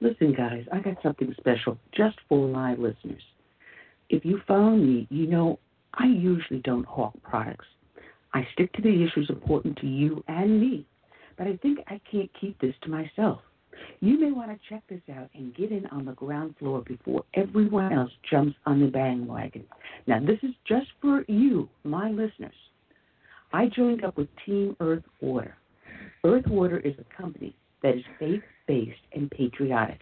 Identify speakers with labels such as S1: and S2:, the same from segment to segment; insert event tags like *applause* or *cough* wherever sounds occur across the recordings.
S1: Listen, guys, I got something special just for my listeners. If you follow me, you know I usually don't hawk products. I stick to the issues important to you and me, but I think I can't keep this to myself. You may want to check this out and get in on the ground floor before everyone else jumps on the bandwagon. Now, this is just for you, my listeners. I joined up with Team Earth Water. Earth Water is a company that is faith based and patriotic.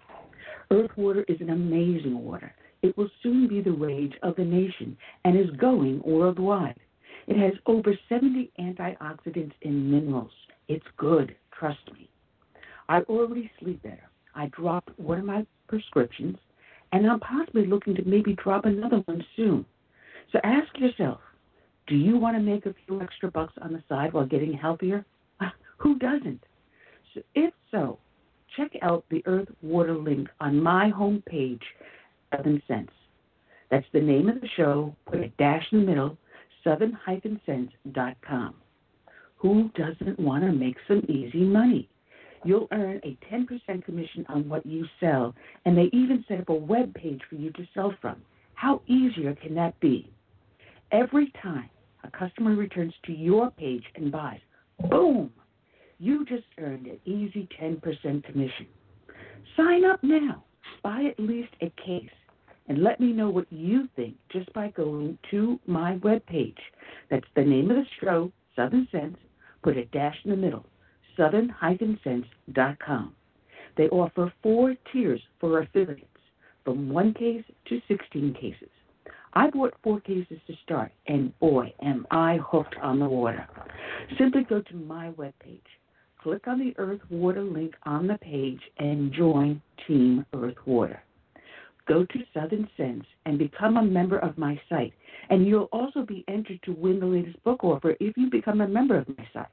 S1: Earth water is an amazing water. It will soon be the rage of the nation and is going worldwide. It has over 70 antioxidants and minerals. It's good, trust me. I already sleep better. I dropped one of my prescriptions, and I'm possibly looking to maybe drop another one soon. So ask yourself do you want to make a few extra bucks on the side while getting healthier? *laughs* Who doesn't? So if so, check out the Earth Water link on my homepage, Southern Sense. That's the name of the show. Put a dash in the middle, southern-sense.com. Who doesn't want to make some easy money? You'll earn a 10% commission on what you sell, and they even set up a web page for you to sell from. How easier can that be? Every time a customer returns to your page and buys, boom, you just earned an easy 10% commission. Sign up now. Buy at least a case and let me know what you think just by going to my webpage. That's the name of the show, Southern Sense. Put a dash in the middle, southern-sense.com. They offer four tiers for affiliates, from one case to 16 cases. I bought four cases to start, and boy, am I hooked on the water. Simply go to my webpage, click on the Earth Water link on the page, and join Team Earth Water. Go to Southern Sense and become a member of my site, and you'll also be entered to win the latest book offer if you become a member of my site.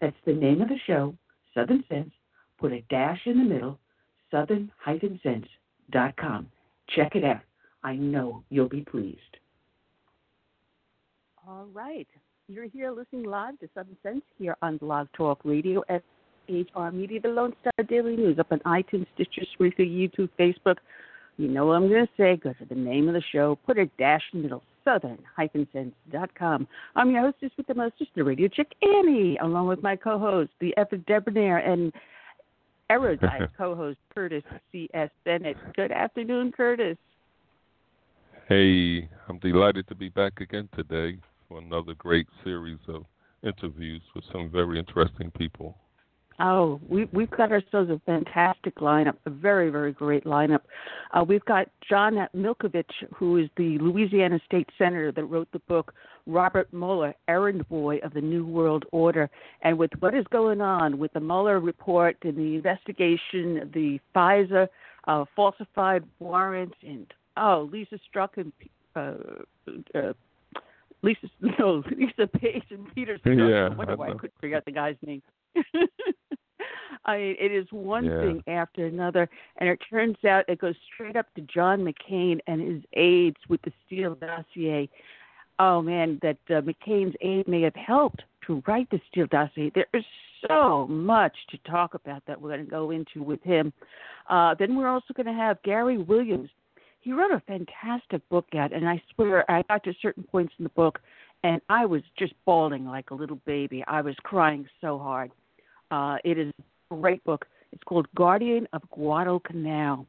S1: That's the name of the show, Southern Sense. Put a dash in the middle, southern-sense.com. Check it out. I know you'll be pleased.
S2: All right. You're here listening live to Southern Sense here on Blog Talk Radio, SHR Media, the Lone Star Daily News, up on iTunes, Stitcher, Spreaker, YouTube, Facebook. You know what I'm going to say. Go to the name of the show. Put a dash in the middle. Southern-sense.com. I'm your hostess with the mostest, the radio chick Annie, along with my co-host, the epic debonair and erudite *laughs* co-host Curtis C.S. Bennett. Good afternoon, Curtis.
S3: Hey, I'm delighted to be back again today for another great series of interviews with some very interesting people.
S2: Oh, we, we've got ourselves a fantastic lineup, a very, very great lineup. Uh, we've got John Milkovich, who is the Louisiana State Senator that wrote the book Robert Mueller, Errand Boy of the New World Order. And with what is going on with the Mueller report and the investigation, the FISA uh, falsified warrants, and oh, Lisa Strzok and uh, uh, Lisa, no, *laughs* Lisa Page and Peter Strzok. *laughs*
S3: Yeah,
S2: I wonder
S3: I
S2: why I couldn't figure out the guy's name. *laughs* I mean, it is one
S3: Yeah.
S2: thing after another, and it turns out it goes straight up to John McCain and his aides with the Steele dossier. Oh man, that uh, McCain's aide may have helped to write the Steele dossier. There is so much to talk about that we're going to go into with him. Uh, then we're also going to have Gary Williams. He wrote a fantastic book out, and I swear I got to certain points in the book,
S1: and I was just bawling like a little baby. I was crying so hard. Uh, it is a great book. It's called Guardian of Guadalcanal,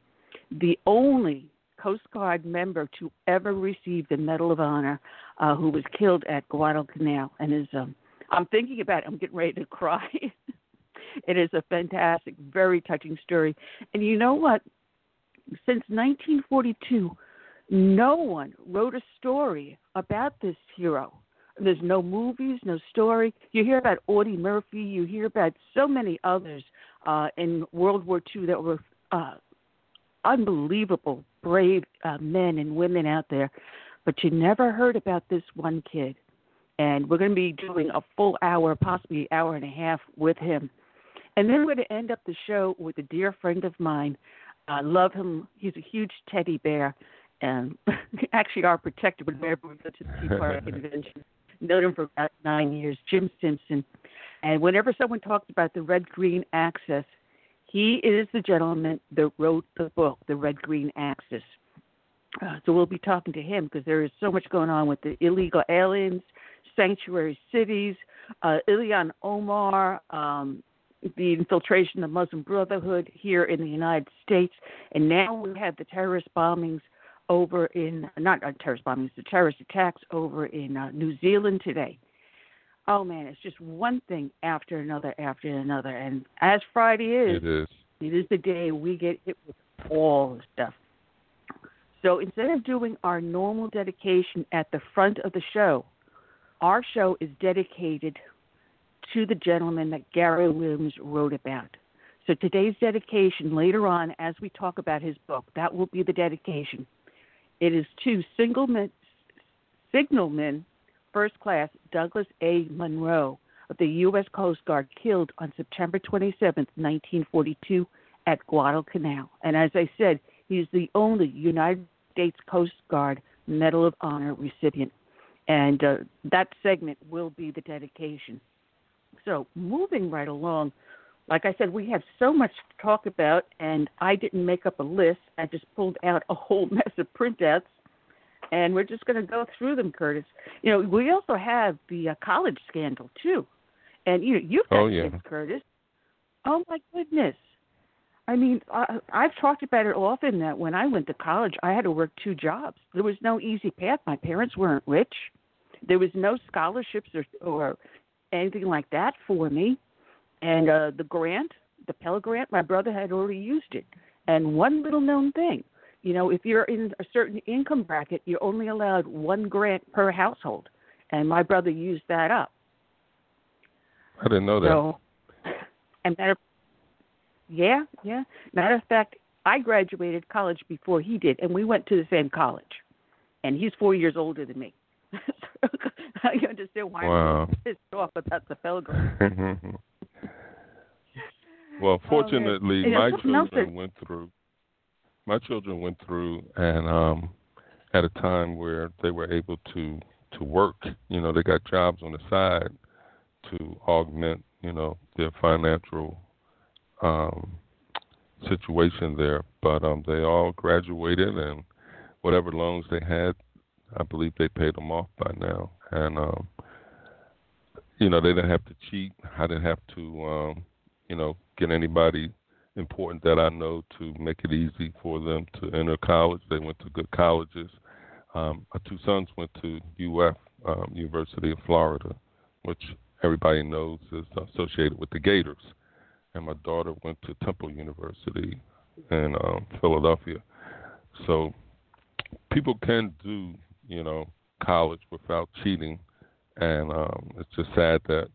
S1: the only Coast Guard member to ever receive the Medal of Honor, uh, who was killed at Guadalcanal, and is um, I'm thinking about it. I'm getting ready to *laughs* cry. it is a fantastic, very touching story. And you know what? Since 1942, no one wrote a story about this hero. There's no movies, no story. You hear about Audie Murphy. You hear about so many others uh, in World War II that were uh, unbelievable, brave uh, men and women out there. But you never heard about this one kid and we're going to be doing a full hour, possibly hour and a half with him. And then we're going to end up the show with a dear friend of mine. I love him. He's a huge teddy bear, and *laughs* actually our protector whenever we go to the Tea Party *laughs* convention. Known him for about nine years, Jim Simpson. And whenever someone talks about the red green axis, he is the gentleman that wrote the book, The Red Green Axis. Uh, so we'll be talking to him because there is so much going on with the illegal aliens, sanctuary cities, uh, Ilhan Omar, um, the infiltration of Muslim Brotherhood here in the United States, and now we have the terrorist bombings over in not uh, terrorist bombings, the terrorist attacks over in uh, New Zealand today. Oh man, it's just one thing after another after another, and as Friday is,
S3: it is,
S1: it is the day we get hit with all the stuff. So instead of doing our normal dedication at the front of the show, our show is dedicated to the gentleman that Gary Williams wrote about. So today's dedication, later on, as we talk about his book, that will be the dedication. It is to singleman, signalman first class Douglas A. Munro of the U.S. Coast Guard killed on September 27, 1942, at Guadalcanal. And as I said, he is the only United States Coast Guard Medal of Honor recipient and uh, that segment will be the dedication. So, moving right along, like I said, we have so much to talk about, and I didn't make up a list. I just pulled out a whole *laughs* mess of printouts, and we're just going to go through them, Curtis. You know, we also have the uh, college scandal too, and you know, you've got
S3: oh, yeah.
S1: kids, Curtis. Oh my goodness! I mean, I, I've talked about it often that when I went to college, I had to work two jobs. There was no easy path. My parents weren't rich. There was no scholarships or, or anything like that for me. And uh, the grant, the Pell Grant, my brother had already used it. And one little known thing, you know, if you're in a certain income bracket, you're only allowed one grant per household. And my brother used that up.
S3: I didn't know that.
S1: So, and matter yeah, yeah. Matter of fact, I graduated college before he did, and we went to the same college. And he's four years older than me. *laughs* *laughs* I understand why
S3: wow.
S1: I'm *laughs* pissed off about the Pell Grant. *laughs*
S3: well, fortunately,
S1: oh,
S3: my children went through. My children went through, and um, at a time where they were able to to work. You know, they got jobs on the side to augment, you know, their financial um, situation there. But um, they all graduated, and whatever loans they had, I believe they paid them off by now. And um, you know, they didn't have to cheat. I didn't have to, um, you know, get anybody important that I know to make it easy for them to enter college. They went to good colleges. Um, my two sons went to UF, um, University of Florida, which everybody knows is associated with the Gators and my daughter went to Temple University in um, Philadelphia. So people can do, you know, college without cheating, and um, it's just sad that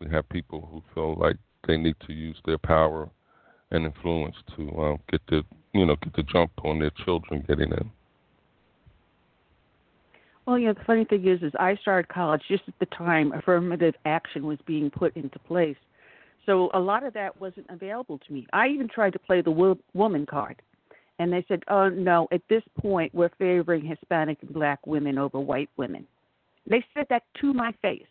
S3: we have people who feel like they need to use their power and influence to um, get the, you know, get the jump on their children getting in.
S1: Well, you know, the funny thing is, is I started college just at the time affirmative action was being put into place, so a lot of that wasn't available to me. I even tried to play the wo- woman card, and they said, "Oh no, at this point we're favoring Hispanic and black women over white women." They said that to my face.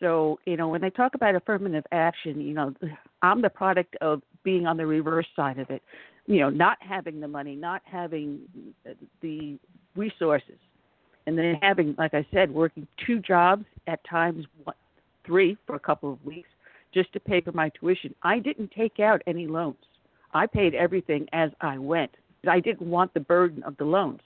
S1: So you know, when they talk about affirmative action, you know, I'm the product of being on the reverse side of it. You know, not having the money, not having the resources, and then having, like I said, working two jobs at times, one, three for a couple of weeks, just to pay for my tuition. I didn't take out any loans. I paid everything as I went. I didn't want the burden of the loans.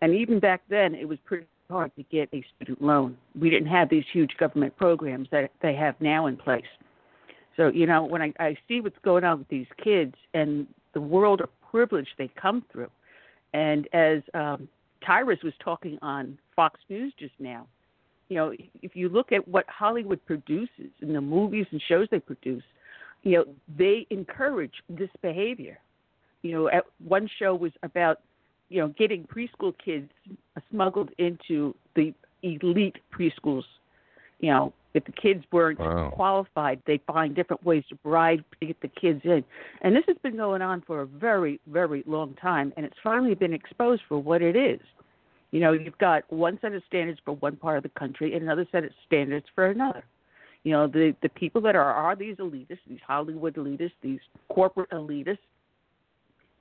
S1: And even back then, it was pretty hard to get a student loan. We didn't have these huge government programs that they have now in place. So, you know, when I, I see what's going on with these kids and the world of privilege they come through, and as um, Tyrus was talking on Fox News just now, you know, if you look at what Hollywood produces in the movies and shows they produce, you know, they encourage this behavior. You know, at one show was about, you know, getting preschool kids smuggled into the elite preschools. You know, if the kids weren't
S3: wow.
S1: qualified, they find different ways to bribe to get the kids in. And this has been going on for a very, very long time, and it's finally been exposed for what it is. You know, you've got one set of standards for one part of the country and another set of standards for another. You know, the the people that are are these elitists, these Hollywood elitists, these corporate elitists.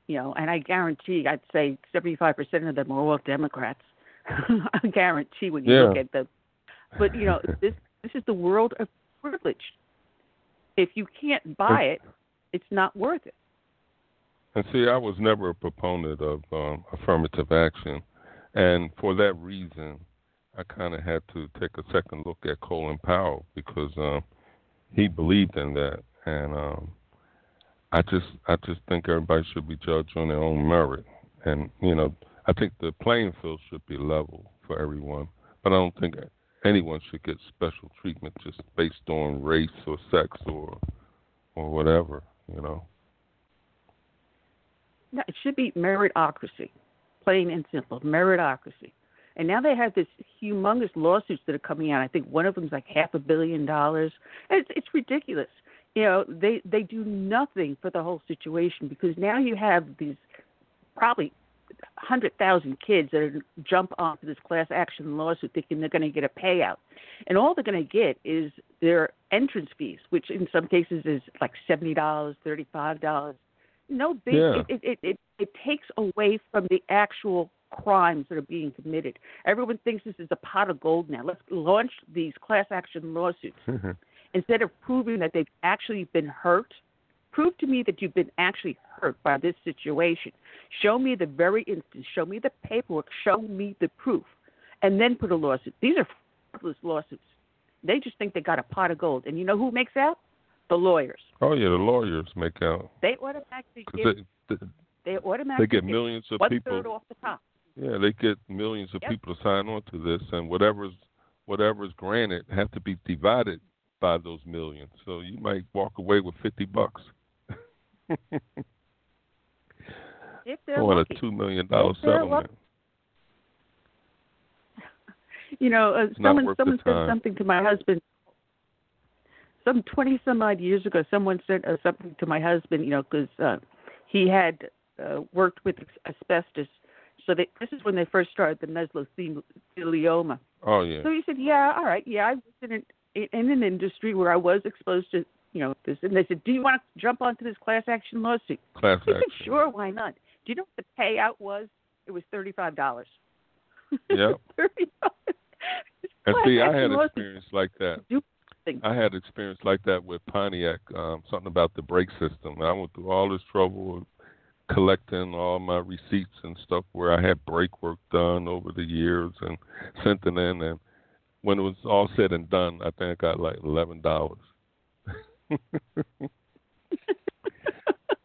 S1: You know, and I guarantee, I'd say seventy five percent of them are all Democrats. *laughs* I guarantee when you
S3: yeah.
S1: look at them. But you know, *laughs* this this is the world of privilege. If you can't buy it, it's not worth it.
S3: And see, I was never a proponent of um, affirmative action and for that reason, I kind of had to take a second look at Colin Powell because um, he believed in that, and um, I just I just think everybody should be judged on their own merit, and you know I think the playing field should be level for everyone, but I don't think anyone should get special treatment just based on race or sex or or whatever, you know.
S1: No, it should be meritocracy plain and simple meritocracy. And now they have this humongous lawsuits that are coming out. I think one of them's like half a billion dollars. It's it's ridiculous. You know, they they do nothing for the whole situation because now you have these probably hundred thousand kids that are, jump onto this class action lawsuit thinking they're going to get a payout, and all they're going to get is their entrance fees, which in some cases is like seventy dollars, thirty five dollars no big.
S3: Yeah.
S1: It, it, it it takes away from the actual crimes that are being committed. Everyone thinks this is a pot of gold now. Let's launch these class action lawsuits mm-hmm. instead of proving that they've actually been hurt. Prove to me that you've been actually hurt by this situation. Show me the very instance. Show me the paperwork. Show me the proof, and then put a lawsuit. These are frivolous lawsuits. They just think they got a pot of gold, and you know who makes out? The lawyers.
S3: Oh yeah, the lawyers make out.
S1: They automatically get.
S3: They, they,
S1: they automatically
S3: they get millions of people.
S1: off the top.
S3: Yeah, they get millions of
S1: Yep.
S3: people to sign on to this, and whatever's whatever's granted have to be divided by those millions. So you might walk away with fifty bucks. *laughs*
S1: If they're
S3: on
S1: lucky.
S3: a two million dollar settlement. *laughs*
S1: You know, uh, someone someone said something to my husband. Some twenty some odd years ago, someone said uh, something to my husband. You know, because uh, he had uh, worked with asbestos. So they, this is when they first started the mesothelioma.
S3: Oh yeah.
S1: So he said, "Yeah, all right, yeah, I was in an in an industry where I was exposed to, you know, this." And they said, "Do you want to jump onto this class action lawsuit?"
S3: Class *laughs*
S1: He said, "Sure, why not?" Do you know what the payout was? It was thirty-five dollars.
S3: Yep. *laughs*
S1: Thirty-five.
S3: And see, I had experience like that. I had experience like that with Pontiac. Um, something about the brake system. I went through all this trouble collecting all my receipts and stuff where I had brake work done over the years and sent it in. And when it was all said and done, I think I got like eleven dollars. *laughs*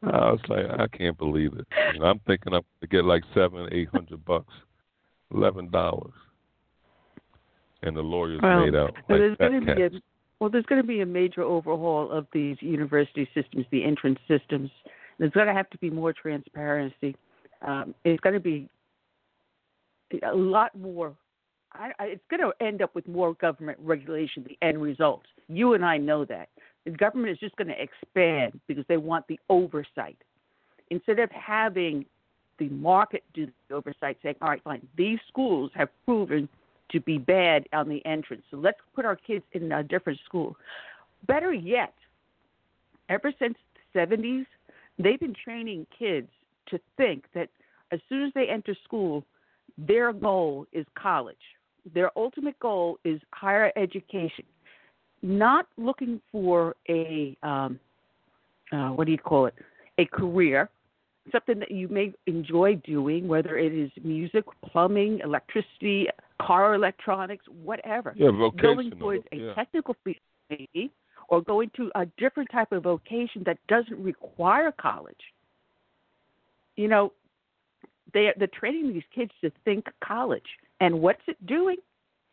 S3: I was like, I can't believe it. You know, I'm thinking I'm to get like seven, eight hundred bucks, eleven dollars, and the lawyers
S1: Well,
S3: made out like
S1: there's going to be a well, there's going to be a major overhaul of these university systems, the entrance systems. There's going to have to be more transparency. Um, it's going to be a lot more. I, I, it's going to end up with more government regulation. The end result. You and I know that the government is just going to expand because they want the oversight instead of having the market do the oversight, saying, "All right, fine, these schools have proven to be bad on the entrance. So let's put our kids in a different school. Better yet, ever since the 70s, they've been training kids to think that as soon as they enter school, their goal is college. Their ultimate goal is higher education, not looking for a um, uh, what do you call it? A career, something that you may enjoy doing, whether it is music, plumbing, electricity, car electronics, whatever.
S3: Yeah, vocational.
S1: Going towards a
S3: yeah.
S1: technical field, maybe, or going to a different type of vocation that doesn't require college. You know, they they're training these kids to think college, and what's it doing?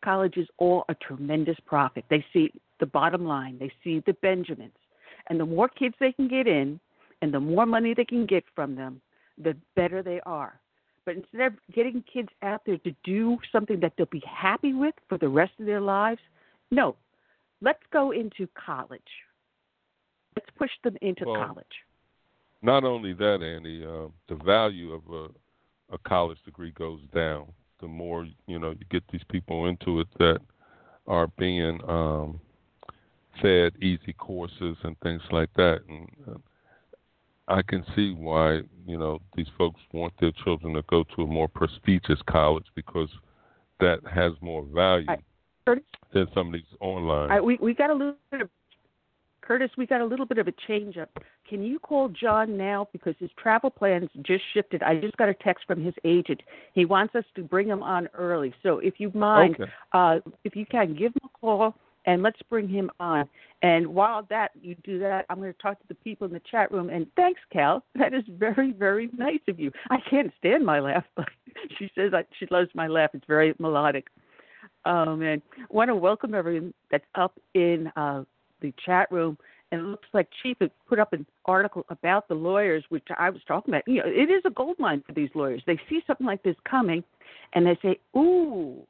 S1: College is all a tremendous profit. They see the bottom line. They see the Benjamins, and the more kids they can get in, and the more money they can get from them, the better they are. But instead of getting kids out there to do something that they'll be happy with for the rest of their lives, no, let's go into college. Let's push them into
S3: Well,
S1: college.
S3: Not only that, Annie, uh, the value of a, a college degree goes down. The more you know, you get these people into it that are being um, fed easy courses and things like that, and uh, I can see why you know these folks want their children to go to a more prestigious college because that has more value
S1: Curtis?
S3: than some of these online.
S1: Right, we we got a little bit of Curtis. We got a little bit of a change up. Can you call John now because his travel plans just shifted? I just got a text from his agent. He wants us to bring him on early. So if you mind,
S3: okay.
S1: uh, if you can, give him a call and let's bring him on. And while that you do that, I'm going to talk to the people in the chat room. And thanks, Cal. *laughs* That is very very nice of you. I can't stand my laugh, but *laughs* she says I, she loves my laugh. It's very melodic. Um, and want to welcome everyone that's up in uh, the chat room. And it looks like Chief had put up an article about the lawyers, which I was talking about. You know, it is a gold mine for these lawyers. They see something like this coming, and they say, "Ooh,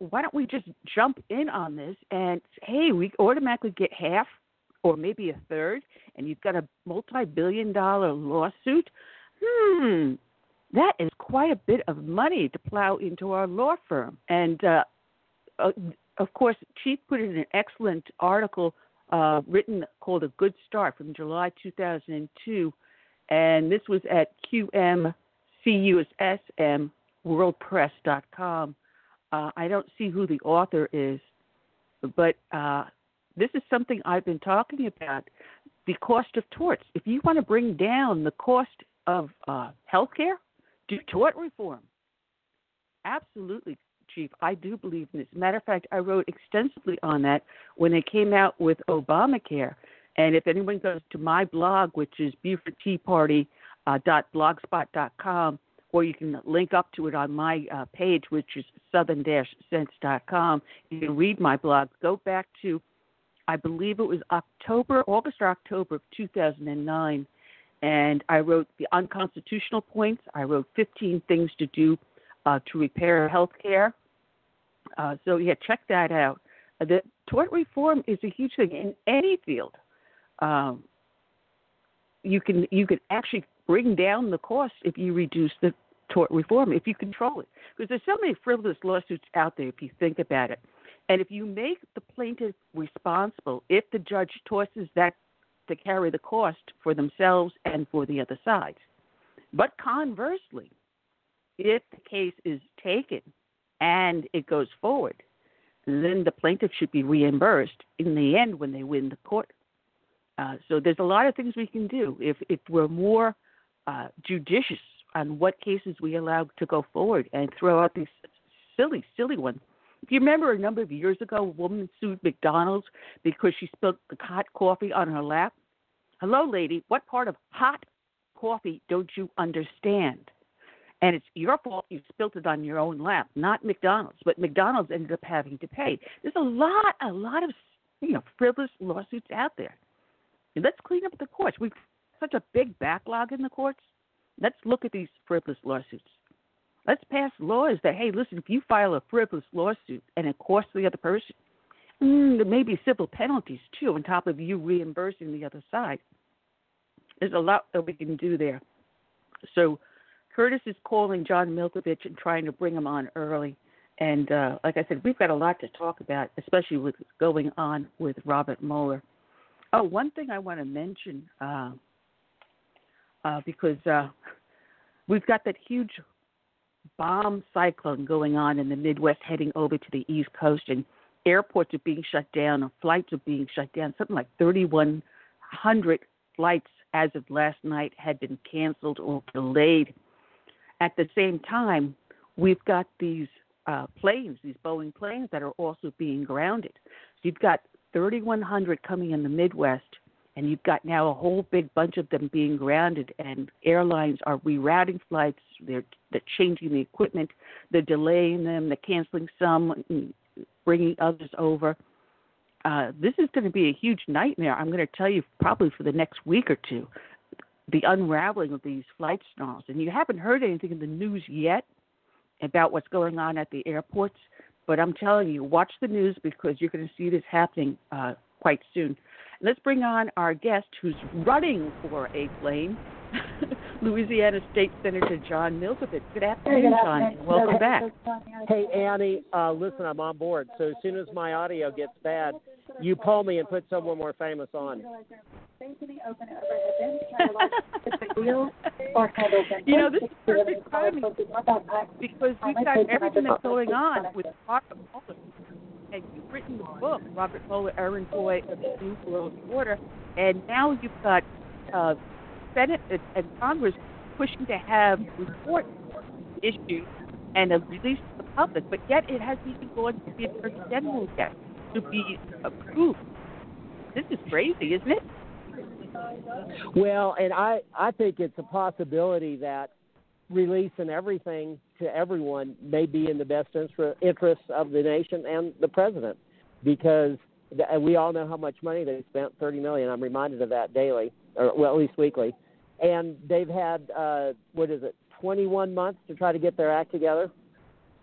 S1: why don't we just jump in on this and hey, we automatically get half or maybe a third, and you've got a multi-billion-dollar lawsuit? Hmm, that is quite a bit of money to plow into our law firm. And uh, uh, of course, Chief put in an excellent article uh, written called A Good Start from July 2002. And this was at QMCUSM Uh, I don't see who the author is, but uh, this is something I've been talking about the cost of torts. If you want to bring down the cost of uh, health care, tort reform. Absolutely, Chief. I do believe in this. Matter of fact, I wrote extensively on that when they came out with Obamacare. And if anyone goes to my blog, which is BufordTeaParty.blogspot.com, or you can link up to it on my uh, page, which is southern-sense.com. You can read my blog. Go back to, I believe it was October, August or October of 2009, and I wrote the unconstitutional points. I wrote 15 things to do uh, to repair health care. Uh, so, yeah, check that out. Uh, the tort reform is a huge thing in any field. Um, you can you can actually bring down the cost if you reduce the tort reform, if you control it. Because there's so many frivolous lawsuits out there if you think about it. And if you make the plaintiff responsible, if the judge tosses that to carry the cost for themselves and for the other side. But conversely, if the case is taken and it goes forward, then the plaintiff should be reimbursed in the end when they win the court. Uh, so there's a lot of things we can do if if we're more uh, judicious on what cases we allow to go forward and throw out these silly, silly ones. If you remember a number of years ago, a woman sued McDonald's because she spilled the hot coffee on her lap. Hello, lady. What part of hot coffee don't you understand? And it's your fault you spilled it on your own lap, not McDonald's. But McDonald's ended up having to pay. There's a lot, a lot of you know frivolous lawsuits out there. And let's clean up the courts. We've such a big backlog in the courts. Let's look at these frivolous lawsuits. Let's pass laws that, hey, listen, if you file a frivolous lawsuit and it costs the other person, mm, there may be civil penalties too, on top of you reimbursing the other side. There's a lot that we can do there. So Curtis is calling John Milkovich and trying to bring him on early. And uh, like I said, we've got a lot to talk about, especially with going on with Robert Mueller. Oh, one thing I want to mention, uh, uh, because uh, we've got that huge bomb cyclone going on in the Midwest heading over to the East Coast, and airports are being shut down, and flights are being shut down. Something like 3,100 flights as of last night had been canceled or delayed. At the same time, we've got these uh, planes, these Boeing planes, that are also being grounded. So you've got 3,100 coming in the Midwest, and you've got now a whole big bunch of them being grounded, and airlines are rerouting flights. They're, they're changing the equipment, they're delaying them, they're canceling some, bringing others over. Uh, this is going to be a huge nightmare. I'm going to tell you probably for the next week or two, the unraveling of these flight snarls. And you haven't heard anything in the news yet about what's going on at the airports, but I'm telling you, watch the news because you're going to see this happening uh, quite soon. Let's bring on our guest who's running for a plane, Louisiana State Senator John Milkovich. Good afternoon, John. Welcome back.
S4: Hey, Annie. Uh, listen, I'm on board. So as soon as my audio gets bad, you pull me and put someone more famous on.
S1: you know, this is perfect timing because we've got everything that's going on with Robert Mueller. And you've written the book, Robert Mueller, Errand Boy of the New World Order, and now you've got uh, Senate uh, and Congress pushing to have reports issued and released to the public, but yet it hasn't even gone to the Attorney General yet to be approved. This is crazy, isn't it?
S4: Well, and I I think it's a possibility that releasing everything to everyone may be in the best interest of the nation and the president, because we all know how much money they spent thirty million. I'm reminded of that daily, or well, at least weekly, and they've had uh, what is it, 21 months to try to get their act together,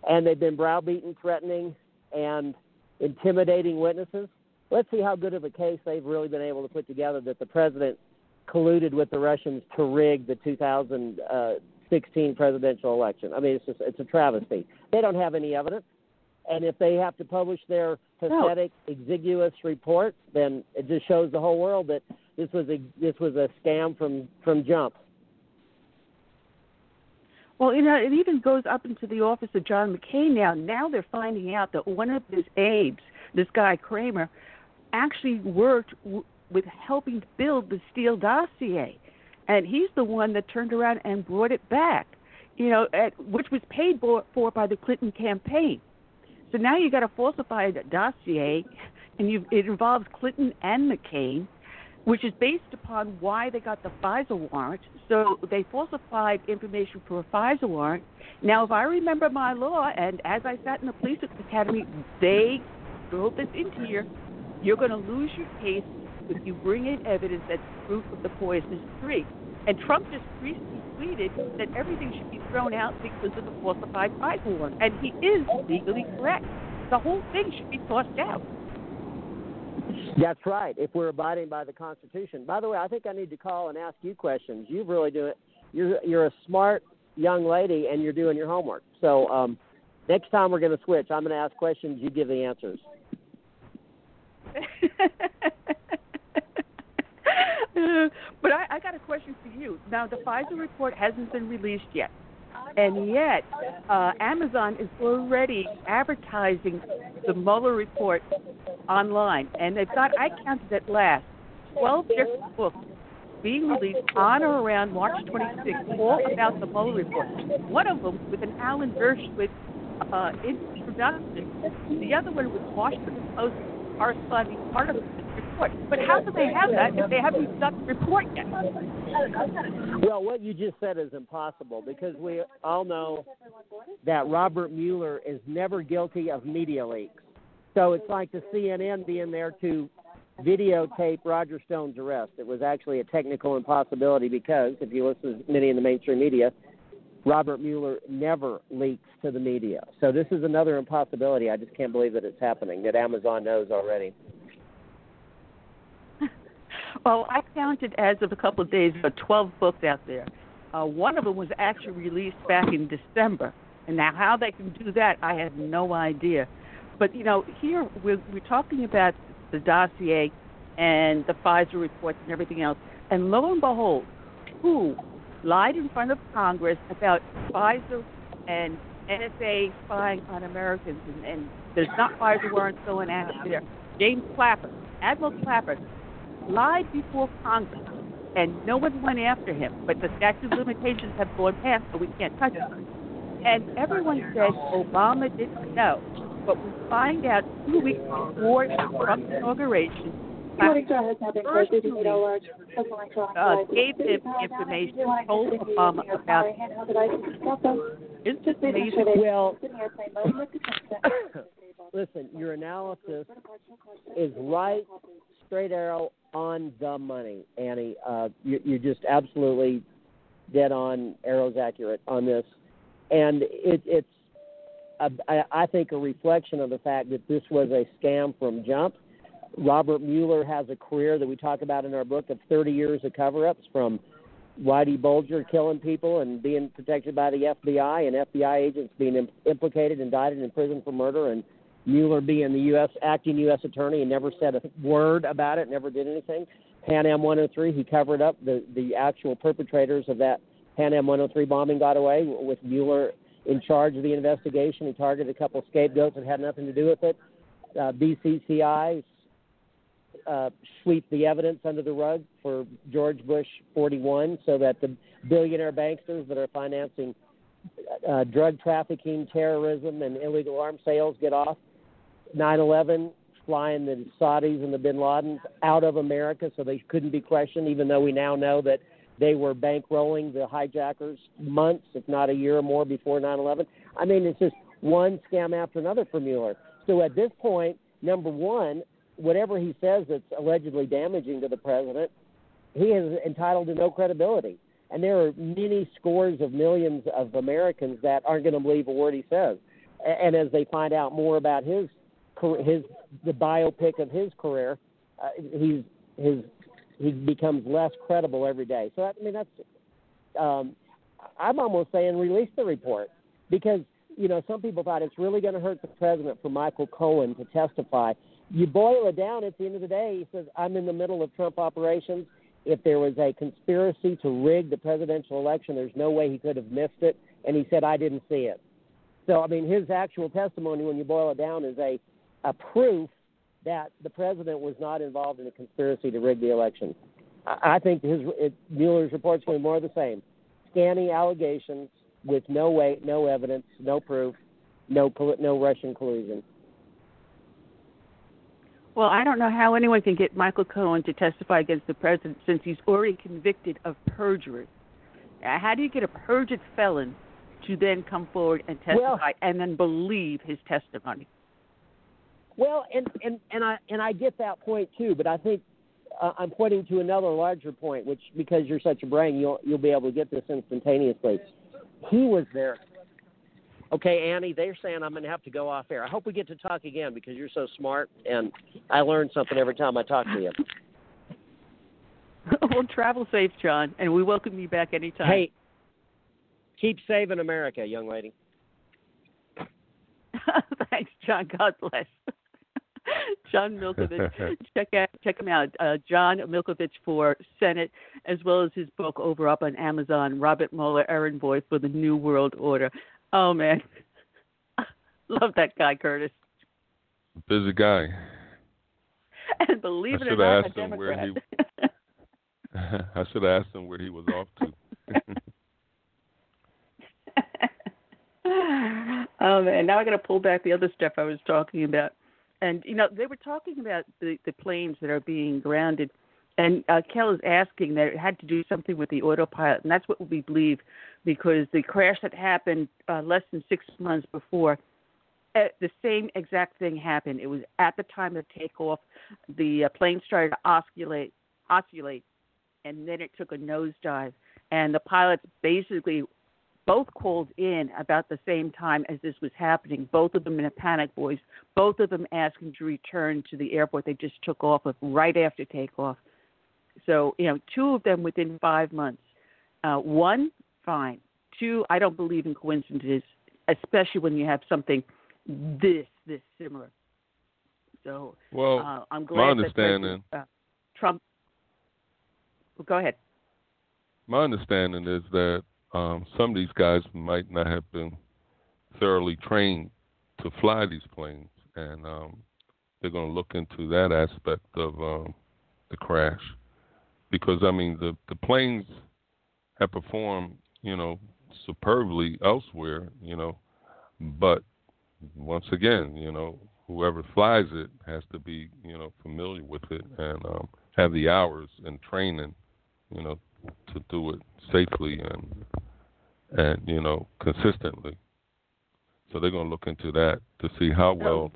S4: and they've been browbeaten, threatening, and intimidating witnesses. Let's see how good of a case they've really been able to put together that the president colluded with the Russians to rig the 2016 presidential election. I mean, it's just it's a travesty. They don't have any evidence, and if they have to publish their pathetic, no. exiguous report, then it just shows the whole world that this was a this was a scam from from jump.
S1: Well, you know, it even goes up into the office of John McCain now. Now they're finding out that one of his aides, this guy Kramer, actually worked w- with helping build the Steele dossier, and he's the one that turned around and brought it back. You know, at, which was paid for, for by the Clinton campaign. So now you got a falsified dossier, and you it involves Clinton and McCain which is based upon why they got the FISA warrant. So they falsified information for a FISA warrant. Now, if I remember my law, and as I sat in the police academy, they drove this into here. You're going to lose your case if you bring in evidence that's fruit of the poisonous tree. And Trump just recently tweeted that everything should be thrown out because of the falsified FISA warrant. And he is legally correct. The whole thing should be tossed out.
S4: That's right. If we're abiding by the Constitution. By the way, I think I need to call and ask you questions. You really do it. You're you're a smart young lady, and you're doing your homework. So um, next time we're going to switch. I'm going to ask questions. You give the answers. *laughs*
S1: but I, I got a question for you. Now, the FISA report hasn't been released yet. And yet, uh, Amazon is already advertising the Mueller report online. And they've got, I counted at last, 12 different books being released on or around March 26th, all about the Mueller report. One of them with an Alan Dershowitz uh, introduction. The other one was Washington Post corresponding the report. But how do they have that if they haven't done the report yet?
S4: Well, what you just said is impossible because we all know that Robert Mueller is never guilty of media leaks. So it's like the CNN being there to videotape Roger Stone's arrest. It was actually a technical impossibility because, if you listen to many in the mainstream media, Robert Mueller never leaks to the media. So this is another impossibility. I just can't believe that it's happening, that Amazon knows already.
S1: Well, I counted as of a couple of days ago 12 books out there. Uh, one of them was actually released back in December. And now, how they can do that, I have no idea. But, you know, here we're, we're talking about the dossier and the FISA reports and everything else. And lo and behold, who lied in front of Congress about FISA and NSA spying on Americans, and, and there's not FISA warrants going out there. James Clapper, Admiral Clapper, lied before Congress, and no one went after him. But the statute of limitations have gone past, so we can't touch him. And everyone said Obama didn't know, but we find out two weeks before Trump's inauguration uh, gave him information, told Obama about It's just amazing.
S4: Well, *coughs* listen, your analysis is right, straight arrow on the money, Annie. Uh, you, you're just absolutely dead on, arrows accurate on this, and it, it's. I think a reflection of the fact that this was a scam from jump Robert Mueller has a career that we talk about in our book of 30 years of cover-ups from Whitey Bulger killing people and being protected by the FBI and FBI agents being implicated, indicted, in prison for murder, and Mueller being the U.S. acting U.S. attorney and never said a word about it, never did anything. Pan Am 103, he covered up the the actual perpetrators of that Pan Am 103 bombing got away with Mueller in charge of the investigation. He targeted a couple of scapegoats that had nothing to do with it. Uh, BCCI uh, sweep the evidence under the rug for George Bush 41 so that the billionaire banksters that are financing uh, drug trafficking, terrorism, and illegal arms sales get off. 9 11, flying the Saudis and the bin Ladens out of America so they couldn't be questioned, even though we now know that they were bankrolling the hijackers months, if not a year or more before 9 11. I mean, it's just one scam after another for Mueller. So at this point, number one, whatever he says that's allegedly damaging to the president, he is entitled to no credibility. And there are many scores of millions of Americans that aren't going to believe a word he says. And as they find out more about his his the biopic of his career, uh, he's his he becomes less credible every day. So I mean that's um, I'm almost saying release the report because you know some people thought it's really going to hurt the president for Michael Cohen to testify you boil it down at the end of the day, he says, I'm in the middle of Trump operations. If there was a conspiracy to rig the presidential election, there's no way he could have missed it. And he said, I didn't see it. So, I mean, his actual testimony, when you boil it down, is a, a proof that the president was not involved in a conspiracy to rig the election. I, I think his it, Mueller's report's going to be more of the same. Scanning allegations with no weight, no evidence, no proof, no no Russian collusion.
S1: Well, I don't know how anyone can get Michael Cohen to testify against the president since he's already convicted of perjury. Uh, how do you get a perjured felon to then come forward and testify
S4: well,
S1: and then believe his testimony?
S4: Well, and and and I and I get that point too, but I think uh, I'm pointing to another larger point, which because you're such a brain, you'll you'll be able to get this instantaneously. He was there Okay, Annie, they're saying I'm going to have to go off air. I hope we get to talk again because you're so smart, and I learn something every time I talk to you. *laughs*
S1: well, travel safe, John, and we welcome you back anytime.
S4: Hey, keep saving America, young lady. *laughs*
S1: Thanks, John. God bless. *laughs* John Milkovich. check out check him out. Uh, John Milkovich for Senate, as well as his book over up on Amazon. Robert Mueller, Errand Boy for the New World Order. Oh man, *laughs* love that guy, Curtis.
S3: Busy guy.
S1: And believe it or not, a Democrat. He, *laughs*
S3: I should have asked him where he was off to.
S1: oh man, now I got to pull back the other stuff I was talking about. And you know, they were talking about the the planes that are being grounded. And uh, Kel is asking that it had to do something with the autopilot, and that's what we believe, because the crash that happened uh, less than six months before, uh, the same exact thing happened. It was at the time of takeoff, the uh, plane started to oscillate, oscillate, and then it took a nosedive, and the pilots basically both called in about the same time as this was happening. Both of them in a panic voice. Both of them asking to return to the airport they just took off of right after takeoff. So, you know, two of them within five months. Uh, one, fine. Two, I don't believe in coincidences, especially when you have something this this similar. So,
S3: well,
S1: uh, I'm glad
S3: my understanding.
S1: That, uh, Trump. Well, go ahead.
S3: My understanding is that um, some of these guys might not have been thoroughly trained to fly these planes, and um, they're going to look into that aspect of um, the crash. Because I mean the the planes have performed you know superbly elsewhere, you know, but once again, you know, whoever flies it has to be you know familiar with it and um, have the hours and training, you know, to do it safely and and you know consistently. So they're going to look into that to see how oh. well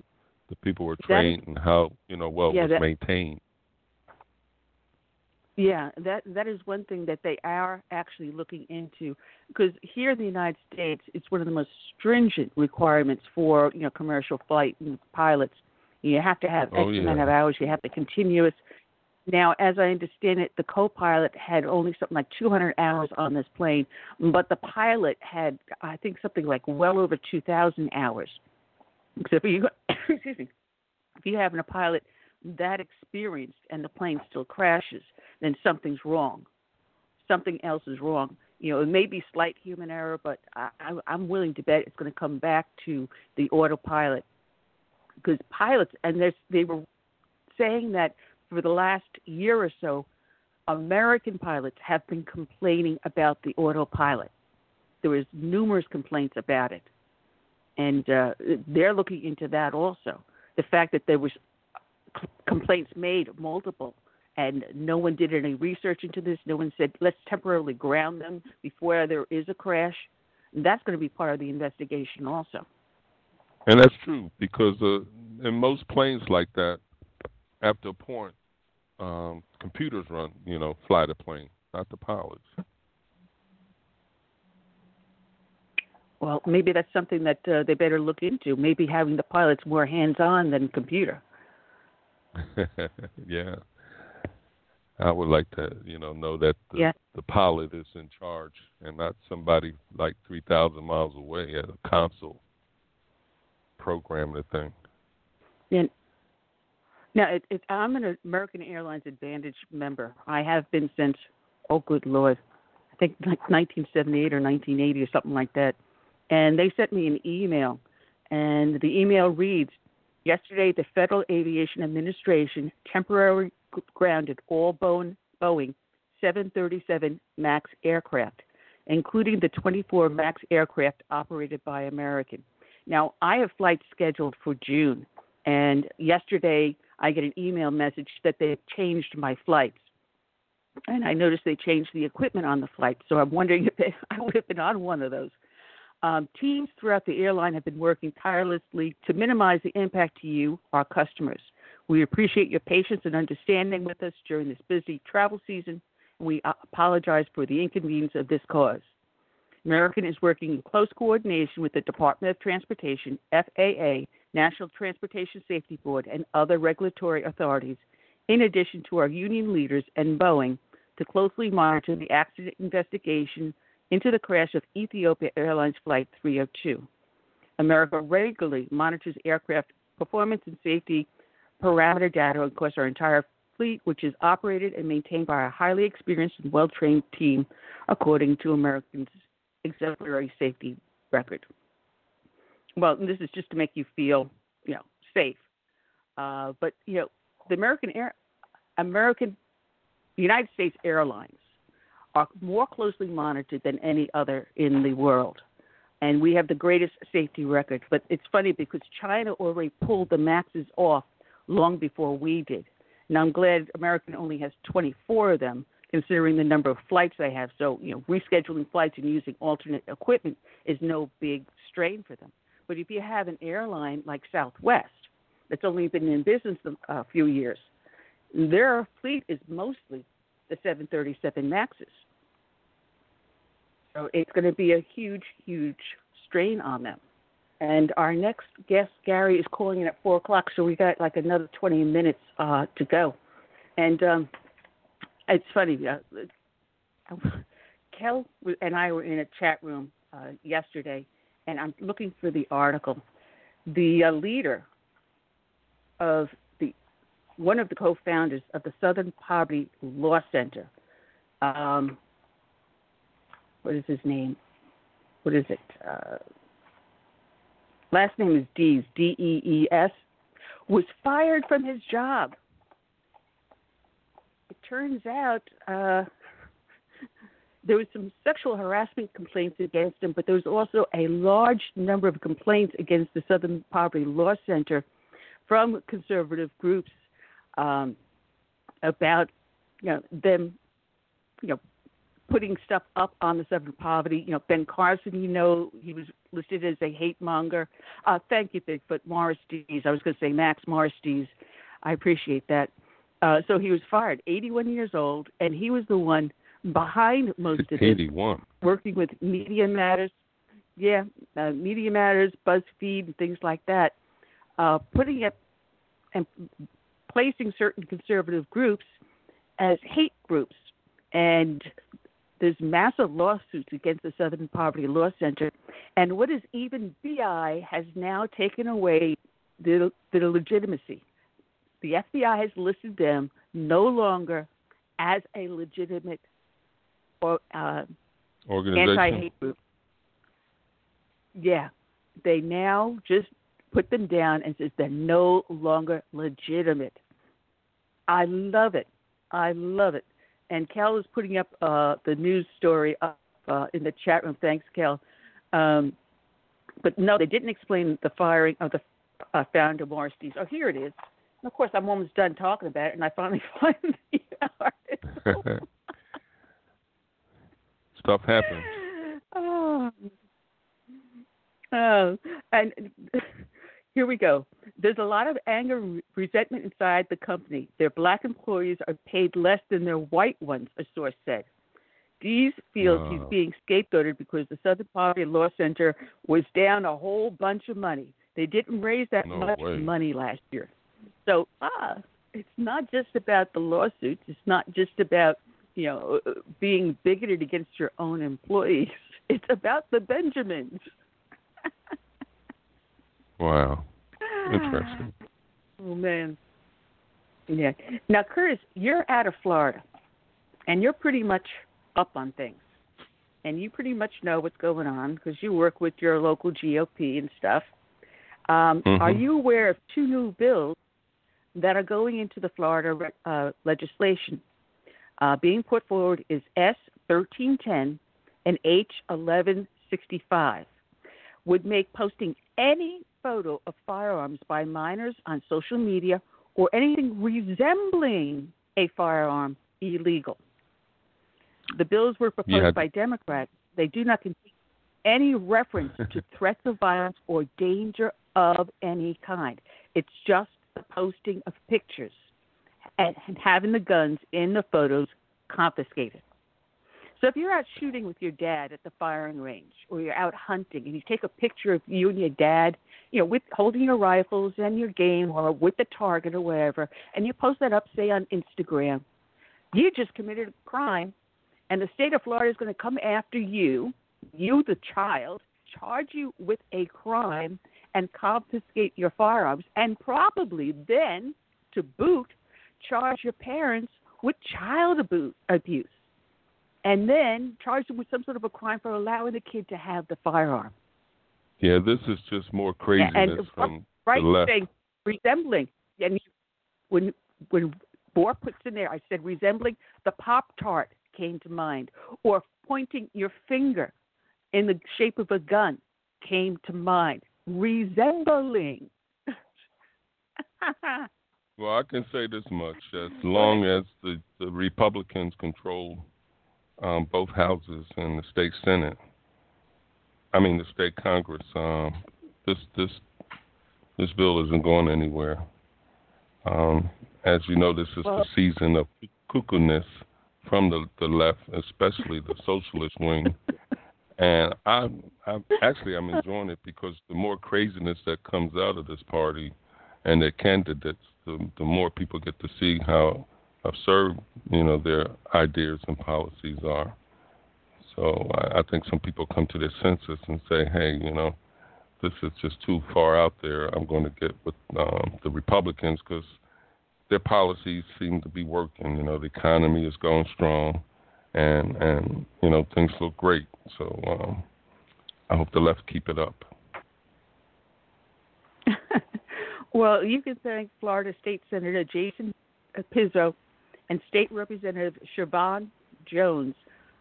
S3: the people were trained and how you know well
S1: yeah,
S3: was
S1: that,
S3: maintained.
S1: Yeah, that that is one thing that they are actually looking into because here in the United States, it's one of the most stringent requirements for you know commercial flight and pilots. You have to have
S3: oh,
S1: X
S3: yeah.
S1: amount of hours. You have the continuous. Now, as I understand it, the co-pilot had only something like 200 hours on this plane, but the pilot had, I think, something like well over 2,000 hours. So if you, *coughs* excuse me, if you have a pilot that experienced and the plane still crashes, then something's wrong. Something else is wrong. You know, it may be slight human error, but I, I, I'm willing to bet it's going to come back to the autopilot because pilots, and they were saying that for the last year or so, American pilots have been complaining about the autopilot. There was numerous complaints about it, and uh, they're looking into that also. The fact that there was complaints made, multiple, and no one did any research into this. No one said let's temporarily ground them before there is a crash. And that's going to be part of the investigation also.
S3: And that's true because uh, in most planes like that, after a point, um, computers run, you know, fly the plane, not the pilots.
S1: Well, maybe that's something that uh, they better look into. Maybe having the pilots more hands-on than computer. *laughs*
S3: yeah, I would like to, you know, know that the,
S1: yeah.
S3: the pilot is in charge and not somebody like three thousand miles away at a console programming the thing.
S1: Yeah. Now, it, it, I'm an American Airlines Advantage member. I have been since, oh, good Lord, I think like 1978 or 1980 or something like that. And they sent me an email, and the email reads Yesterday, the Federal Aviation Administration temporarily grounded all Boeing 737 MAX aircraft, including the 24 MAX aircraft operated by American. Now, I have flights scheduled for June, and yesterday I get an email message that they've changed my flights. And I noticed they changed the equipment on the flight, so I'm wondering *laughs* if they, I would have been on one of those. Um, teams throughout the airline have been working tirelessly to minimize the impact to you, our customers. We appreciate your patience and understanding with us during this busy travel season, and we apologize for the inconvenience of this cause. American is working in close coordination with the Department of Transportation, FAA, National Transportation Safety Board, and other regulatory authorities, in addition to our union leaders and Boeing, to closely monitor the accident investigation into the crash of Ethiopia Airlines Flight 302. America regularly monitors aircraft performance and safety parameter data across our entire fleet, which is operated and maintained by a highly experienced and well trained team, according to American's exemplary safety record. Well, this is just to make you feel, you know, safe. Uh, but you know, the American Air, American, United States Airlines are more closely monitored than any other in the world. And we have the greatest safety record. But it's funny because China already pulled the maxes off long before we did. And I'm glad American only has 24 of them, considering the number of flights they have. So, you know, rescheduling flights and using alternate equipment is no big strain for them. But if you have an airline like Southwest that's only been in business a few years, their fleet is mostly the 737 Maxes. So it's going to be a huge, huge strain on them. And our next guest, Gary, is calling in at 4 o'clock, so we got like another 20 minutes uh, to go. And um, it's funny, uh, Kel and I were in a chat room uh, yesterday, and I'm looking for the article. The uh, leader of the one of the co-founders of the Southern Poverty Law Center. Um, what is his name? What is it? Uh, last name is Dees, D E E S, was fired from his job. It turns out uh, there was some sexual harassment complaints against him, but there was also a large number of complaints against the Southern Poverty Law Center from conservative groups um, about you know them you know putting stuff up on the Southern Poverty. You know Ben Carson, you know he was listed as a hate monger. Uh, thank you, Bigfoot Morris Dees. I was going to say Max Morris Dees. I appreciate that. Uh, so he was fired, 81 years old, and he was the one behind most of
S3: it. 81.
S1: Working with Media Matters, yeah, uh, Media Matters, BuzzFeed, and things like that, uh, putting it and placing certain conservative groups as hate groups. And there's massive lawsuits against the Southern Poverty Law Center. And what is even BI has now taken away the, the legitimacy. The FBI has listed them no longer as a legitimate or uh, anti-hate group. Yeah, they now just put them down and says they're no longer legitimate. I love it. I love it. And Cal is putting up uh, the news story up uh, in the chat room. Thanks, Cal. Um, but no, they didn't explain the firing of the uh, founder Morris Dees. Oh, here it is. And of course, I'm almost done talking about it, and I finally *laughs* find the article. *laughs*
S3: Stuff happens. *laughs*
S1: Oh. oh, and here we go. There's a lot of anger and resentment inside the company. Their black employees are paid less than their white ones, a source said. Dees feels he's being scapegoated because the Southern Poverty Law Center was down a whole bunch of money. They didn't raise that
S3: no
S1: much
S3: way.
S1: money last year. So, ah, it's not just about the lawsuits. It's not just about, you know, uh, being bigoted against your own employees. *laughs* It's about the Benjamins. *laughs*
S3: Wow. Interesting.
S1: Oh man. Yeah. Now, Curtis, you're out of Florida, and you're pretty much up on things, and you pretty much know what's going on because you work with your local GOP and stuff. Um,
S3: Mhm.
S1: Are you aware of two new bills that are going into the Florida uh, legislation? Uh, being put forward is S 1310 and H 1165 would make posting any photo of firearms by minors on social media or anything resembling a firearm illegal. The bills were proposed
S3: Yeah.
S1: by Democrats. They do not contain any reference to *laughs* threats of violence or danger of any kind. It's just the posting of pictures and, having the guns in the photos confiscated. So if you're out shooting with your dad at the firing range, or you're out hunting, and you take a picture of you and your dad, you know, with holding your rifles and your game, or with the target or whatever, and you post that up, say on Instagram, you just committed a crime, and the state of Florida is going to come after you, you the child, charge you with a crime, and confiscate your firearms, and probably then, to boot, charge your parents with child abu- abuse and then charge them with some sort of a crime for allowing the kid to have the firearm.
S3: Yeah, this is just more craziness
S1: and
S3: from
S1: right
S3: the left.
S1: saying resembling. And when when Bohr puts in there, I said resembling the Pop Tart came to mind, or pointing your finger in the shape of a gun came to mind. Resembling. *laughs*
S3: Well, I can say this much: as long as the, the Republicans control um, both houses and the state Senate, I mean the state Congress, um, this this this bill isn't going anywhere. Um, as you know, this is
S1: Well-
S3: the season of cuckoo-ness from the the left, especially the socialist wing. *laughs* And I, I actually I'm enjoying it because the more craziness that comes out of this party and their candidates, the, the more people get to see how absurd you know their ideas and policies are. So I, I think some people come to their senses and say, hey, you know, this is just too far out there. I'm going to get with um, the Republicans because their policies seem to be working. You know, the economy is going strong, and and you know things look great. So um, I hope the left keep it up. *laughs*
S1: well, you can thank Florida State Senator Jason Pizzo and State Representative Shevrin Jones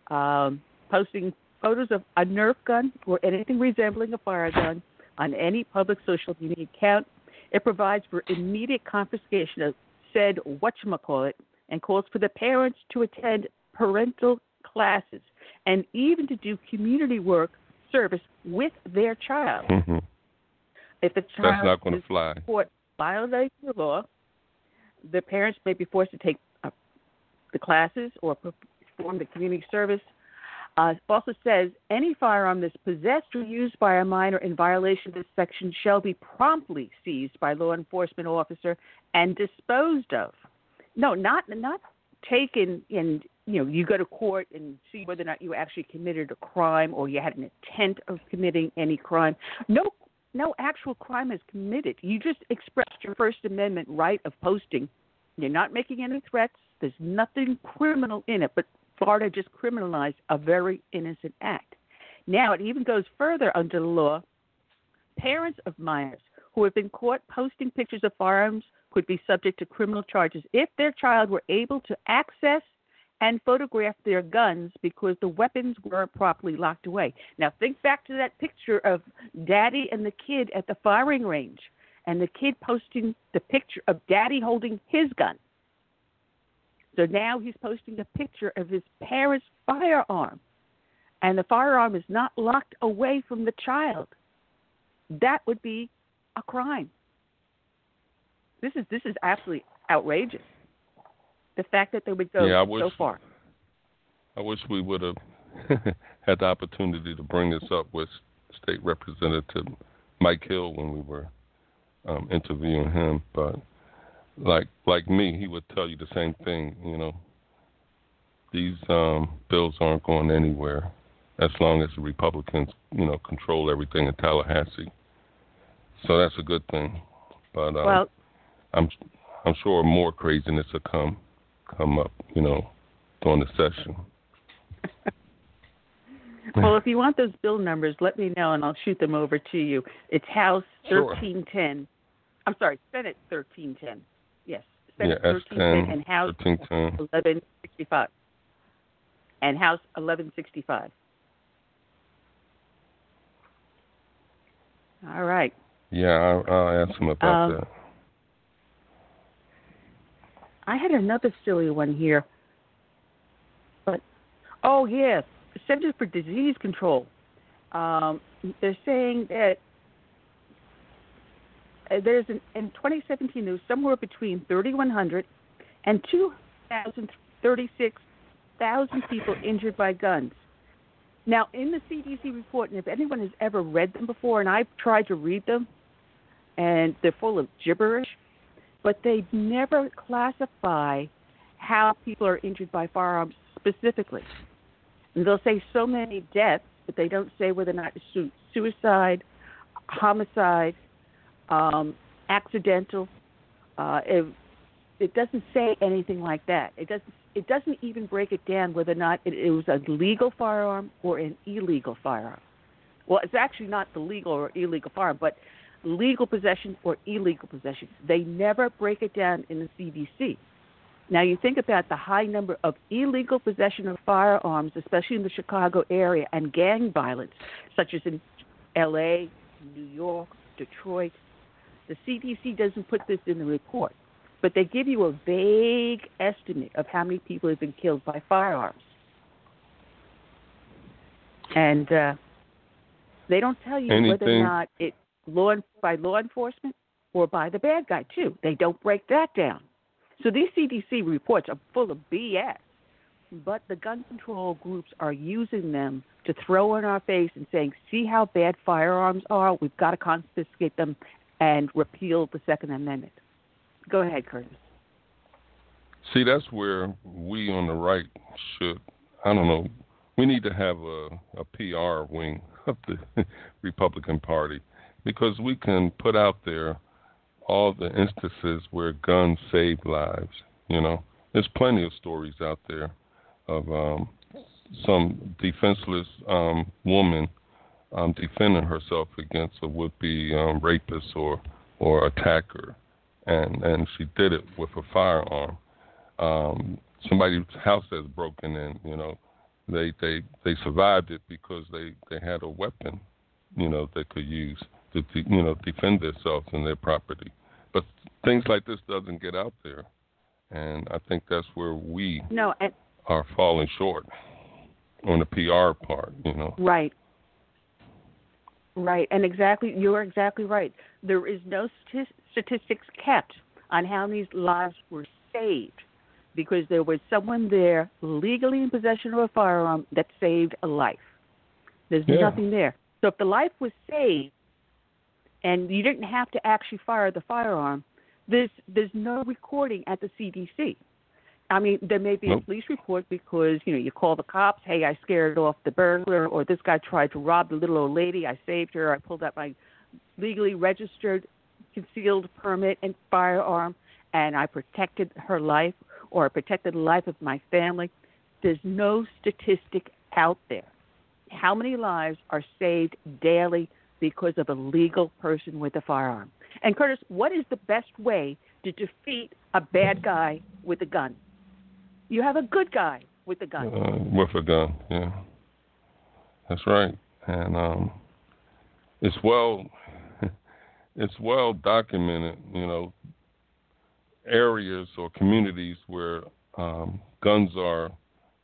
S1: um, posting photos of a Nerf gun or anything resembling a fire gun on any public social media account. It provides for immediate confiscation of said whatchamacallit and calls for the parents to attend parental classes and even to do community work service with their child.
S3: Mm-hmm.
S1: If the child
S3: That's not going to fly.
S1: caught violating the law, the parents may be forced to take uh, the classes or perform the community service. Uh, also says any firearm that's possessed or used by a minor in violation of this section shall be promptly seized by law enforcement officer and disposed of. No, not not taken and you know you go to court and see whether or not you actually committed a crime or you had an intent of committing any crime. No no actual crime is committed. You just expressed your First Amendment right of posting. You're not making any threats. There's nothing criminal in it, but Florida just criminalized a very innocent act. Now it even goes further under the law. Parents of minors who have been caught posting pictures of firearms could be subject to criminal charges if their child were able to access and photographed their guns because the weapons weren't properly locked away. Now, think back to that picture of daddy and the kid at the firing range, and the kid posting the picture of daddy holding his gun. So now he's posting a picture of his parents' firearm, and the firearm is not locked away from the child. That would be a crime. This is this is absolutely outrageous. The fact that they would go
S3: yeah, wish,
S1: so far.
S3: I wish we would have *laughs* had the opportunity to bring this up with State Representative Mike Hill when we were um, interviewing him, but like like me, he would tell you the same thing. You know, these um, bills aren't going anywhere as long as the Republicans, you know, control everything in Tallahassee. So that's a good thing. But um,
S1: well,
S3: I'm I'm sure more craziness will come come up, you know, during the session. *laughs*
S1: well, if you want those bill numbers, let me know and I'll shoot them over to you. It's House
S3: Sure.
S1: 1310. I'm sorry, Senate 1310. Yes, Senate
S3: yeah,
S1: 1310 and House
S3: 1310.
S1: 1165. And House 1165. All right.
S3: Yeah, I'll, I'll ask him about
S1: Um,
S3: that.
S1: I had another silly one here. But oh yes, Centers for Disease Control. Um, they're saying that uh, there's an, in 2017 there was somewhere between 3,100 and 2,036,000 people injured by guns. Now, in the CDC report, and if anyone has ever read them before, and I've tried to read them, and they're full of gibberish, but they never classify how people are injured by firearms specifically. And they'll say so many deaths, but they don't say whether or not it's suicide, homicide, um, accidental. Uh, it, it doesn't say anything like that. It doesn't. It doesn't even break it down whether or not it, it was a legal firearm or an illegal firearm. Well, it's actually not the legal or illegal firearm, but legal possession or illegal possession. They never break it down in the CDC. Now, you think about the high number of illegal possession of firearms, especially in the Chicago area, and gang violence, such as in LA, New York, Detroit. The CDC doesn't put this in the report, but they give you a vague estimate of how many people have been killed by firearms. And uh, they don't tell you whether or not it law by law enforcement or by the bad guy too. They don't break that down. So these CDC reports are full of BS, but the gun control groups are using them to throw in our face and saying, "See how bad firearms are? We've got to confiscate them and repeal the Second Amendment." Go ahead, Curtis.
S3: See, that's where we on the right should, I don't know, we need to have a, a PR wing of the *laughs* Republican Party because we can put out there all the instances where guns save lives. You know, there's plenty of stories out there of um, some defenseless um, woman um, defending herself against a would-be um, rapist or or attacker, and and she did it with a firearm. Um, somebody's house that's broken in, you know, they they they survived it because they they had a weapon, you know, they could use to you know defend themselves and their property. But things like this doesn't get out there, and I think that's where we
S1: no and,
S3: are falling short on the PR part. You know,
S1: right. Right, and exactly, you're exactly right. There is no statistics kept on how many lives were saved because there was someone there legally in possession of a firearm that saved a life. There's yeah. nothing there. So if the life was saved and you didn't have to actually fire the firearm, there's there's no recording at the CDC. I mean, there may be nope. a police report because you know you call the cops. Hey, I scared off the burglar, or this guy tried to rob the little old lady. I saved her. I pulled out my legally registered concealed permit and firearm, and I protected her life or protected the life of my family. There's no statistic out there. How many lives are saved daily because of a legal person with a firearm? And Curtis, what is the best way to defeat a bad guy with a gun? You have a good guy with a gun.
S3: Uh, with a gun, yeah. That's right. And um, it's well *laughs* it's well documented, you know, areas or communities where um, guns are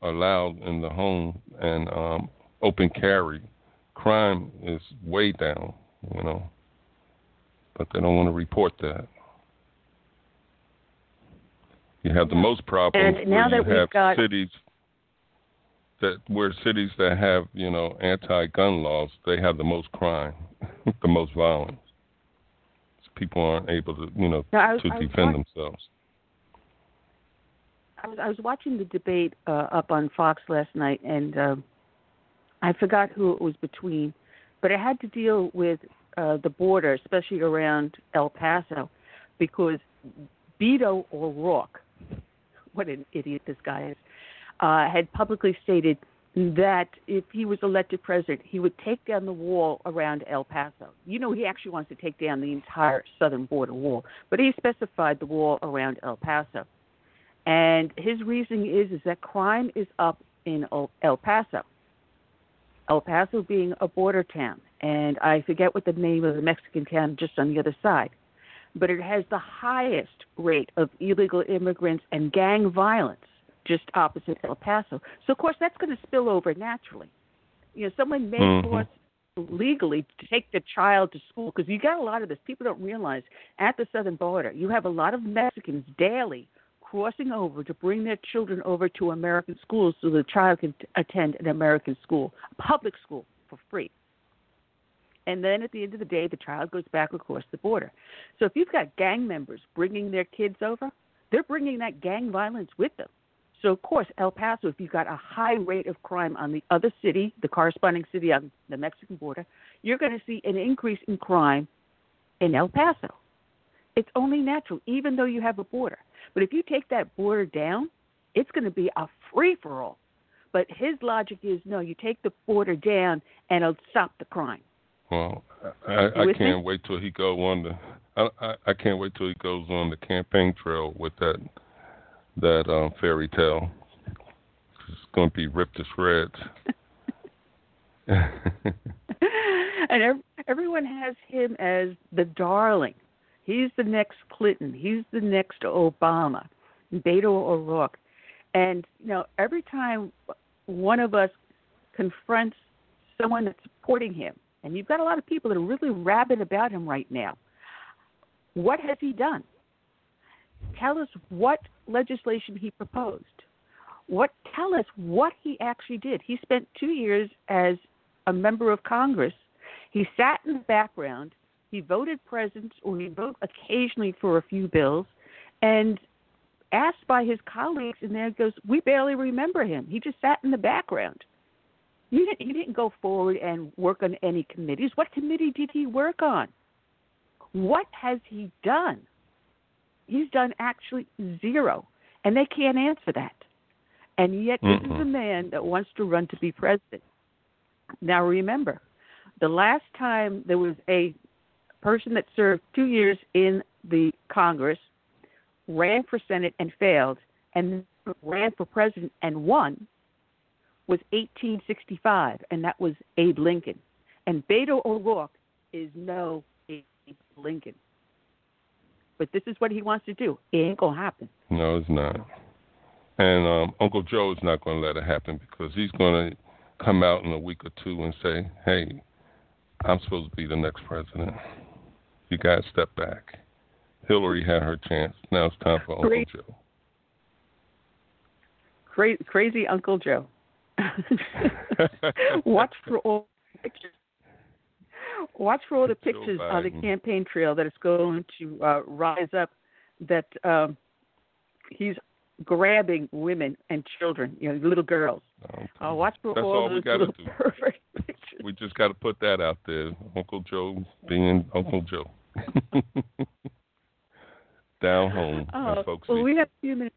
S3: allowed in the home and um, open carry, crime is way down, you know, but they don't want to report that. You have the most problems
S1: and now
S3: where
S1: that
S3: you have
S1: got...
S3: cities that where cities that have you know anti-gun laws, they have the most crime, *laughs* the most violence people aren't able to, you know,
S1: was,
S3: to defend themselves.
S1: I was I was watching the debate uh, up on Fox last night, and uh, I forgot who it was between, but it had to deal with uh, the border, especially around El Paso, because Beto O'Rourke, what an idiot this guy is, uh, had publicly stated that if he was elected president, he would take down the wall around El Paso. You know, he actually wants to take down the entire southern border wall, but he specified the wall around El Paso. And his reasoning is is that crime is up in El Paso. El Paso being a border town, and I forget what the name of the Mexican town just on the other side, but it has the highest rate of illegal immigrants and gang violence just opposite El Paso. So of course that's going to spill over naturally. You know, someone may
S3: mm-hmm.
S1: force legally to take the child to school because you got a lot of this. People don't realize at the southern border you have a lot of Mexicans daily crossing over to bring their children over to American schools so the child can t- attend an American school, a public school for free. And then at the end of the day, the child goes back across the border. So if you've got gang members bringing their kids over, they're bringing that gang violence with them. So, of course, El Paso, if you've got a high rate of crime on the other city, the corresponding city on the Mexican border, you're going to see an increase in crime in El Paso. It's only natural, even though you have a border. But if you take that border down, it's going to be a free for all. But his logic is no, you take the border down and it'll stop the crime.
S3: Well, I, I can't me? wait till he go on the. I, I, I can't wait till he goes on the campaign trail with that that um, fairy tale. It's going to be ripped to shreds. *laughs*
S1: and everyone has him as the darling. He's the next Clinton. He's the next Obama, Beto O'Rourke. And you know, every time one of us confronts someone that's supporting him, and you've got a lot of people that are really rabid about him right now. What has he done? Tell us what legislation he proposed. What tell us what he actually did. He spent two years as a member of Congress. He sat in the background. He voted present, or he voted occasionally for a few bills, and asked by his colleagues, and there goes, we barely remember him. He just sat in the background. He didn't, he didn't go forward and work on any committees. What committee did he work on? What has he done? He's done actually zero, and they can't answer that. And yet, this is a man that wants to run to be president. Now, remember, The last time there was a person that served two years in the Congress, ran for Senate and failed, and ran for president and won was 1865, and that was Abe Lincoln. And Beto O'Rourke is no Abe Lincoln. But this is what he wants to do. It ain't gonna happen.
S3: No, it's not. And um, Uncle Joe is not going to let it happen because he's going to come out in a week or two and say, "Hey, I'm supposed to be the next president. You guys step back." Hillary had her chance. Now it's time for Uncle Joe.
S1: Crazy, crazy Uncle Joe. *laughs* Watch for all pictures. Watch for all the pictures on the campaign trail that is going to uh, rise up. That um, he's grabbing women and children, you know, little girls. Uh, watch for
S3: That's
S1: all,
S3: all
S1: those little
S3: do. *laughs*
S1: perfect pictures.
S3: We just got to put that out there. Uncle Joe being Uncle Joe. *laughs* Down home,
S1: Oh,
S3: folks
S1: well, we have a few minutes.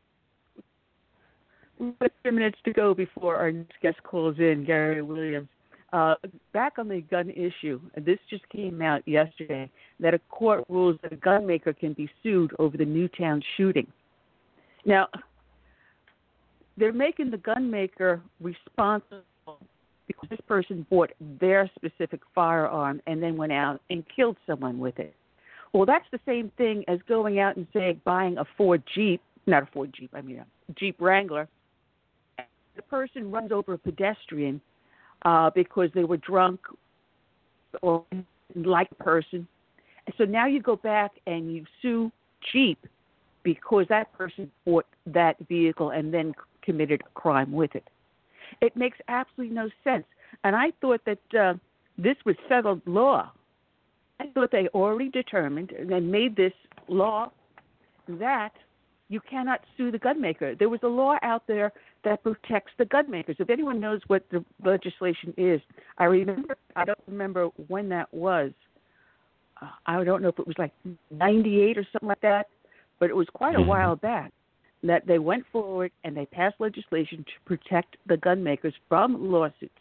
S1: We have a few minutes to go before our next guest calls in, Gary Williams. Uh, back on the gun issue, this just came out yesterday that a court rules that a gun maker can be sued over the Newtown shooting. Now, they're making the gun maker responsible because this person bought their specific firearm and then went out and killed someone with it. Well, that's the same thing as going out and say buying a Ford Jeep, not a Ford Jeep, I mean a Jeep Wrangler. The person runs over a pedestrian uh, because they were drunk or like the person. And so now you go back and you sue Jeep because that person bought that vehicle and then committed a crime with it. It makes absolutely no sense. And I thought that uh, this was settled law. I thought they already determined and made this law that you cannot sue the gun maker. There was a law out there that protects the gun makers. If anyone knows what the legislation is, I remember. I don't remember when that was. Uh, I don't know if it was like '98 or something like that, but it was quite a
S3: Mhm.
S1: while back that they went forward and they passed legislation to protect the gun makers from lawsuits.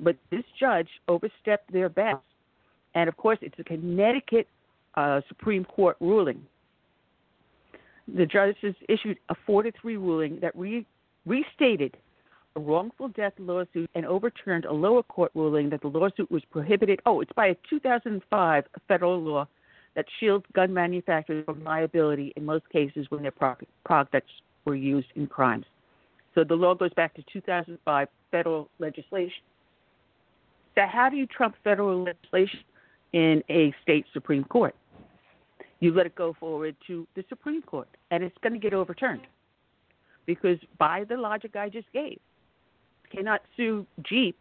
S1: But this judge overstepped their bounds, and of course, it's a Connecticut uh, Supreme Court ruling. The judges issued a four to three ruling that re- restated a wrongful death lawsuit and overturned a lower court ruling that the lawsuit was prohibited. Oh, it's by a 2005 federal law that shields gun manufacturers from liability in most cases when their products were used in crimes. So the law goes back to 2005 federal legislation. So how do you trump federal legislation in a state supreme court? You let it go forward to the Supreme Court, and it's going to get overturned because by the logic I just gave, cannot sue Jeep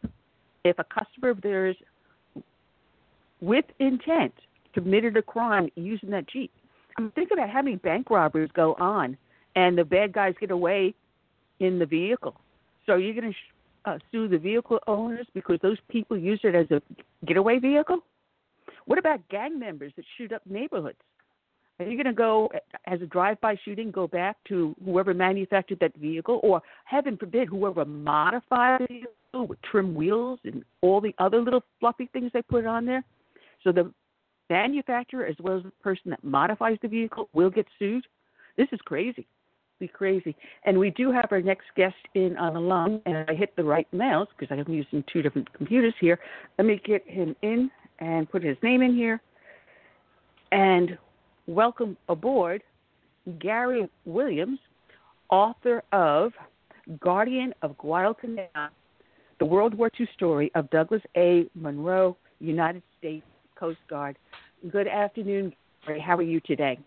S1: if a customer of theirs, with intent, committed a crime using that Jeep. I mean, think about how many bank robberies go on, and the bad guys get away in the vehicle. So you're going to uh, sue the vehicle owners because those people use it as a getaway vehicle? What about gang members that shoot up neighborhoods? Are you going to go as a drive-by shooting, go back to whoever manufactured that vehicle, or heaven forbid, whoever modified the vehicle with trim wheels and all the other little fluffy things they put on there? So the manufacturer, as well as the person that modifies the vehicle, will get sued. This is crazy, be crazy. And we do have our next guest in on the line, and I hit the right mouse because I'm using two different computers here. Let me get him in and put his name in here. And welcome aboard Gary Williams, author of Guardian of Guadalcanal, the World War II story of Douglas A. Munro, United States Coast Guard. Good afternoon, Gary. How are you today?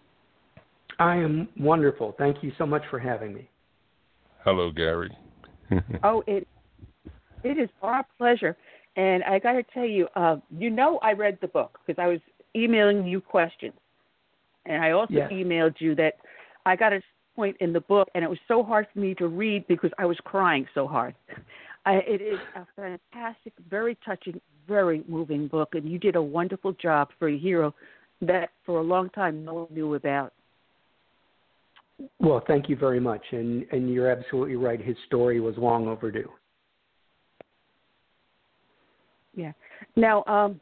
S5: I am wonderful. Thank you so much for having me.
S3: Hello, Gary. *laughs*
S1: Oh, it it is our pleasure. And I got to tell you, uh, you know, I read the book because I was emailing you questions, and I also
S5: Yes.
S1: emailed you that I got a point in the book, and it was so hard for me to read because I was crying so hard. I, it is a fantastic, very touching, very moving book, and you did a wonderful job for a hero that for a long time no one knew about.
S5: Well, thank you very much. And and you're absolutely right. His story was long overdue.
S1: Yeah. Now, um,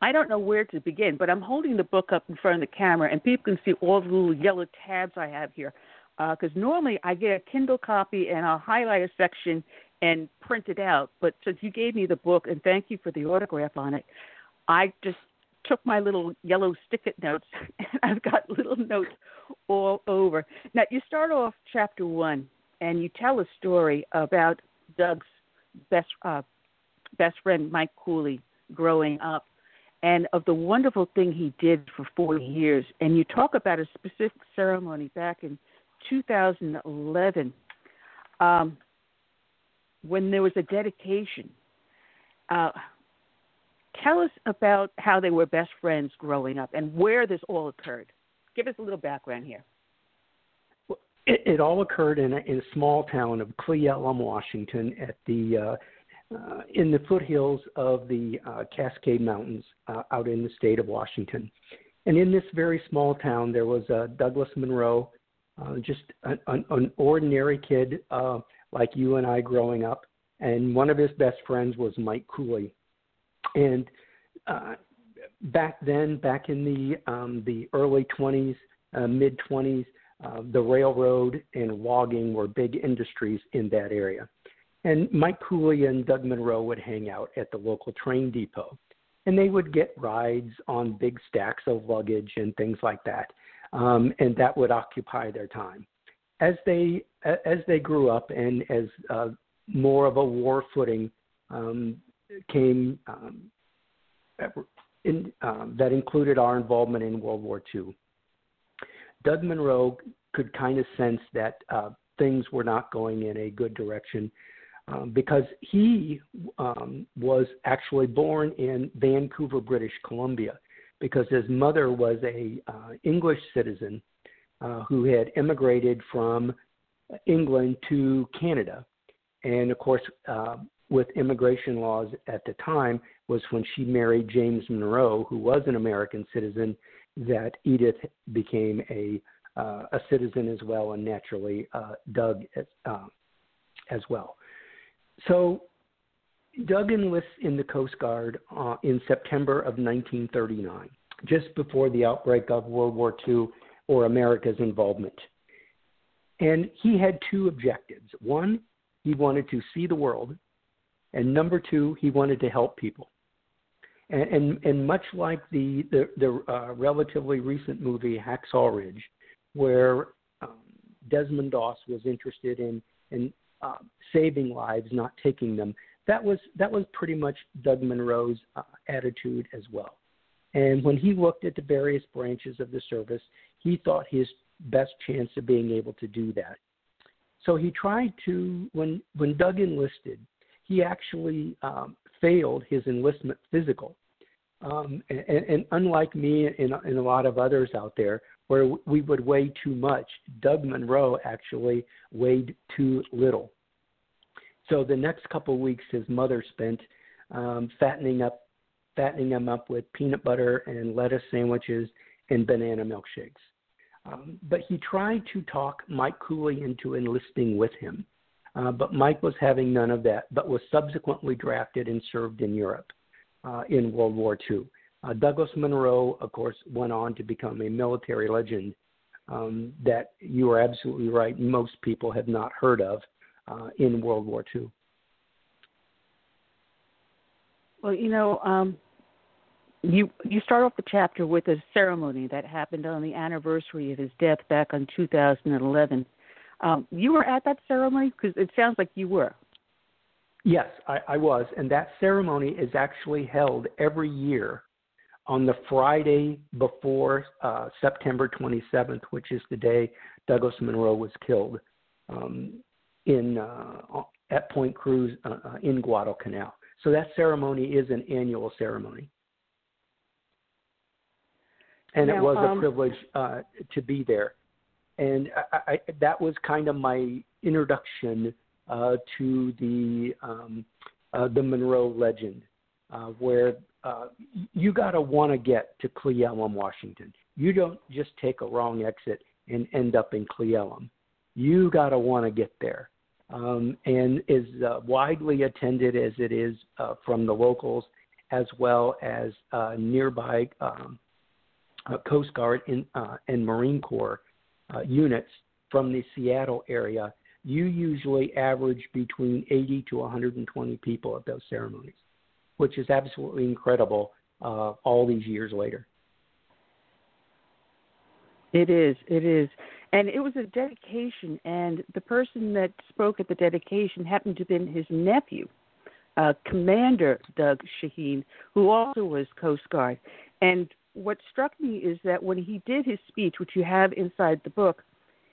S1: I don't know where to begin, but I'm holding the book up in front of the camera, and people can see all the little yellow tabs I have here. Because uh, normally I get a Kindle copy and I'll highlight a section and print it out. But since you gave me the book, and thank you for the autograph on it, I just took my little yellow stick-it notes, *laughs* and I've got little notes all over. Now you start off chapter one, and you tell a story about Doug's best uh, best friend Mike Cooley growing up, and of the wonderful thing he did for 40 years. And you talk about a specific ceremony back in 2011 um, when there was a dedication. Uh, tell us about how they were best friends growing up and where this all occurred. Give us a little background here.
S5: It, it all occurred in a, in a small town of Cle Elum, Washington, at the uh, uh, in the foothills of the uh, Cascade Mountains uh, out in the state of Washington. And in this very small town, there was uh, Douglas Munro, uh, just an, an, an ordinary kid uh, like you and I growing up. And one of his best friends was Mike Cooley. And uh, back then, back in the um, the early 20s, uh, mid 20s, uh, the railroad and logging were big industries in that area. And Mike Cooley and Doug Munro would hang out at the local train depot. And they would get rides on big stacks of luggage and things like that. Um, and that would occupy their time. As they as they grew up and as uh, more of a war footing um, came um, in, um, that included our involvement in World War II. Doug Munro could kind of sense that uh, things were not going in a good direction um, because he um, was actually born in Vancouver, British Columbia, because his mother was a uh, English citizen uh, who had immigrated from England to Canada, and of course, uh, with immigration laws at the time was when she married James Munro, who was an American citizen, that Edith became a uh, a citizen as well, and naturally uh, Doug as, uh, as well. So Doug enlists in the Coast Guard uh, in September of 1939, just before the outbreak of World War II or America's involvement. And he had two objectives. One, he wanted to see the world, and number two, he wanted to help people. And, and, and much like the, the, the uh, relatively recent movie Hacksaw Ridge, where um, Desmond Doss was interested in, in uh, saving lives, not taking them. That was that was pretty much Doug Munro's uh, attitude as well. And when he looked at the various branches of the service, he thought his best chance of being able to do that. So he tried to when when Doug enlisted, he actually um, failed his enlistment physical. Um, and, and unlike me and, and a lot of others out there, where we would weigh too much, Doug Munro actually weighed too little. So the next couple of weeks, his mother spent um, fattening up, fattening him up with peanut butter and lettuce sandwiches and banana milkshakes. Um, but he tried to talk Mike Cooley into enlisting with him. Uh, but Mike was having none of that, but was subsequently drafted and served in Europe uh, in World War II. Uh, Douglas Munro, of course, went on to become a military legend um, that you are absolutely right, most people have not heard of uh, in World War II.
S1: Well, you know, um, you you start off the chapter with a ceremony that happened on the anniversary of his death back in 2011. Um, you were at that ceremony because it sounds like you were.
S5: Yes, I, I was, and that ceremony is actually held every year on the Friday before uh, September 27th, which is the day Douglas Munro was killed um, in uh, at Point Cruz uh, uh in Guadalcanal. So that ceremony is an annual ceremony, and now, it was um, a privilege uh, to be there. And I, I, that was kind of my introduction uh, to the um, the Munro legend, where uh, you got to want to get to Cle Elum, Washington. You don't just take a wrong exit and end up in Cle Elum. You got to want to get there. Um, and is uh, widely attended as it is uh, from the locals as well as uh, nearby um, uh, Coast Guard in, uh, and Marine Corps uh, units from the Seattle area, you usually average between 80 to 120 people at those ceremonies, which is absolutely incredible all these years later.
S1: It is. It is. And it was a dedication, and the person that spoke at the dedication happened to have been his nephew, uh, Commander Doug Shaheen, who also was Coast Guard. And what struck me is that when he did his speech, which you have inside the book,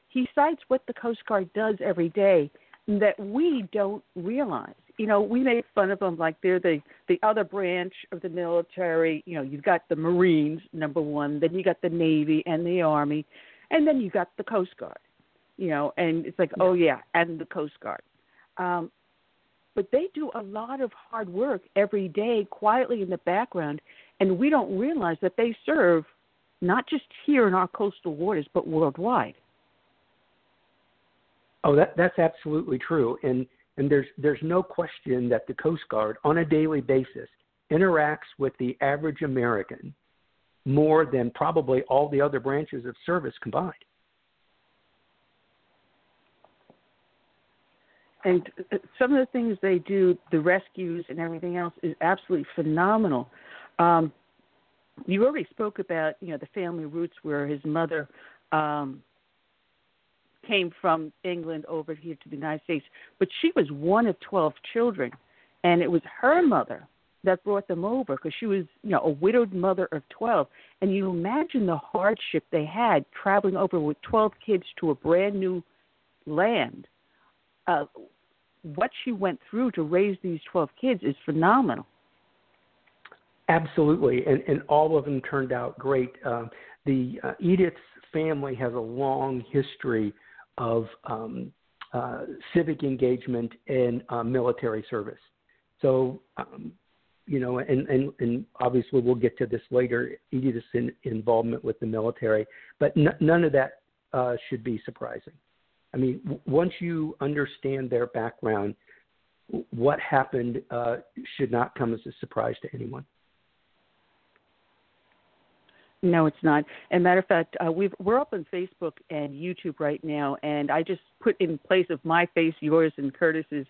S1: he cites what the Coast Guard does every day that we don't realize. You know, we make fun of them like they're the the other branch of the military. You know, you've got the Marines, number one, then you got the Navy and the Army, and then you got the Coast Guard. You know, and it's like, oh yeah, and the Coast Guard. Um, but they do a lot of hard work every day, quietly in the background, and we don't realize that they serve not just here in our coastal waters, but worldwide.
S5: Oh, that that's absolutely true, and and there's there's no question that the Coast Guard on a daily basis interacts with the average American more than probably all the other branches of service combined.
S1: And uh, some of the things they do, the rescues and everything else, is absolutely phenomenal. Um, you already spoke about, you know, the family roots where his mother um, came from England over here to the United States, but she was one of 12 children, and it was her mother that brought them over because she was, you know, a widowed mother of 12. And you imagine the hardship they had traveling over with 12 kids to a brand new land. Uh, what she went through to raise these 12 kids is phenomenal.
S5: Absolutely, and, and all of them turned out great. Um, the uh, Edith's family has a long history of um, uh, civic engagement and uh, military service. So, um, you know, and, and, and obviously we'll get to this later, Edith's in, involvement with the military, but n- none of that uh, should be surprising. I mean, w- once you understand their background, what happened uh, should not come as a surprise to anyone.
S1: No, it's not. And matter of fact, uh, we've, we're up on Facebook and YouTube right now, and I just put in place of my face, yours, and Curtis's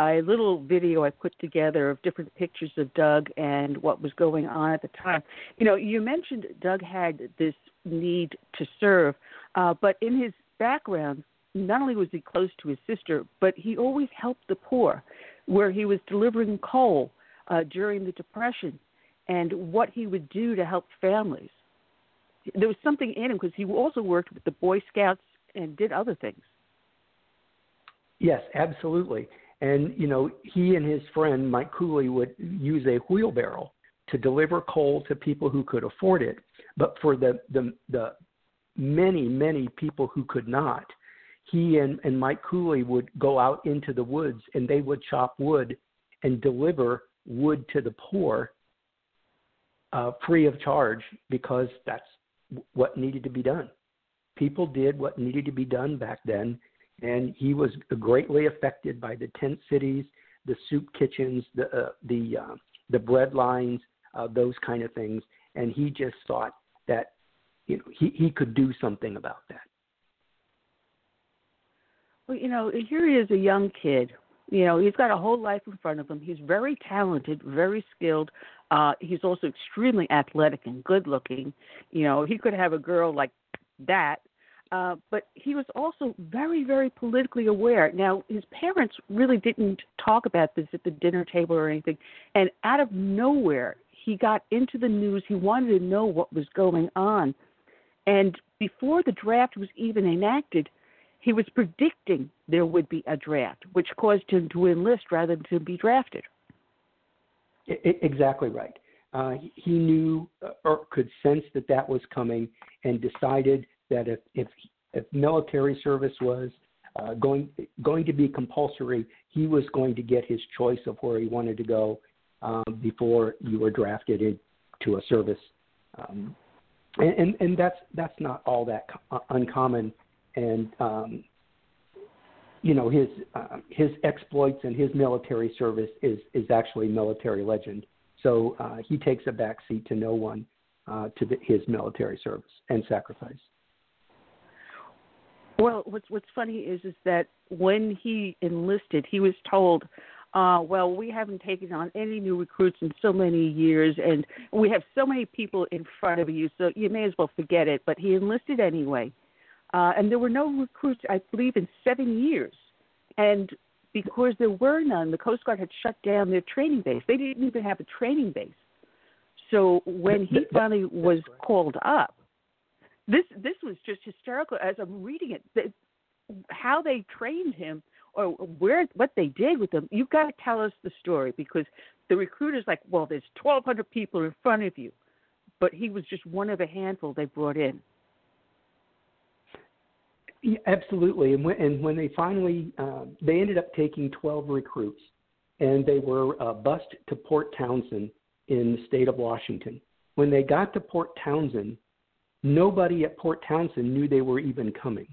S1: a little video I put together of different pictures of Doug and what was going on at the time. You know, you mentioned Doug had this need to serve, uh, but in his background, not only was he close to his sister, but he always helped the poor, where he was delivering coal uh, during the Depression and what he would do to help families there was something in him because he also worked with the Boy Scouts and did other things.
S5: Yes, absolutely. And you know, he and his friend Mike Cooley would use a wheelbarrow to deliver coal to people who could afford it, but for the the, the many many people who could not, he and, and Mike Cooley would go out into the woods and they would chop wood and deliver wood to the poor uh, free of charge because that's what needed to be done. People did what needed to be done back then, and he was greatly affected by the tent cities, the soup kitchens, the uh, the uh, the bread lines, uh, those kind of things, and he just thought that you know he he could do something about that.
S1: Well, you know, here he is, a young kid. You know, he's got a whole life in front of him. He's very talented, very skilled, uh, he's also extremely athletic and good looking. You know, he could have a girl like that. Uh, but he was also very, very politically aware. Now, his parents really didn't talk about this at the dinner table or anything. And out of nowhere, he got into the news. He wanted to know what was going on. And before the draft was even enacted, he was predicting there would be a draft, which caused him to enlist rather than to be drafted
S5: exactly right. Uh, he knew uh, or could sense that that was coming and decided that if if, if military service was uh, going going to be compulsory, he was going to get his choice of where he wanted to go um, before you were drafted into a service. Um, and, and, and that's that's not all that co- uh, uncommon. And um, you know his uh, his exploits and his military service is is actually military legend. So uh, he takes a back seat to no one uh, to the, his military service and sacrifice.
S1: Well, what's what's funny is is that when he enlisted, he was told, uh, "Well, we haven't taken on any new recruits in so many years, and we have so many people in front of you, so you may as well forget it." But he enlisted anyway, uh, and there were no recruits, I believe, in seven years, and because there were none, the Coast Guard had shut down their training base. They didn't even have a training base. So when he finally was called up, this this was just hysterical. As I'm reading it, the, how they trained him or where what they did with him. You've got to tell us the story because the recruiter's like, well, there's 1,200 people in front of you, but he was just one of a handful they brought in.
S5: Yeah, absolutely, and when, and when they finally uh, they ended up taking 12 recruits, and they were uh, bused to Port Townsend in the state of Washington. When they got to Port Townsend, nobody at Port Townsend knew they were even coming.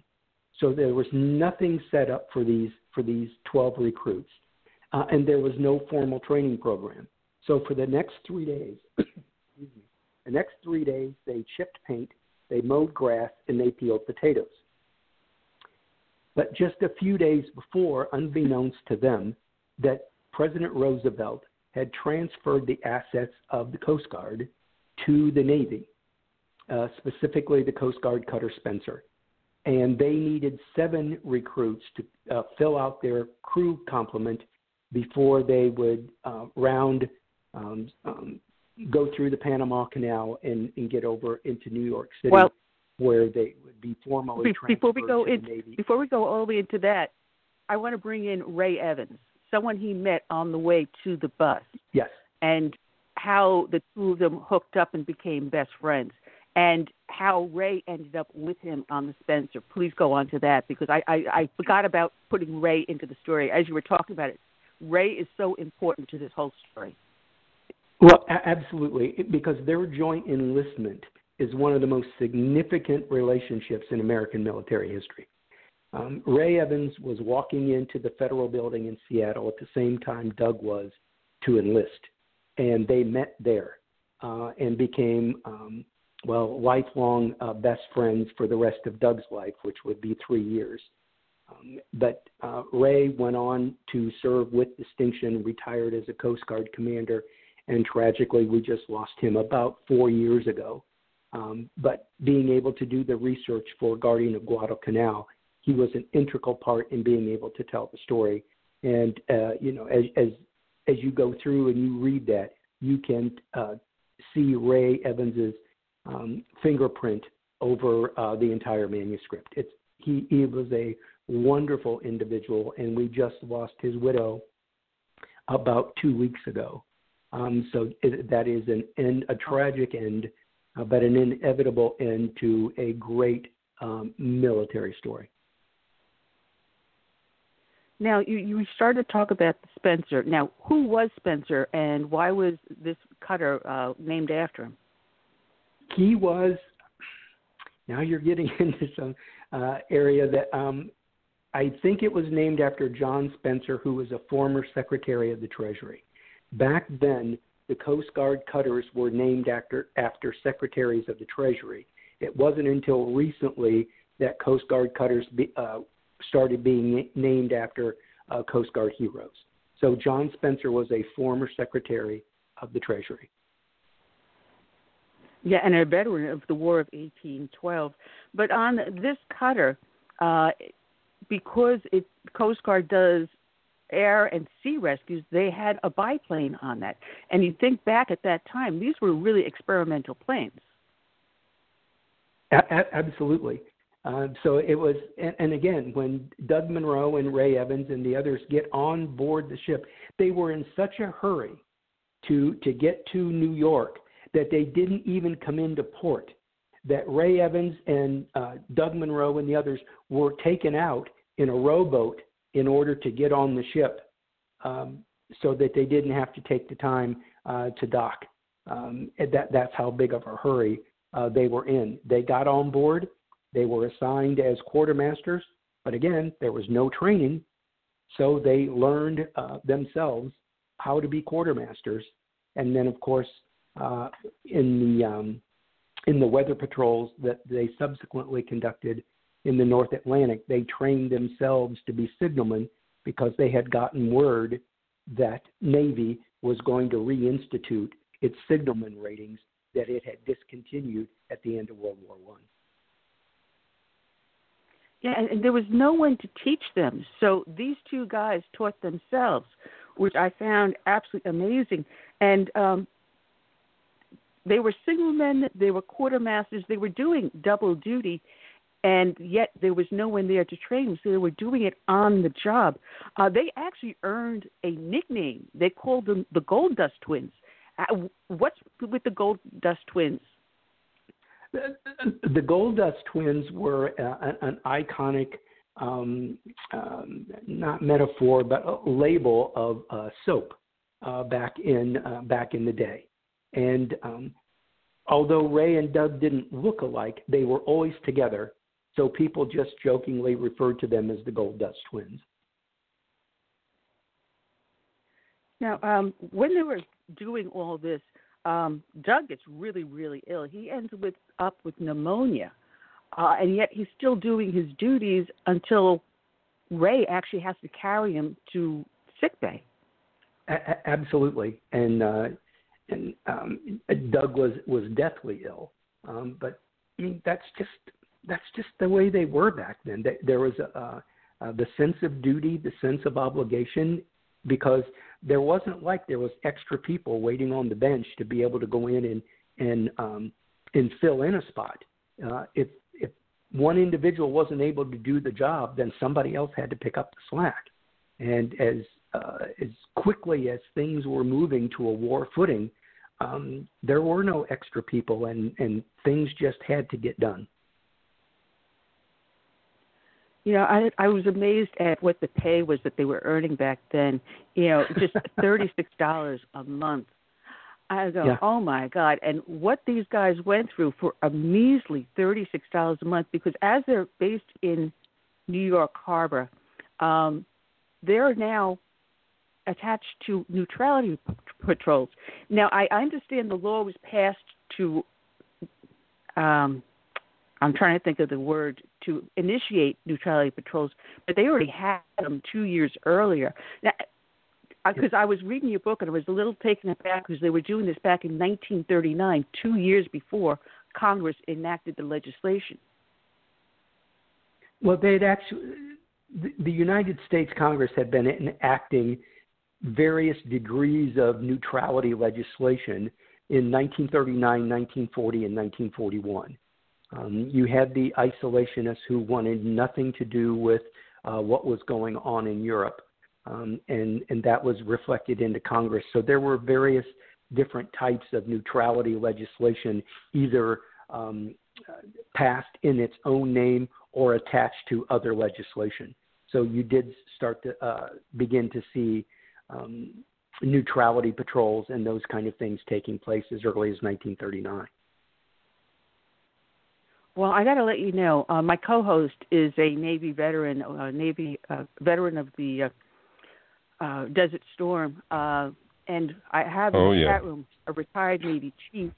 S5: So there was nothing set up for these for these 12 recruits, uh, and there was no formal training program. So for the next three days, *coughs* the next three days they chipped paint, they mowed grass, and they peeled potatoes. But just a few days before, unbeknownst to them, that President Roosevelt had transferred the assets of the Coast Guard to the Navy uh, specifically the Coast Guard Cutter Spencer. And they needed seven recruits to uh, fill out their crew complement before they would uh, round, um, um, go through the Panama Canal and, and get over into New York City,
S1: well,
S5: where they would be formally
S1: be, before we go
S5: in,
S1: Before we go all the way into that, I want to bring in Ray Evans, someone he met on the way to the bus.
S5: Yes.
S1: And how the two of them hooked up and became best friends and how Ray ended up with him on the Spencer. Please go on to that because I, I, I forgot about putting Ray into the story as you were talking about it. Ray is so important to this whole story.
S5: Well, absolutely, because their joint enlistment is one of the most significant relationships in American military history. Um, Ray Evans was walking into the federal building in Seattle at the same time Doug was to enlist, and they met there uh, and became um, well, lifelong uh, best friends for the rest of Doug's life, which would be three years. Um, but uh, Ray went on to serve with distinction, retired as a Coast Guard commander, and tragically, we just lost him about four years ago. Um, but being able to do the research for Guardian of Guadalcanal, he was an integral part in being able to tell the story. And uh, you know, as as as you go through and you read that, you can uh, see Ray Evans's um, fingerprint over uh, the entire manuscript. It's he, he was a wonderful individual, and we just lost his widow about two weeks ago. Um, so it, that is an end, a tragic end, uh, but an inevitable end to a great um, military story.
S1: Now you you started to talk about Spencer. Now, who was Spencer, and why was this cutter uh, named after him?
S5: He was. Now you're getting *laughs* into some uh, area that um, I think it was named after John Spencer, who was a former Secretary of the Treasury. Back then, the Coast Guard cutters were named after after secretaries of the Treasury. It wasn't until recently that Coast Guard cutters be, uh, started being named after uh, Coast Guard heroes. So John Spencer was a former Secretary of the Treasury.
S1: Yeah, and a veteran of the War of 1812. But on this cutter, uh, because it Coast Guard does air and sea rescues, they had a biplane on that. And you think back at that time, these were really experimental planes.
S5: A- absolutely. Uh, so it was, and, and again, when Doug Munro and Ray Evans and the others get on board the ship, they were in such a hurry to to get to New York that they didn't even come into port. That Ray Evans and uh, Doug Munro and the others were taken out in a rowboat in order to get on the ship um, so that they didn't have to take the time uh, to dock. Um, that, that's how big of a hurry uh, they were in. They got on board, they were assigned as quartermasters, but again, there was no training, so they learned uh, themselves how to be quartermasters and then of course uh, in the um, in the weather patrols that they subsequently conducted in the North Atlantic, they trained themselves to be signalmen because they had gotten word that Navy was going to reinstitute its signalman ratings that it had discontinued at the end of World War One.
S1: Yeah, and there was no one to teach them. So these two guys taught themselves, which I found absolutely amazing. And um, they were signalmen, they were quartermasters, they were doing double duty, and yet there was no one there to train them, so they were doing it on the job. Uh, they actually earned a nickname. They called them the Gold Dust Twins. Uh, what's with the Gold Dust Twins?
S5: The Gold Dust Twins were uh, an iconic, um, um, not metaphor, but a label of uh, soap uh, back in uh, back in the day. And um, although Ray and Doug didn't look alike, they were always together. So people just jokingly referred to them as the Gold Dust Twins.
S1: Now, um, when they were doing all this, um, Doug gets really, really ill. He ends with up with pneumonia, uh, and yet he's still doing his duties until Ray actually has to carry him to sick bay.
S5: A- absolutely, and uh, and um, Doug was was deathly ill. Um, but I mean, that's just that's just the way they were back then. There was a, uh, uh, the sense of duty, the sense of obligation, because there wasn't like there was extra people waiting on the bench to be able to go in and and um, and fill in a spot. Uh, if if one individual wasn't able to do the job, then somebody else had to pick up the slack. And as uh, as quickly as things were moving to a war footing, um, there were no extra people, and and things just had to get done.
S1: You know, I I was amazed at what the pay was that they were earning back then. You know, just *laughs* thirty six dollars a month. I go,
S5: yeah.
S1: oh my god! And what these guys went through for a measly thirty six dollars a month, because as they're based in New York Harbor, um, they're now attached to neutrality patrols. Now, I, understand the law was passed to, um, I'm trying to think of the word, to initiate neutrality patrols, but they already had them two years earlier. Now, because I was reading your book and I was a little taken aback because they were doing this back in 1939, two years before Congress enacted the legislation.
S5: Well, they'd actually, the United States Congress had been enacting various degrees of neutrality legislation in 1939, 1940, and 1941. Um, you had the isolationists who wanted nothing to do with uh, what was going on in Europe, um, and, and that was reflected into Congress. So there were various different types of neutrality legislation, either um, passed in its own name or attached to other legislation. So you did start to uh, begin to see um, neutrality patrols and those kind of things taking place as early as 1939.
S1: Well, I got to let you know, uh, my co-host is a Navy veteran, uh, Navy uh, veteran of the uh, uh, Desert Storm, uh, and I have in
S3: oh,
S1: the
S3: yeah.
S1: chat room a retired Navy chief.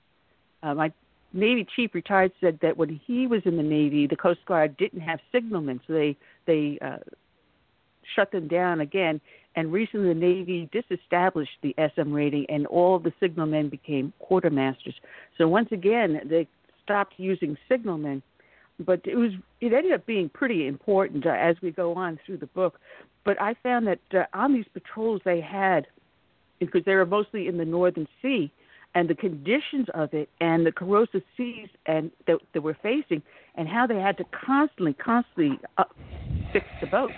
S1: Uh, my Navy chief retired said that when he was in the Navy, the Coast Guard didn't have signalmen, so they they uh, shut them down again. And recently, the Navy disestablished the SM rating, and all of the signalmen became quartermasters. So once again, they stopped using signalmen. But it was it ended up being pretty important uh, as we go on through the book. But I found that uh, on these patrols they had, because they were mostly in the Northern Sea, and the conditions of it and the corrosive seas and that, we're facing, and how they had to constantly, constantly uh, fix the boat.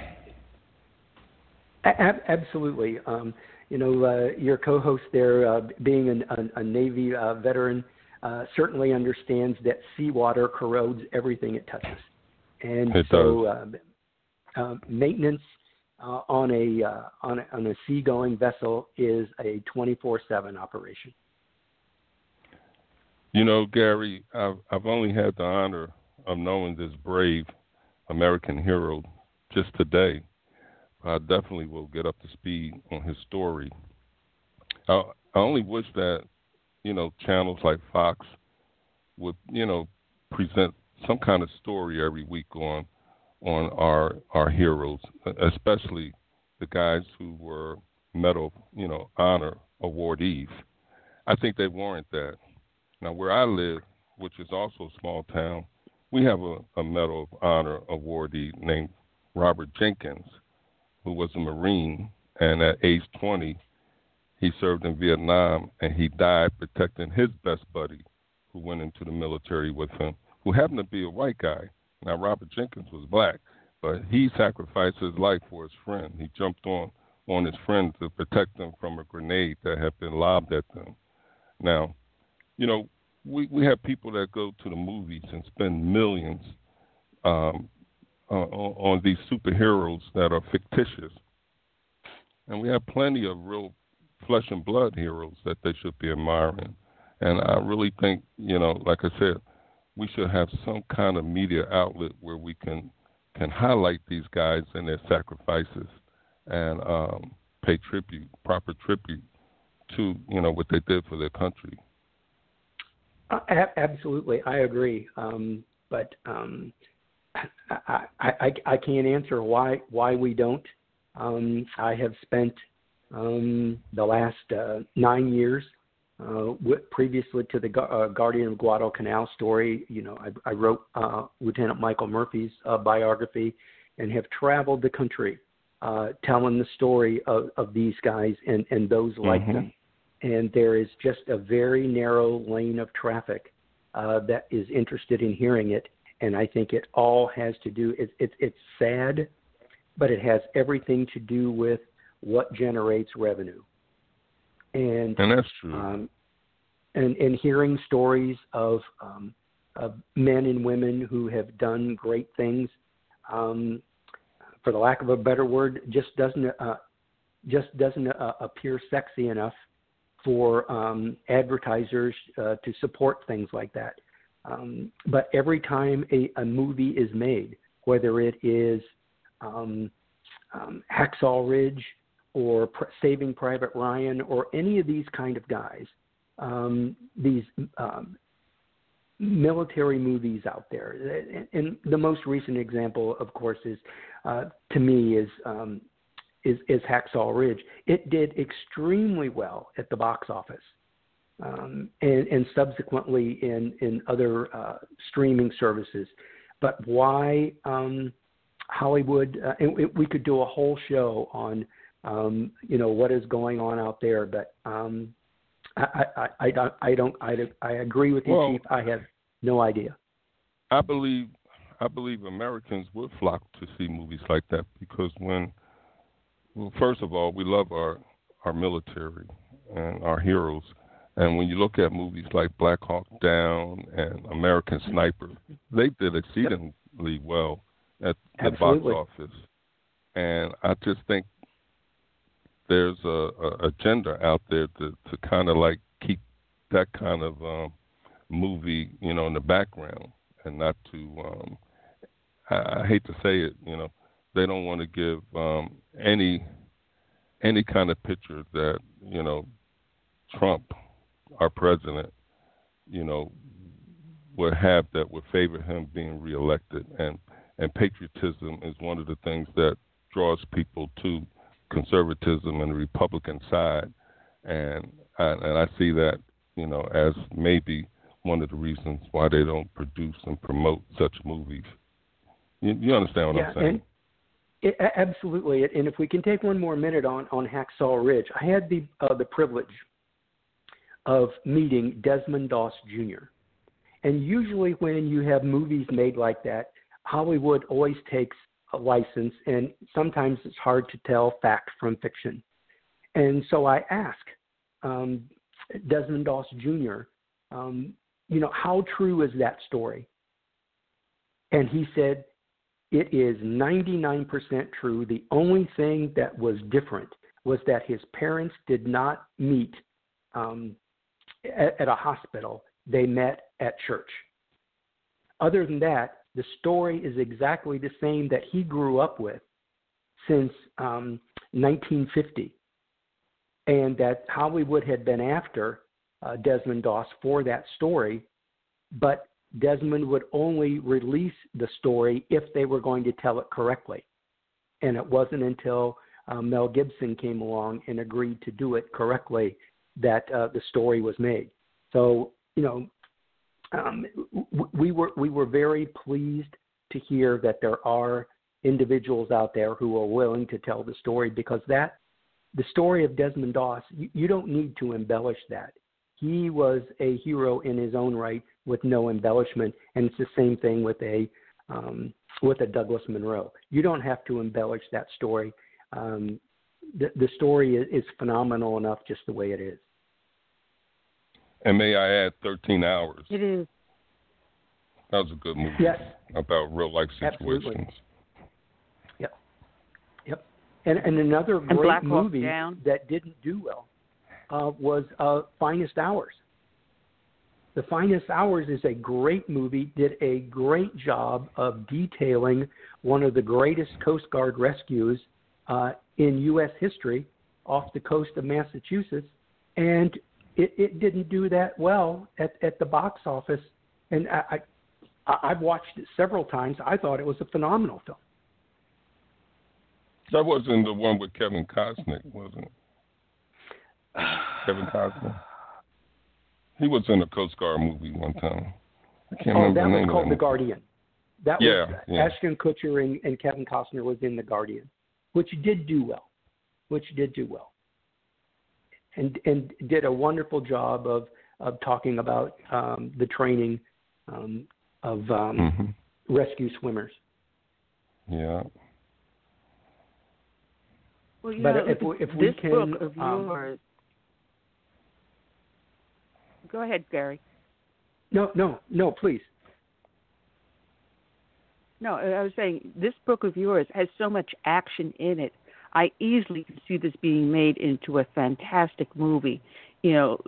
S5: A- absolutely. Um, you know, uh, your co-host there, uh, being an, a, a Navy uh, veteran, uh, certainly understands that seawater corrodes everything it touches, and
S3: it
S5: so uh, uh, maintenance uh, on a uh, on a on a seagoing vessel is a 24/7 operation.
S3: You know, Gary, I've, I've only had the honor of knowing this brave American hero just today. I definitely will get up to speed on his story. Uh, I only wish that you know channels like Fox would you know present some kind of story every week on on our our heroes, especially the guys who were Medal you know honor awardees. I think they warrant that. Now, where I live, which is also a small town, we have a, a Medal of Honor awardee named Robert Jenkins, who was a Marine, and at age 20, he served in Vietnam and he died protecting his best buddy, who went into the military with him, who happened to be a white guy. Now, Robert Jenkins was black, but he sacrificed his life for his friend. He jumped on on his friend to protect them from a grenade that had been lobbed at them. Now, you know, we we have people that go to the movies and spend millions um, uh, on, on these superheroes that are fictitious, and we have plenty of real flesh and blood heroes that they should be admiring. And I really think, you know, like I said, we should have some kind of media outlet where we can can highlight these guys and their sacrifices and um, pay tribute, proper tribute to you know what they did for their country.
S5: Uh, absolutely, I agree. Um, but um, I, I, I can't answer why why we don't. Um, I have spent um, the last uh, nine years uh, with, previously to the uh, Guardian of Guadalcanal story. You know, I, I wrote uh, Lieutenant Michael Murphy's uh, biography and have traveled the country uh, telling the story of, of these guys and, and those like mm-hmm. them and there is just a very narrow lane of traffic uh, that is interested in hearing it. And I think it all has to do. It's it, it's sad, but it has everything to do with what generates revenue. And
S3: and that's true.
S5: Um, and and hearing stories of um, of men and women who have done great things, um, for the lack of a better word, just doesn't uh, just doesn't uh, appear sexy enough for um, advertisers uh, to support things like that. Um, but every time a, a, movie is made, whether it is um, um Hacksaw Ridge or Pr- Saving Private Ryan or any of these kind of guys, um, these um, military movies out there, and the most recent example, of course, is uh, to me is um, is, is Hacksaw Ridge. It did extremely well at the box office, um, and, and subsequently in in other uh, streaming services. But why um, Hollywood? Uh, and we could do a whole show on um, you know what is going on out there, but um, I, I, I, don't I don't I, I agree with you,
S3: well,
S5: Chief. I have no idea.
S3: I believe I believe Americans would flock to see movies like that because when well, first of all, we love our our military and our heroes. And when you look at movies like Black Hawk Down and American Sniper, they did exceedingly yep. well at the
S5: Absolutely.
S3: box office. And I just think there's a, a agenda out there to to kind of like keep that kind of um, movie, you know, in the background and not to. Um, I, I hate to say it, you know, they don't want to give um, any any kind of picture that you know Trump, our president, you know, would have that would favor him being reelected, and and patriotism is one of the things that draws people to conservatism and the Republican side, and I, and I see that you know as maybe one of the reasons why they don't produce and promote such movies. You, you understand what
S5: yeah,
S3: I'm saying?
S5: And- it, absolutely, and if we can take one more minute on on Hacksaw Ridge, I had the uh, the privilege of meeting Desmond Doss Jr. And usually, when you have movies made like that, Hollywood always takes a license, and sometimes it's hard to tell fact from fiction. And so I asked um, Desmond Doss Jr., um, you know, how true is that story? And he said, it is 99% true. The only thing that was different was that his parents did not meet um, at, at a hospital, they met at church. Other than that, the story is exactly the same that he grew up with since um, 1950. and that Hollywood had been after uh, Desmond Doss for that story, but Desmond would only release the story if they were going to tell it correctly. And it wasn't until uh, Mel Gibson came along and agreed to do it correctly that uh, the story was made. So you know, um, we were we were very pleased to hear that there are individuals out there who are willing to tell the story because that the story of Desmond Doss you, you don't need to embellish that. He was a hero in his own right with no embellishment, and it's the same thing with a um, with a Douglas Munro. You don't have to embellish that story. Um, the, the story is, is phenomenal enough just the way it is.
S3: And may I add, 13 hours.
S1: It is.
S3: That was a good movie.
S5: Yes.
S3: About real life situations.
S5: Absolutely. Yep. Yep. And and another
S1: and
S5: great
S1: Black
S5: movie
S1: Down.
S5: that didn't do well uh, was uh, Finest Hours. The Finest Hours is a great movie, did a great job of detailing one of the greatest Coast Guard rescues uh, in U.S. history off the coast of Massachusetts, and it, it didn't do that well at, at the box office. And I, I, I've watched it several times. I thought it was a phenomenal film.
S3: That wasn't the one with Kevin Costner, wasn't it? *sighs* Kevin Costner. He was in a Coast Guard movie one time. I can't
S5: oh,
S3: remember
S5: that
S3: the
S5: was called The. Guardian. That
S3: Yeah,
S5: was
S3: yeah.
S5: Ashton Kutcher and, and Kevin Costner was in The Guardian, which did do well, which did do well, and and did a wonderful job of of talking about um, the training um, of um,
S3: Mhm.
S5: rescue swimmers.
S3: Yeah.
S1: Well, you
S5: But
S1: know,
S5: if we- if we
S1: this
S5: can,
S1: book of
S5: um,
S1: yours. Go ahead, Gary.
S5: No, no, no, please.
S1: No, I was saying this book of yours has so much action in it. I easily can see this being made into a fantastic movie. You know,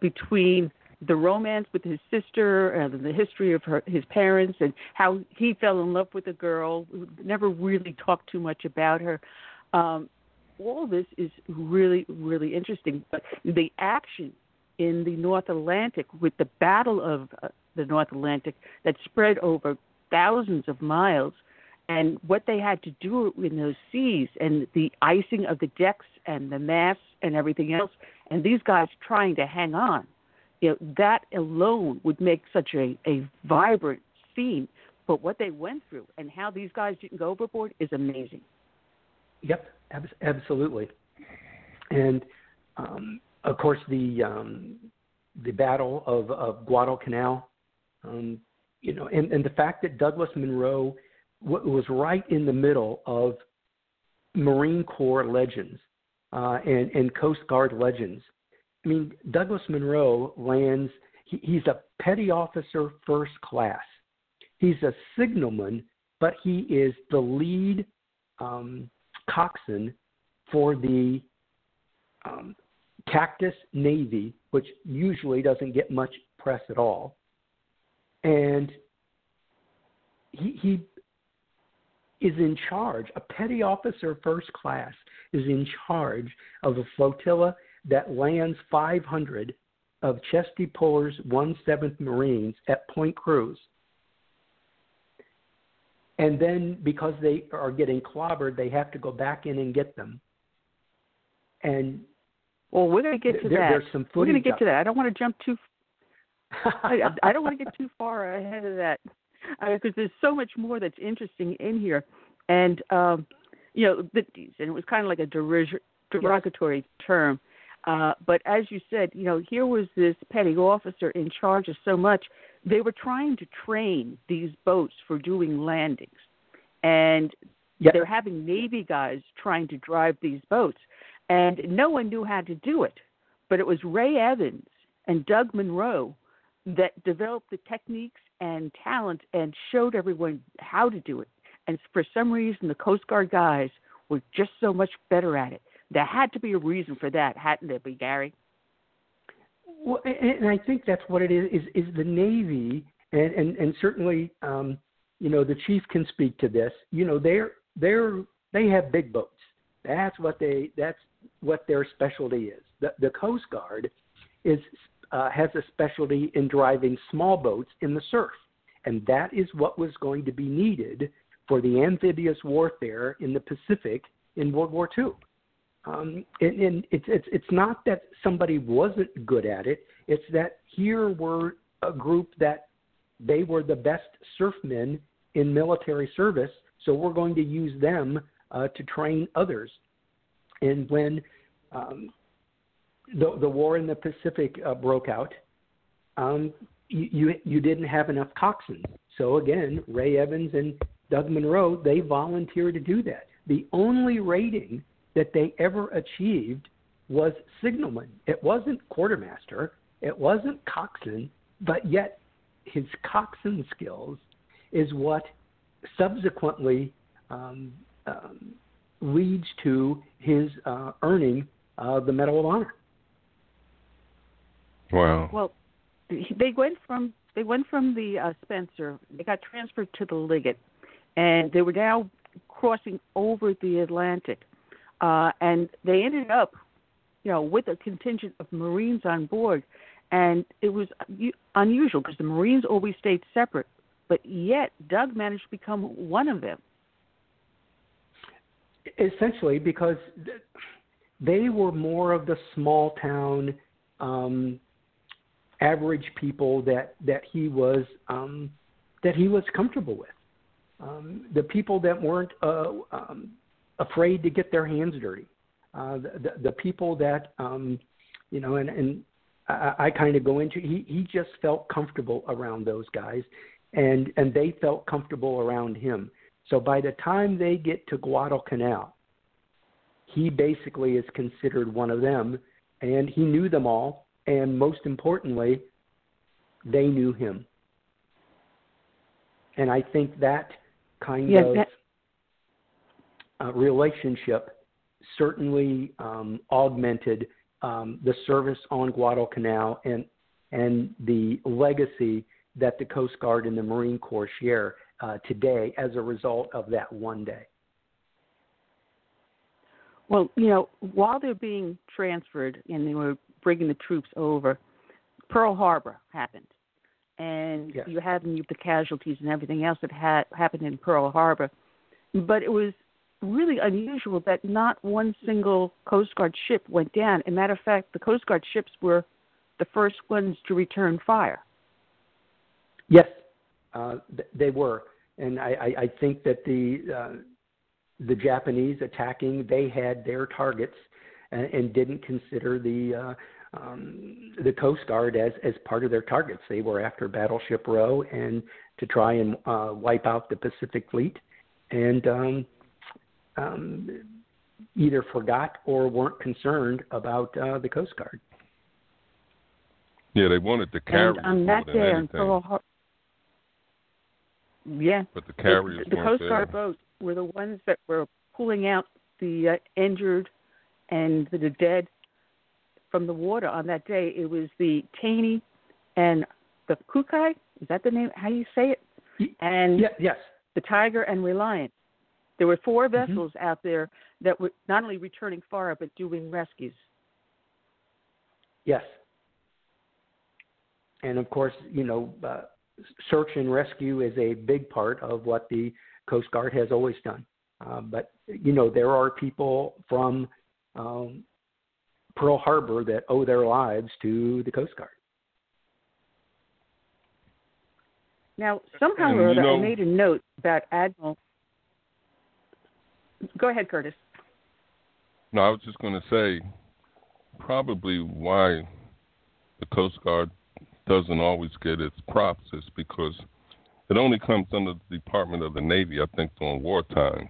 S1: between the romance with his sister and the history of her, his parents and how he fell in love with a girl, never really talked too much about her. Um, all this is really, really interesting. But the action in the North Atlantic with the Battle of uh, the North Atlantic that spread over thousands of miles and what they had to do in those seas and the icing of the decks and the masts and everything else and these guys trying to hang on. You know that alone would make such a, a vibrant scene. But what they went through and how these guys didn't go overboard is amazing.
S5: Yep, abs- absolutely. And um, of course, the um, the Battle of, of Guadalcanal, um, you know, and, and the fact that Douglas Munro w- was right in the middle of Marine Corps legends uh, and, and Coast Guard legends. I mean, Douglas Munro lands. He, he's a petty officer, first class. He's a signalman, but he is the lead um, coxswain for the um, Cactus Navy, which usually doesn't get much press at all. And he, he is in charge, a petty officer first class is in charge of a flotilla that lands 500 of Chesty Puller's 1/7th Marines at Point Cruz. And then because they are getting clobbered, they have to go back in and get them. And
S1: well we're going to get to
S5: there,
S1: that
S5: there's some
S1: we're going to get to that i don't want to jump too I, I don't want to get *laughs* too far ahead of that because there's so much more that's interesting in here, and um, you know, the, and it was kind of like a derig- derogatory term. Uh, but as you said, you know, here was this petty officer in charge of so much. They were trying to train these boats for doing landings, and
S5: Yep.
S1: they're having Navy guys trying to drive these boats, and no one knew how to do it. But it was Ray Evans and Doug Munro that developed the techniques and talent and showed everyone how to do it. And for some reason, the Coast Guard guys were just so much better at it. There had to be a reason for that, hadn't there, be Gary?
S5: Well, and I think that's what it is. Is, is the Navy, and, and and certainly, um, you know, the chief can speak to this. You know, they're they're they have big boats. That's what they. That's what their specialty is. The, the Coast Guard is uh, has a specialty in driving small boats in the surf, and that is what was going to be needed for the amphibious warfare in the Pacific in World War II. Um, and, and it's, it's it's not that somebody wasn't good at it. It's that here were a group that they were the best surfmen in military service, so we're going to use them uh, to train others. And when um, the the war in the Pacific uh, broke out, um, you, you you didn't have enough coxswains. So again, Ray Evans and Doug Munro they volunteered to do that. The only rating that they ever achieved was signalman. It wasn't quartermaster. It wasn't coxswain, but yet his coxswain skills is what subsequently um, um, leads to his uh, earning uh, the Medal of Honor.
S3: Wow.
S1: Well, they went from they went from the uh, Spencer. They got transferred to the Liggett, and they were now crossing over the Atlantic, uh, and they ended up, you know, with a contingent of Marines on board, and it was unusual because the Marines always stayed separate, but yet Doug managed to become one of them.
S5: Essentially, because they were more of the small town. Um, average people that that he was um, that he was comfortable with. Um, the people that weren't uh, um, afraid to get their hands dirty. Uh, the, the, the people that um, you know, and, and I, I kind of go into. He he just felt comfortable around those guys, and and they felt comfortable around him. So by the time they get to Guadalcanal, he basically is considered one of them, and he knew them all and most importantly, they knew him. And I think that kind
S1: yeah,
S5: of
S1: that...
S5: Uh, relationship certainly um, augmented um, the service on Guadalcanal and and the legacy that the Coast Guard and the Marine Corps share uh, today as a result of that one day.
S1: Well, you know, while they're being transferred and they were bringing the troops over, Pearl Harbor happened, and
S5: yes.
S1: you had the casualties and everything else that had happened in Pearl Harbor. But it was really unusual that not one single Coast Guard ship went down. As a matter of fact, the Coast Guard ships were the first ones to return fire.
S5: Yes, uh, they were, and I, I, I think that the uh, the Japanese attacking, they had their targets and, and didn't consider the uh, um, the Coast Guard as as part of their targets. They were after Battleship Row and to try and uh, wipe out the Pacific Fleet, and um, um, either forgot or weren't concerned about uh, the Coast Guard.
S3: Yeah, they wanted the carriers
S1: and on that day on Pearl Harbor. Yeah,
S3: but the carriers
S1: the, the
S3: Coast
S1: Guard boats were the ones that were pulling out the uh, injured and the dead from the water on that day. It was the Taney and the Kukui. Is that the name? How do you say it? And
S5: yeah, yes,
S1: the Tiger and Reliant. There were four
S5: mm-hmm.
S1: vessels mm-hmm. out there that were not only returning fire but doing rescues.
S5: Yes. And of course, you know, uh, search and rescue is a big part of what the Coast Guard has always done. Uh, but you know, there are people from um, Pearl Harbor that owe their lives to the Coast Guard.
S1: Now, somehow or other, I made a note about Admiral. Go ahead, Curtis.
S3: No, I was just going to say probably why the Coast Guard doesn't always get its props is because it only comes under the Department of the Navy, I think, during wartime.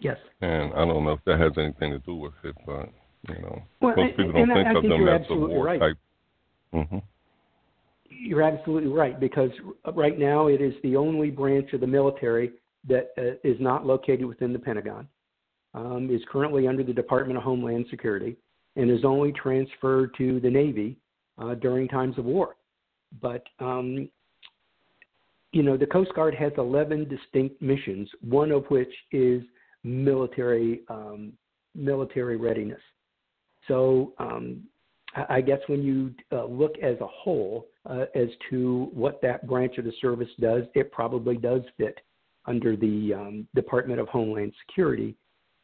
S5: Yes.
S3: And I don't know if that has anything to do with it, but you know,
S5: well,
S3: most people don't think
S5: I, I
S3: of
S5: think
S3: them
S5: as
S3: a war
S5: right.
S3: type. Mm-hmm.
S5: You're absolutely right because right now it is the only branch of the military that uh, is not located within the Pentagon. Um, is currently under the Department of Homeland Security and is only transferred to the Navy uh, during times of war. But um, you know, the Coast Guard has 11 distinct missions, one of which is military um, military readiness. So um, I guess when you uh, look as a whole uh, as to what that branch of the service does, it probably does fit under the um, Department of Homeland Security.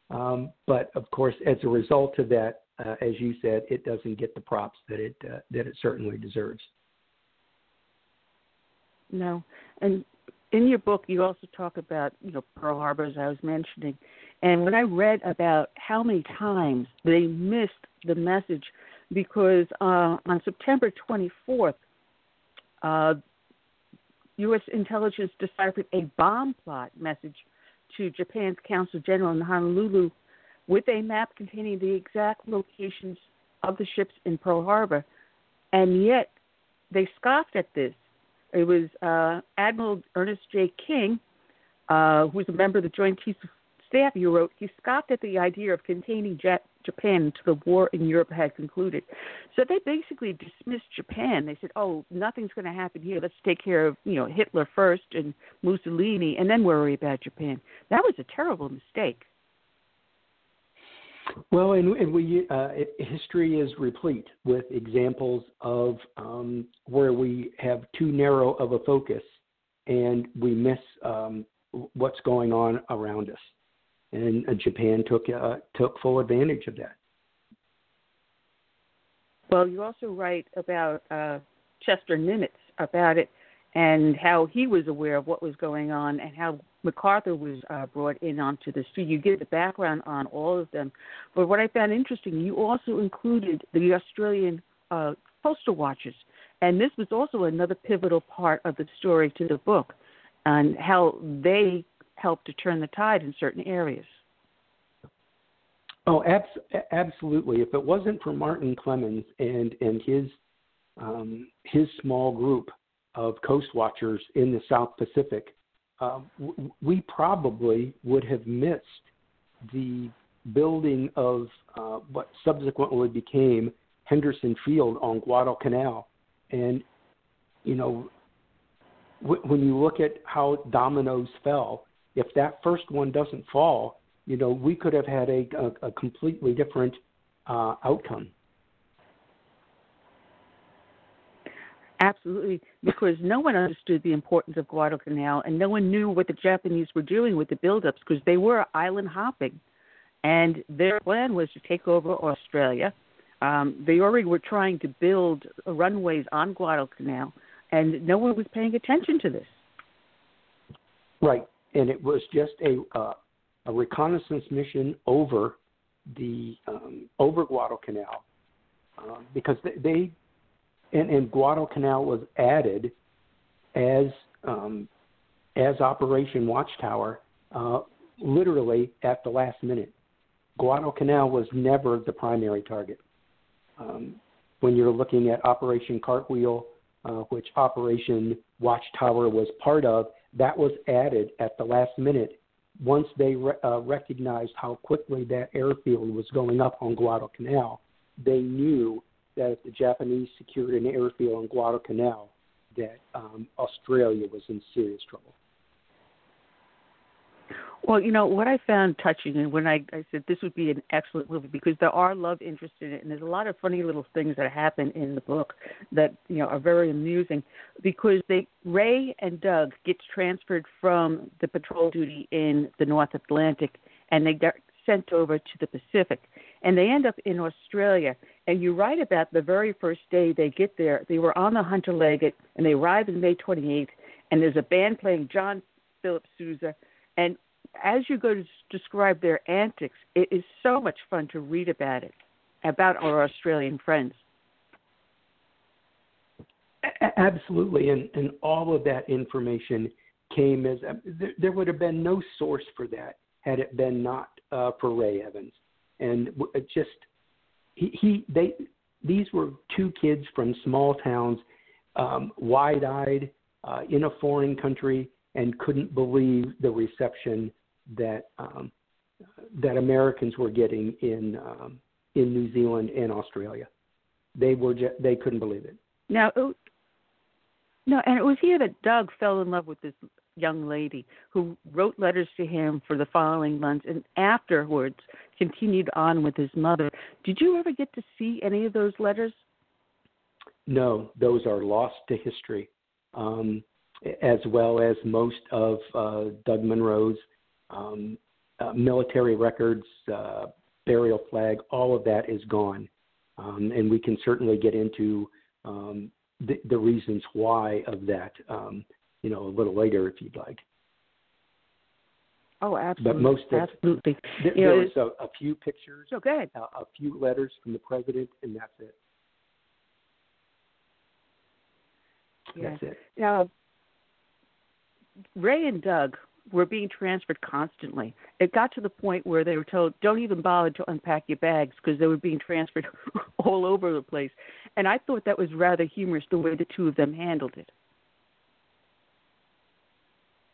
S5: Um, but of course, as a result of that, uh, as you said, it doesn't get the props that it uh, that it certainly deserves.
S1: No, and in your book, you also talk about you know Pearl Harbor, as I was mentioning, and when I read about how many times they missed the message, because uh, on September 24th, uh, U.S. intelligence deciphered a bomb plot message to Japan's consul general in Honolulu with a map containing the exact locations of the ships in Pearl Harbor, and yet they scoffed at this. It was uh, Admiral Ernest J. King, uh, who was a member of the Joint Chiefs of Staff, who wrote, he scoffed at the idea of containing Japan until the war in Europe had concluded. So they basically dismissed Japan. They said, "Oh, nothing's going to happen here. Let's take care of you know Hitler first and Mussolini, and then worry about Japan." That was a terrible mistake.
S5: Well, and, and we uh, history is replete with examples of um, where we have too narrow of a focus, and we miss um, what's going on around us and uh, Japan took uh, took full advantage of that.
S1: Well, you also write about uh, Chester Nimitz about it and how he was aware of what was going on and how MacArthur was uh, brought in onto the So you give the background on all of them. But what I found interesting, you also included the Australian uh, postal watchers, and this was also another pivotal part of the story to the book, and how they help to turn the tide in certain areas.
S5: Oh, abs- absolutely. If it wasn't for Martin Clemens and and his um, his small group of coast watchers in the South Pacific, uh, w- we probably would have missed the building of uh, what subsequently became Henderson Field on Guadalcanal. And, you know, w- when you look at how dominoes fell, if that first one doesn't fall, you know, we could have had a, a, a completely different uh, outcome.
S1: Absolutely, because no one understood the importance of Guadalcanal, and no one knew what the Japanese were doing with the buildups because they were island hopping, and their plan was to take over Australia. Um, they already were trying to build runways on Guadalcanal, and no one was paying attention to this.
S5: Right, and it was just a uh, a reconnaissance mission over the um, over Guadalcanal uh, because they, they and, and, Guadalcanal was added as um, as Operation Watchtower uh, literally at the last minute. Guadalcanal was never the primary target. Um, when you're looking at Operation Cartwheel, uh, which Operation Watchtower was part of, that was added at the last minute once they re- uh, recognized how quickly that airfield was going up on Guadalcanal, they knew that if the Japanese secured an airfield on Guadalcanal, that um, Australia was in serious trouble.
S1: Well, you know what I found touching, and when I, I said this would be an excellent movie because there are love interests in it, and there's a lot of funny little things that happen in the book that you know are very amusing. Because they Ray and Doug gets transferred from the patrol duty in the North Atlantic, and they get sent over to the Pacific, and they end up in Australia. And you write about the very first day they get there. They were on the Hunter Liggett, and they arrive in May 28th, and there's a band playing John Philip Sousa, and as you go to describe their antics, it is so much fun to read about it, about our Australian friends.
S5: Absolutely, and, and all of that information came as uh, there, there would have been no source for that had it been not uh, for Ray Evans, and just he, he they these were two kids from small towns, um, wide-eyed uh, in a foreign country, and couldn't believe the reception that um, that Americans were getting in um, in New Zealand and Australia. They were just, they couldn't believe it.
S1: Now, no, and it was here that Doug fell in love with this young lady who wrote letters to him for the following months and afterwards continued on with his mother. Did you ever get to see any of those letters?
S5: No, those are lost to history, um, as well as most of uh, Doug Munro's um, uh, military records, uh, burial flag, all of that is gone. Um, and we can certainly get into um, the, the, reasons why of that, um, you know, a little later if you'd like.
S1: Oh, absolutely.
S5: But most of,
S1: absolutely.
S5: Th- there was a, a, few pictures,
S1: so good.
S5: A, a few letters from the president, and that's it.
S1: Yeah.
S5: That's it.
S1: Now, Ray and Doug were being transferred constantly. It got to the point where they were told, "Don't even bother to unpack your bags," because they were being transferred *laughs* all over the place. And I thought that was rather humorous the way the two of them handled it.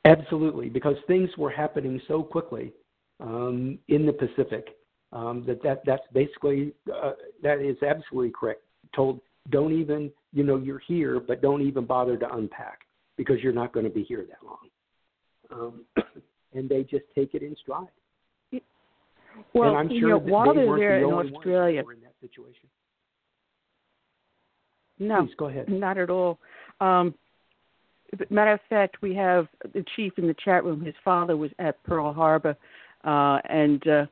S5: Absolutely, because things were happening so quickly um, in the Pacific um, that, that that's basically uh, that is absolutely correct. Told, don't even you know you're here, but don't even bother to unpack because you're not going to be here that long um, *clears throat* and they just take it in stride.
S1: Well,
S5: and I'm
S1: you
S5: sure
S1: know,
S5: that
S1: while
S5: they
S1: they're there
S5: the
S1: in Australia,
S5: in that situation.
S1: No,
S5: Please go ahead.
S1: Not at all. Um, matter of fact, we have the chief in the chat room. His father was at Pearl Harbor, uh, and uh,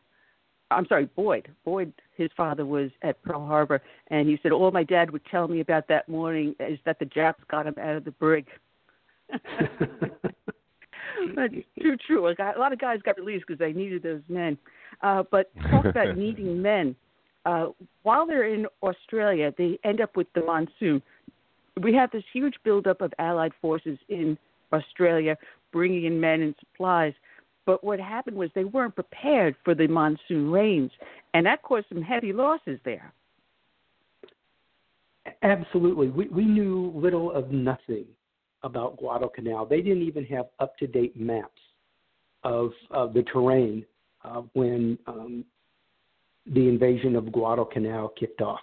S1: I'm sorry, Boyd. Boyd, his father was at Pearl Harbor, and he said all my dad would tell me about that morning is that the Japs got him out of the brig. That's *laughs* too true. A, guy, a lot of guys got released because they needed those men. Uh, but talk *laughs* about needing men. Uh, while they're in Australia, they end up with the monsoon. We have this huge buildup of Allied forces in Australia, bringing in men and supplies. But what happened was they weren't prepared for the monsoon rains, and that caused some heavy losses there.
S5: Absolutely. We, we knew little of nothing about Guadalcanal. They didn't even have up to date maps of, of the terrain uh, when um, the invasion of Guadalcanal kicked off.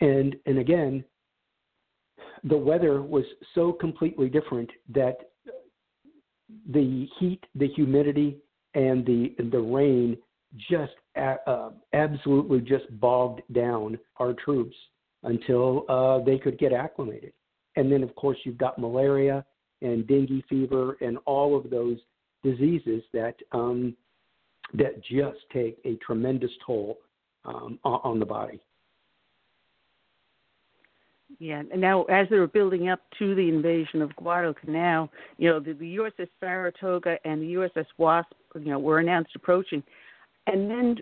S5: And, and again, the weather was so completely different that the heat, the humidity, and the the rain just uh, absolutely just bogged down our troops until uh, they could get acclimated. And then, of course, you've got malaria and dengue fever and all of those diseases that um, that just take a tremendous toll um, on the body.
S1: Yeah, and now as they were building up to the invasion of Guadalcanal, you know, the, the USS Saratoga and the USS Wasp, you know, were announced approaching, and then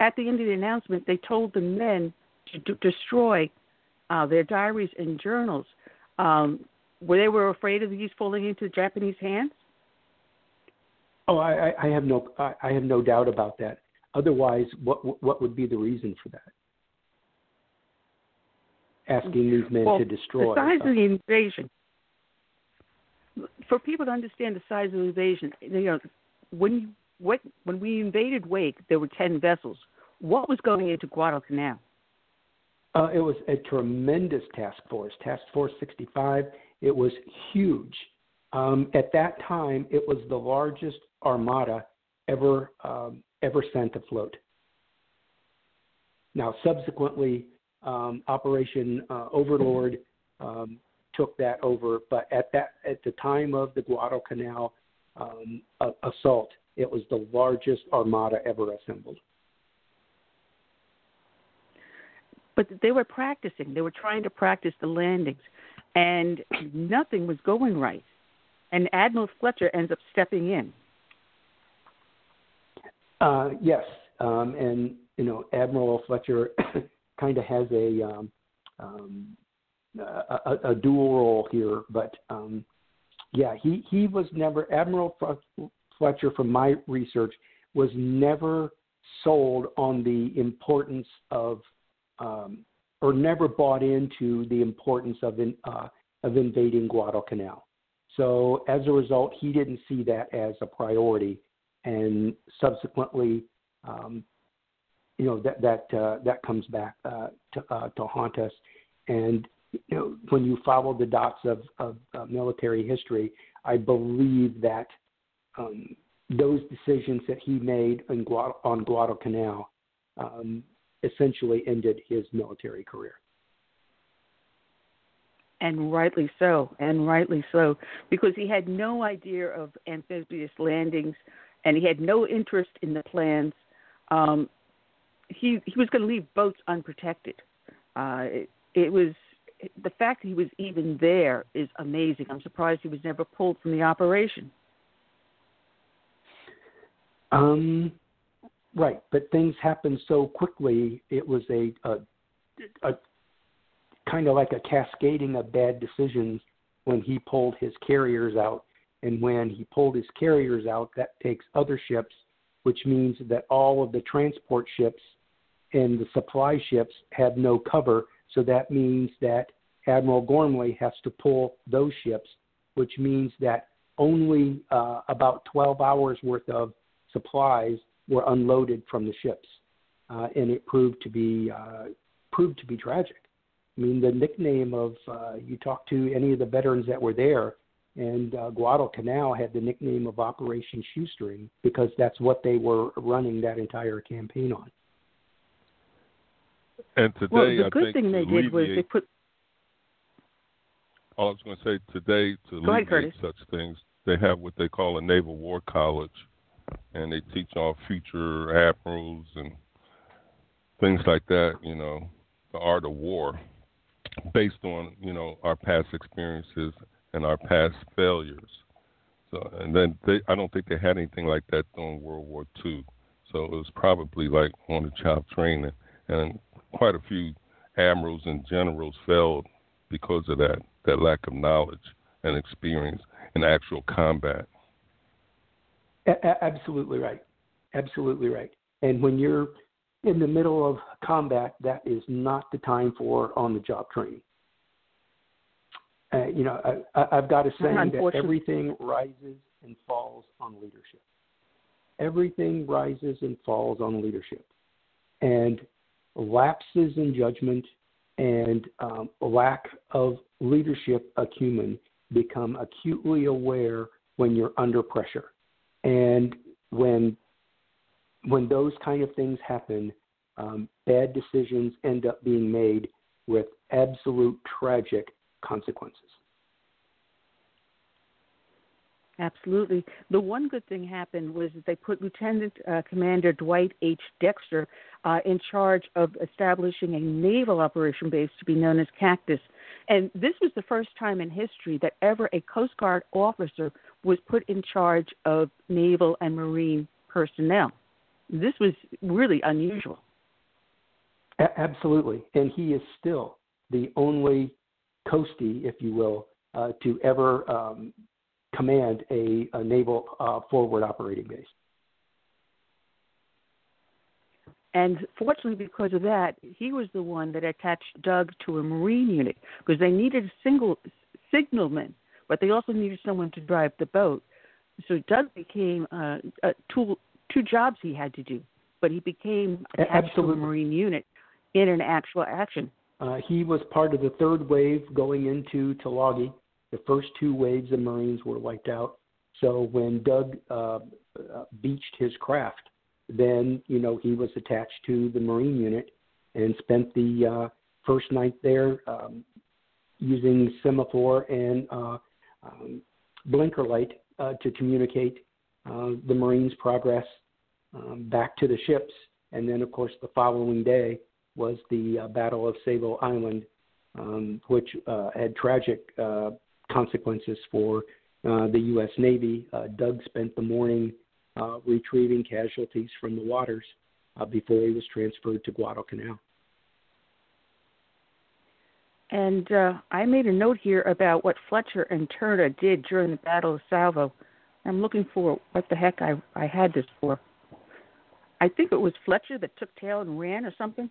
S1: at the end of the announcement, they told the men to d- destroy uh, their diaries and journals. Um, were they were afraid of these falling into Japanese hands?
S5: Oh, I, I have no I, I have no doubt about that. Otherwise, what what would be the reason for that? Asking these men
S1: well,
S5: to destroy
S1: the size of the invasion. For people to understand the size of the invasion, you know, when you, what when we invaded Wake, there were ten vessels. What was going into Guadalcanal?
S5: Uh, it was a tremendous task force, Task Force 65. It was huge. Um, at that time, it was the largest armada ever um, ever sent afloat. Now, subsequently, um, Operation uh, Overlord um, took that over, but at that at the time of the Guadalcanal um, assault, it was the largest armada ever assembled.
S1: But they were practicing. They were trying to practice the landings, and nothing was going right. And Admiral Fletcher ends up stepping in.
S5: Uh, yes, um, and you know Admiral Fletcher *coughs* kind of has a, um, um, a, a dual role here, but um, yeah, he he was never Admiral Fletcher, from my research, was never sold on the importance of um, or never bought into the importance of in, uh, of invading Guadalcanal. So as a result, he didn't see that as a priority, and subsequently, um, you know that that uh, that comes back uh, to uh, to haunt us. And you know when you follow the dots of, of uh, military history, I believe that um, those decisions that he made Guad- on Guadalcanal um, essentially ended his military career.
S1: And rightly so, and rightly so, because he had no idea of amphibious landings, and he had no interest in the plans. Um, he he was going to leave boats unprotected. Uh, it, it was the fact that he was even there is amazing. I'm surprised he was never pulled from the operation.
S5: Um, right, but things happened so quickly. It was a, a, a kind of like a cascading of bad decisions when he pulled his carriers out, and when he pulled his carriers out, that takes other ships, which means that all of the transport ships and the supply ships had no cover. So that means that Admiral Ghormley has to pull those ships, which means that only uh, about 12 hours worth of supplies were unloaded from the ships, uh, and it proved to be uh, proved to be tragic. I mean, the nickname of uh, you talk to any of the veterans that were there, and uh, Guadalcanal had the nickname of Operation Shoestring because that's what they were running that entire campaign on.
S3: And today,
S1: well, the
S3: I
S1: good thing they did was they put.
S3: All I was going to say today to
S1: Go ahead,
S3: such things, they have what they call a Naval War College, and they teach all future admirals and things like that. You know, the art of war, based on you know our past experiences and our past failures. So, and then they, I don't think they had anything like that during World War II. So it was probably like on the job training, and quite a few admirals and generals failed because of that that lack of knowledge and experience in actual combat.
S5: A- absolutely right. Absolutely right. And when you're in the middle of combat, that is not the time for on the job training. Uh, you know, I, have got a saying that everything rises and falls on leadership. Everything rises and falls on leadership. And lapses in judgment and um, lack of leadership acumen become acutely aware when you're under pressure. And when when those kind of things happen, um, bad decisions end up being made with absolute tragic consequences.
S1: Absolutely. The one good thing happened was that they put Lieutenant uh, Commander Dwight H. Dexter uh, in charge of establishing a naval operation base to be known as Cactus. And this was the first time in history that ever a Coast Guard officer was put in charge of naval and marine personnel. This was really unusual.
S5: A- absolutely. And he is still the only coastie, if you will, uh, to ever um, command a, a naval uh, forward operating base.
S1: And fortunately, because of that, he was the one that attached Doug to a Marine unit because they needed a single signalman, but they also needed someone to drive the boat. So Doug became uh, a tool, two jobs he had to do, but he became an
S5: Absolutely.
S1: to Marine unit in an actual action.
S5: Uh, he was part of the third wave going into Tulagi. The first two waves of Marines were wiped out. So when Doug uh, beached his craft, then you know he was attached to the Marine unit and spent the uh, first night there um, using semaphore and uh, um, blinker light uh, to communicate uh, the Marines' progress um, back to the ships. And then, of course, the following day was the uh, Battle of Savo Island, um, which uh, had tragic consequences for the U.S. Navy. Doug spent the morning retrieving casualties from the waters before he was transferred to Guadalcanal.
S1: And uh, I made a note here about what Fletcher and Turner did during the Battle of Savo. I'm looking for what the heck I, I had this for. I think it was Fletcher that took tail and ran or something.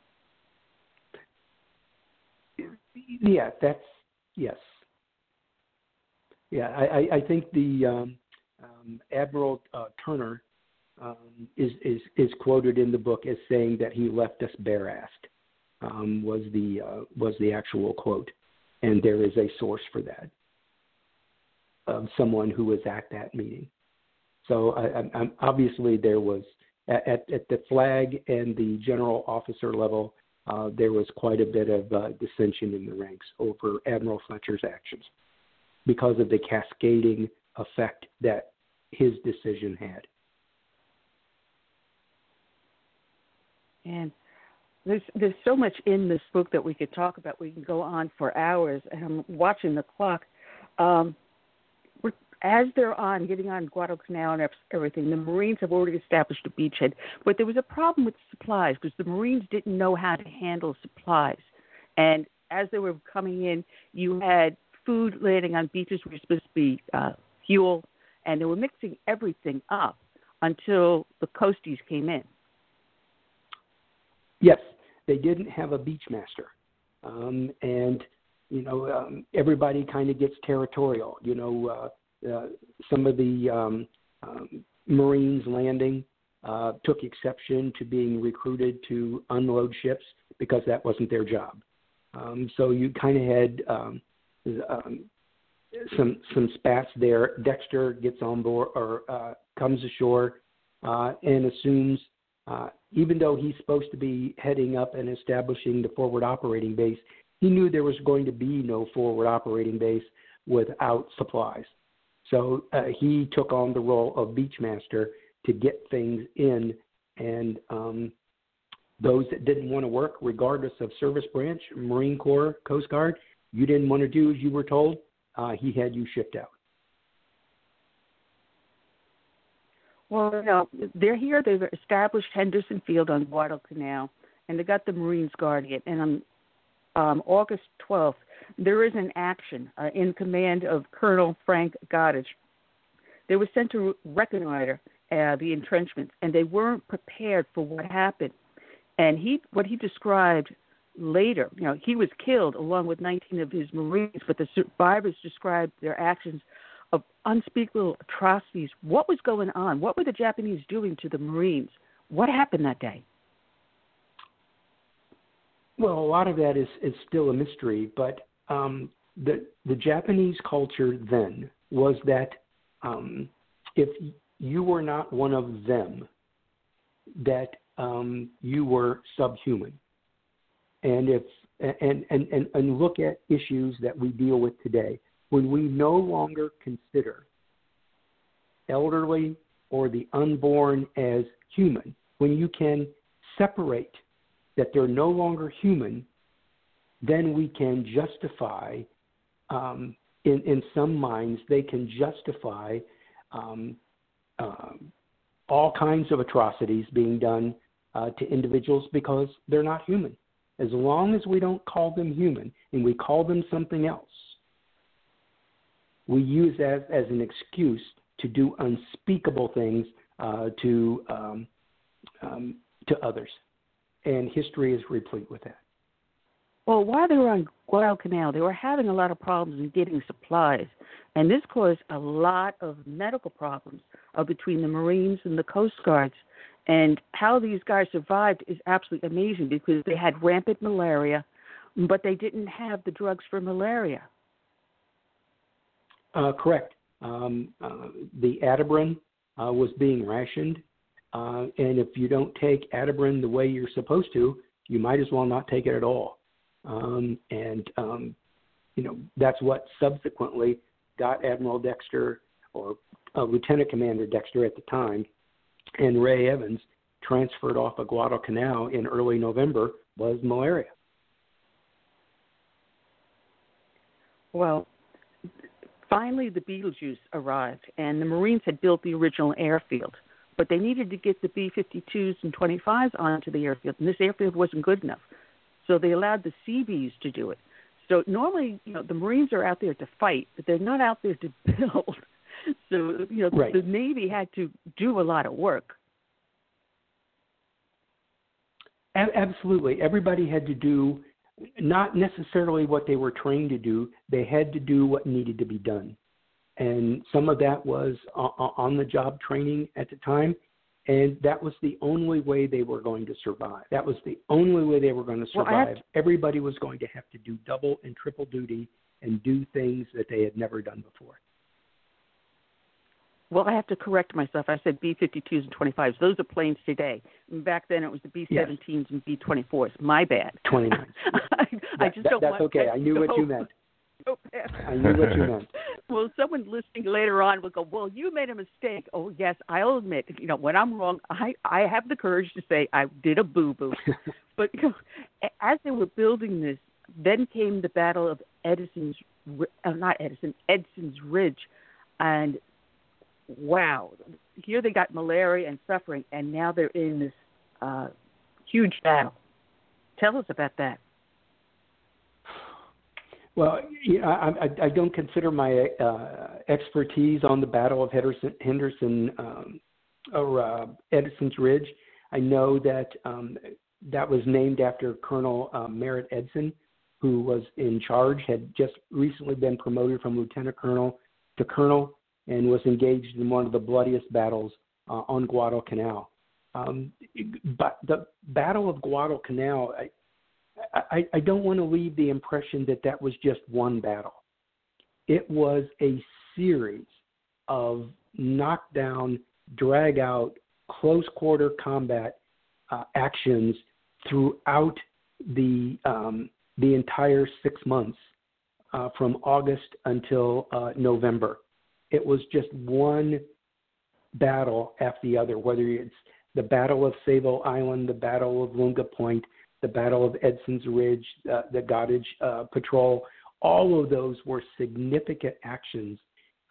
S5: Yeah, that's yes. Yeah, I, I think the um, um, Admiral uh, Turner um, is, is is quoted in the book as saying that he left us bare-assed. Um, was the uh, was the actual quote, and there is a source for that. of someone who was at that meeting. So I, I, obviously there was at, at the flag and the general officer level, uh, there was quite a bit of uh, dissension in the ranks over Admiral Fletcher's actions because of the cascading effect that his decision had.
S1: And there's there's so much in this book that we could talk about. We can go on for hours. And I'm watching the clock. Um, as they're on getting on Guadalcanal and everything, the Marines have already established a beachhead. But there was a problem with supplies because the Marines didn't know how to handle supplies. And as they were coming in, you had food landing on beaches which were supposed to be uh, fuel, and they were mixing everything up until the coasties came in.
S5: Yes, they didn't have a beach master, um, and you know um, everybody kind of gets territorial. You know, uh, uh, some of the um, um, Marines landing uh, took exception to being recruited to unload ships because that wasn't their job. Um, so you kind of had um, um, some some spats there. Dexter gets on board or uh, comes ashore uh, and assumes, uh, even though he's supposed to be heading up and establishing the forward operating base, he knew there was going to be no forward operating base without supplies. So uh, he took on the role of beachmaster to get things in, and um, those that didn't want to work, regardless of service branch, Marine Corps, Coast Guard, you didn't want to do as you were told, uh, he had you shipped out.
S1: Well, no, they're here. They've established Henderson Field on Guadalcanal, and they got the Marines guarding it. And on um, August 12th, there is an action uh, in command of Colonel Frank Goddard. They were sent to reconnoiter uh, the entrenchments, and they weren't prepared for what happened. And he, what he described later, you know, he was killed along with 19 of his Marines, but the survivors described their actions of unspeakable atrocities. What was going on? What were the Japanese doing to the Marines? What happened that day?
S5: Well, a lot of that is, is still a mystery, but um, the the Japanese culture then was that um, if you were not one of them, that um, you were subhuman, and if and, and and and look at issues that we deal with today when we no longer consider elderly or the unborn as human, when you can separate that they're no longer human then we can justify, um, in, in some minds, they can justify um, uh, all kinds of atrocities being done uh, to individuals because they're not human. As long as we don't call them human and we call them something else, we use that as an excuse to do unspeakable things uh, to um, um, to others, and history is replete with that.
S1: Well, while they were on Guadalcanal, they were having a lot of problems in getting supplies, and this caused a lot of medical problems uh, between the Marines and the Coast Guards. And how these guys survived is absolutely amazing because they had rampant malaria, but they didn't have the drugs for malaria.
S5: Uh, correct. Um, uh, the Atabrine uh, was being rationed, uh, and if you don't take Atabrine the way you're supposed to, you might as well not take it at all. Um, and, um, you know, that's what subsequently got Admiral Dexter or uh, Lieutenant Commander Dexter at the time and Ray Evans transferred off of Guadalcanal in early November was malaria.
S1: Well, finally the Betelgeuse arrived, and the Marines had built the original airfield, but they needed to get the B 52s and 25s onto the airfield, and this airfield wasn't good enough. So they allowed the Seabees to do it. So normally, you know, the Marines are out there to fight, but they're not out there to *laughs* build. so you know,
S5: right.
S1: the Navy had to do a lot of work.
S5: Absolutely, everybody had to do not necessarily what they were trained to do. They had to do what needed to be done, and some of that was on the job training at the time, and that was the only way they were going to survive. That was the only way they were going to survive.
S1: Well, to...
S5: Everybody was going to have to do double and triple duty and do things that they had never done before.
S1: Well, I have to correct myself. I said B 52s and 25s. Those are planes today. Back then, it was the B 17s yes. and B 24s. My bad. *laughs*
S5: 29s. *laughs* I, I
S1: just don't
S5: that's okay. *laughs* I knew what you meant. I knew what you meant.
S1: well, someone listening later on will go, "Well, you made a mistake." Oh, yes, I'll admit. You know, when I'm wrong, I I have the courage to say I did a boo boo. but you know, as they were building this, then came the Battle of Edison's, uh, not Edison, Edson's Ridge, and wow, here they got malaria and suffering, and now they're in this uh, huge battle. Tell us about that.
S5: Well, I, I don't consider my uh, expertise on the Battle of Henderson, Henderson um, or uh, Edison's Ridge. I know that um, that was named after Colonel uh, Merritt Edson, who was in charge, had just recently been promoted from lieutenant colonel to colonel, and was engaged in one of the bloodiest battles uh, on Guadalcanal. Um, but the Battle of Guadalcanal, I, I, I don't want to leave the impression that that was just one battle. It was a series of knockdown, drag out, close quarter combat uh, actions throughout the um, the entire six months uh, from August until uh, November. It was just one battle after the other, whether it's the Battle of Savo Island, the Battle of Lunga Point, the Battle of Edson's Ridge, uh, the Goddard uh, Patrol. All of those were significant actions,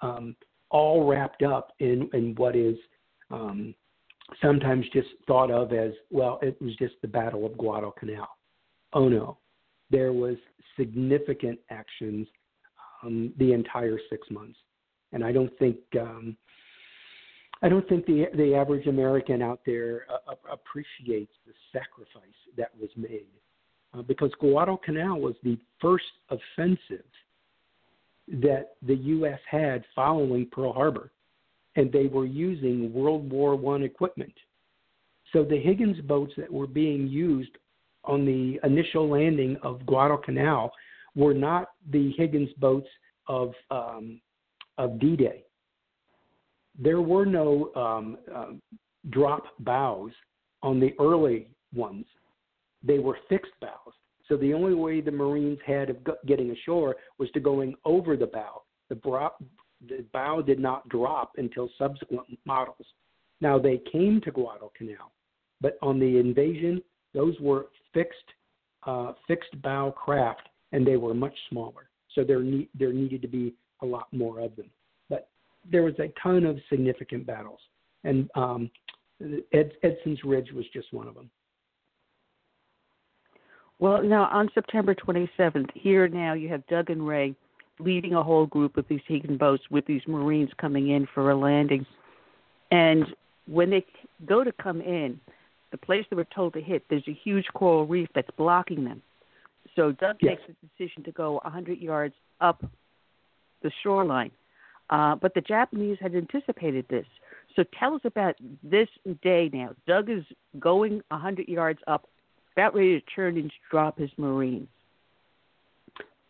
S5: um, all wrapped up in, in what is um, sometimes just thought of as well, it was just the Battle of Guadalcanal. Oh no, there was significant actions um, the entire six months, and I don't think um, I don't think the the average American out there uh, appreciates the sacrifice that was made, uh, because Guadalcanal was the first offensive that the U.S. had following Pearl Harbor, and they were using World War One equipment. So the Higgins boats that were being used on the initial landing of Guadalcanal were not the Higgins boats of um, of D-Day there were no um, uh, drop bows on the early ones. They were fixed bows. So the only way the Marines had of getting ashore was to going over the bow. The, bro- the bow did not drop until subsequent models. Now they came to Guadalcanal, but on the invasion, those were fixed uh, fixed bow craft, and they were much smaller. So there ne- there needed to be a lot more of them But there was a ton of significant battles, and um, Ed, Edson's Ridge was just one of them.
S1: Well, now on September 27th, here now you have Doug and Ray leading a whole group of these Higgins boats with these Marines coming in for a landing. And when they go to come in, the place they were told to hit, there's a huge coral reef that's blocking them. So Doug
S5: yes.
S1: makes the decision to go 100 yards up the shoreline. Uh, but the Japanese had anticipated this. So tell us about this day now. Doug is going 100 yards up, about ready to turn and drop his Marines.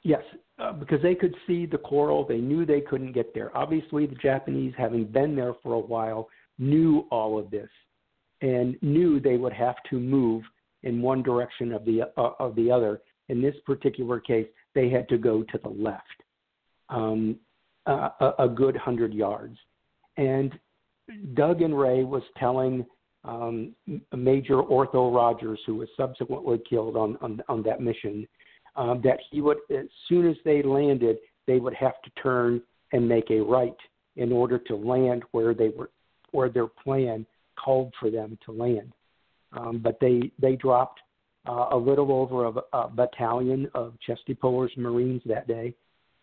S5: Yes, uh, because they could see the coral. They knew they couldn't get there. Obviously, the Japanese, having been there for a while, knew all of this and knew they would have to move in one direction of the uh, of the other. In this particular case, they had to go to the left. Um, a, a good hundred yards. And Doug and Ray was telling um, Major Otho Rogers, who was subsequently killed on on, on that mission, um, that he would, as soon as they landed, they would have to turn and make a right in order to land where they were, where their plan called for them to land. Um, but they they dropped uh, a little over a, a battalion of Chesty Puller's Marines that day,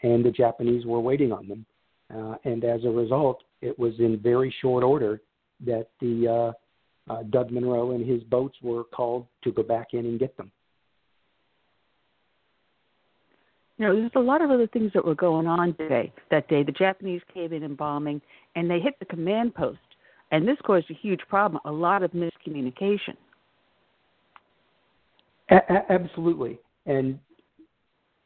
S5: and the Japanese were waiting on them. Uh, and as a result, it was in very short order that the uh, uh, Doug Munro and his boats were called to go back in and get them.
S1: You know, there's a lot of other things that were going on today. That day, the Japanese came in and bombing, and they hit the command post, and this caused a huge problem. A lot of miscommunication.
S5: A- absolutely, and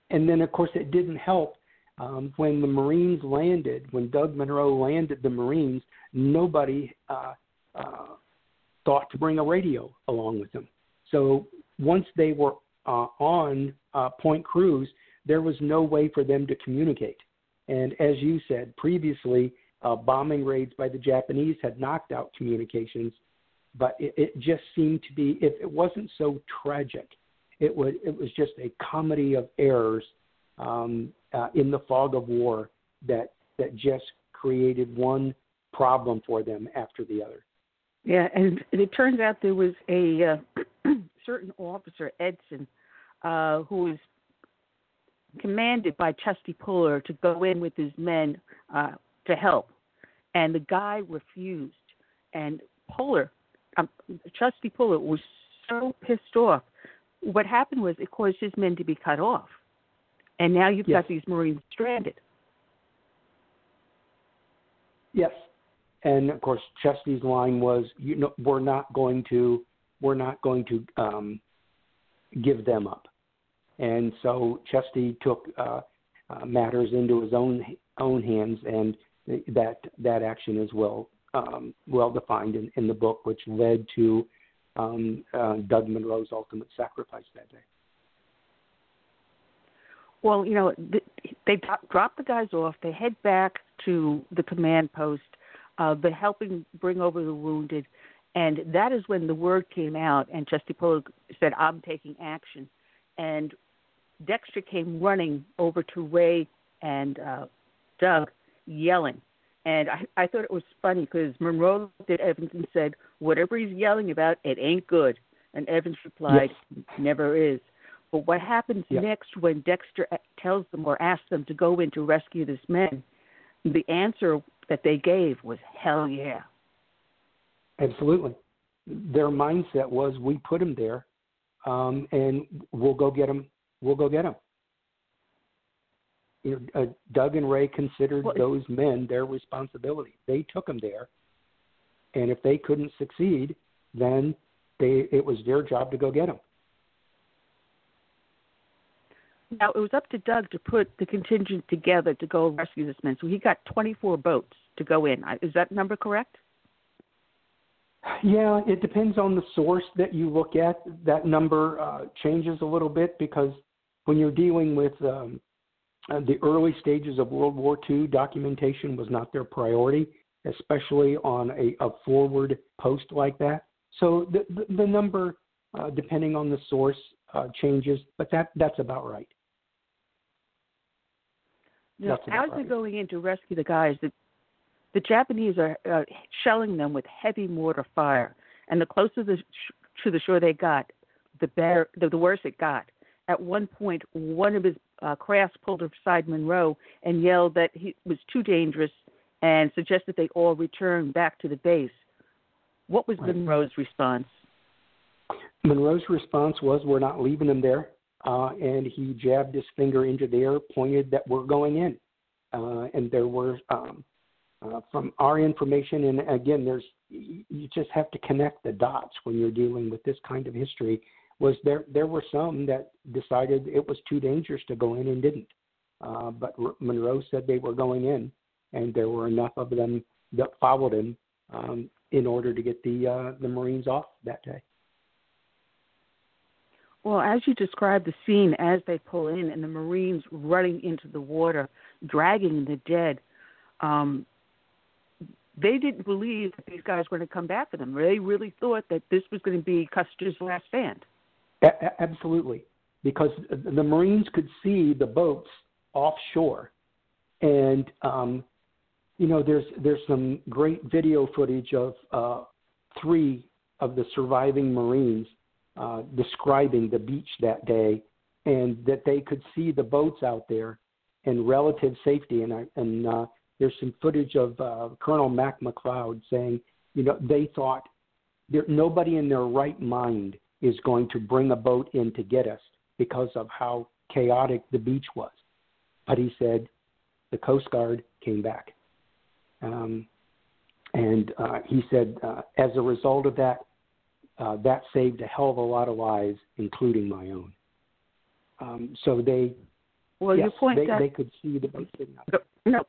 S5: and then of course it didn't help um, when the Marines landed, when Doug Munro landed the Marines, nobody uh, uh, thought to bring a radio along with them. So once they were uh, on uh, Point Cruz, there was no way for them to communicate. And as you said previously, uh, bombing raids by the Japanese had knocked out communications, but it, it just seemed to be, if it wasn't so tragic, it, would, it was just a comedy of errors um, uh, in the fog of war that, that just created one problem for them after the other.
S1: Yeah, and it turns out there was a uh, *clears throat* certain officer, Edson, uh, who was commanded by Chesty Puller to go in with his men uh, to help, and the guy refused. And Puller, um, Chesty Puller, was so pissed off. What happened was it caused his men to be cut off, and now you've
S5: yes.
S1: got these Marines stranded.
S5: Yes, and of course Chesty's line was, "You know, we're not going to, we're not going to um, give them up." And so Chesty took uh, uh, matters into his own own hands, and that that action is well um, well defined in, in the book, which led to um, uh, Doug Munro's ultimate sacrifice that day.
S1: Well, you know, they drop the guys off. They head back to the command post. Uh, they're helping bring over the wounded, and that is when the word came out. And Chesty Puller said, "I'm taking action." And Dexter came running over to Ray and uh, Doug, yelling. And I, I thought it was funny because Munro looked at Evans and said, "Whatever he's yelling about, it ain't good." And Evans replied,
S5: yes.
S1: "Never is." But what happens
S5: yep.
S1: next when Dexter tells them or asks them to go in to rescue this man? The answer that they gave was hell yeah.
S5: Absolutely. Their mindset was we put him there um, and we'll go get him. We'll go get him. You know, uh, Doug and Ray considered
S1: well,
S5: those men their responsibility. They took them there, and if they couldn't succeed, then they it was their job to go get them.
S1: Now it was up to Doug to put the contingent together to go rescue this man. So he got 24 boats to go in. Is that number correct?
S5: Yeah, it depends on the source that you look at. That number uh, changes a little bit because when you're dealing with um, uh, the early stages of World War II, documentation was not their priority, especially on a, a forward post like that. So the, the, the number, uh, depending on the source, uh, changes, but that that's about right.
S1: As they're going in to rescue the guys, the, the Japanese are uh, shelling them with heavy mortar fire, and the closer the sh- to the shore they got, the better, the, the worse it got. At one point, one of his uh, crafts pulled aside Munro and yelled that he was too dangerous and suggested they all return back to the base. What was right. Munro's response?
S5: Munro's response was, "We're not leaving them there." Uh, and he jabbed his finger into the air, pointed that we're going in. Uh, and there were, um, uh, from our information, and again, there's you just have to connect the dots when you're dealing with this kind of history. Was there there were some that decided it was too dangerous to go in and didn't, uh, but Munro said they were going in, and there were enough of them that followed him um, in order to get the uh, the Marines off that day.
S1: Well, as you describe the scene as they pull in and the Marines running into the water, dragging the dead, um, they didn't believe that these guys were going to come back for them. They really thought that this was going to be Custer's last stand.
S5: A- absolutely, because the Marines could see the boats offshore, and um, you know, there's there's some great video footage of uh, three of the surviving Marines uh, describing the beach that day, and that they could see the boats out there in relative safety. And, I, and uh, there's some footage of uh, Colonel Mac McLeod saying, you know, they thought there, nobody in their right mind is going to bring a boat in to get us because of how chaotic the beach was. But he said the Coast Guard came back. Um, and uh, he said, uh, as a result of that, uh, that saved a hell of a lot of lives, including my own. Um, so they,
S1: well,
S5: yes,
S1: you point
S5: they,
S1: that,
S5: they could see the boat sitting
S1: No.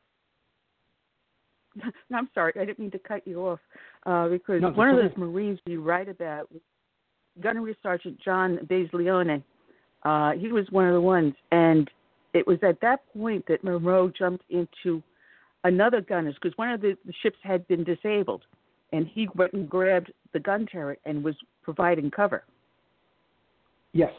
S1: *laughs* no, I'm sorry, I didn't mean to cut you off uh, because
S5: no,
S1: one of those. Marines you write about, Gunnery Sergeant John Baglione, uh, he was one of the ones, and it was at that point that Munro jumped into another gunner's because one of the, the ships had been disabled, and he went and grabbed the gun turret and was providing cover.
S5: Yes,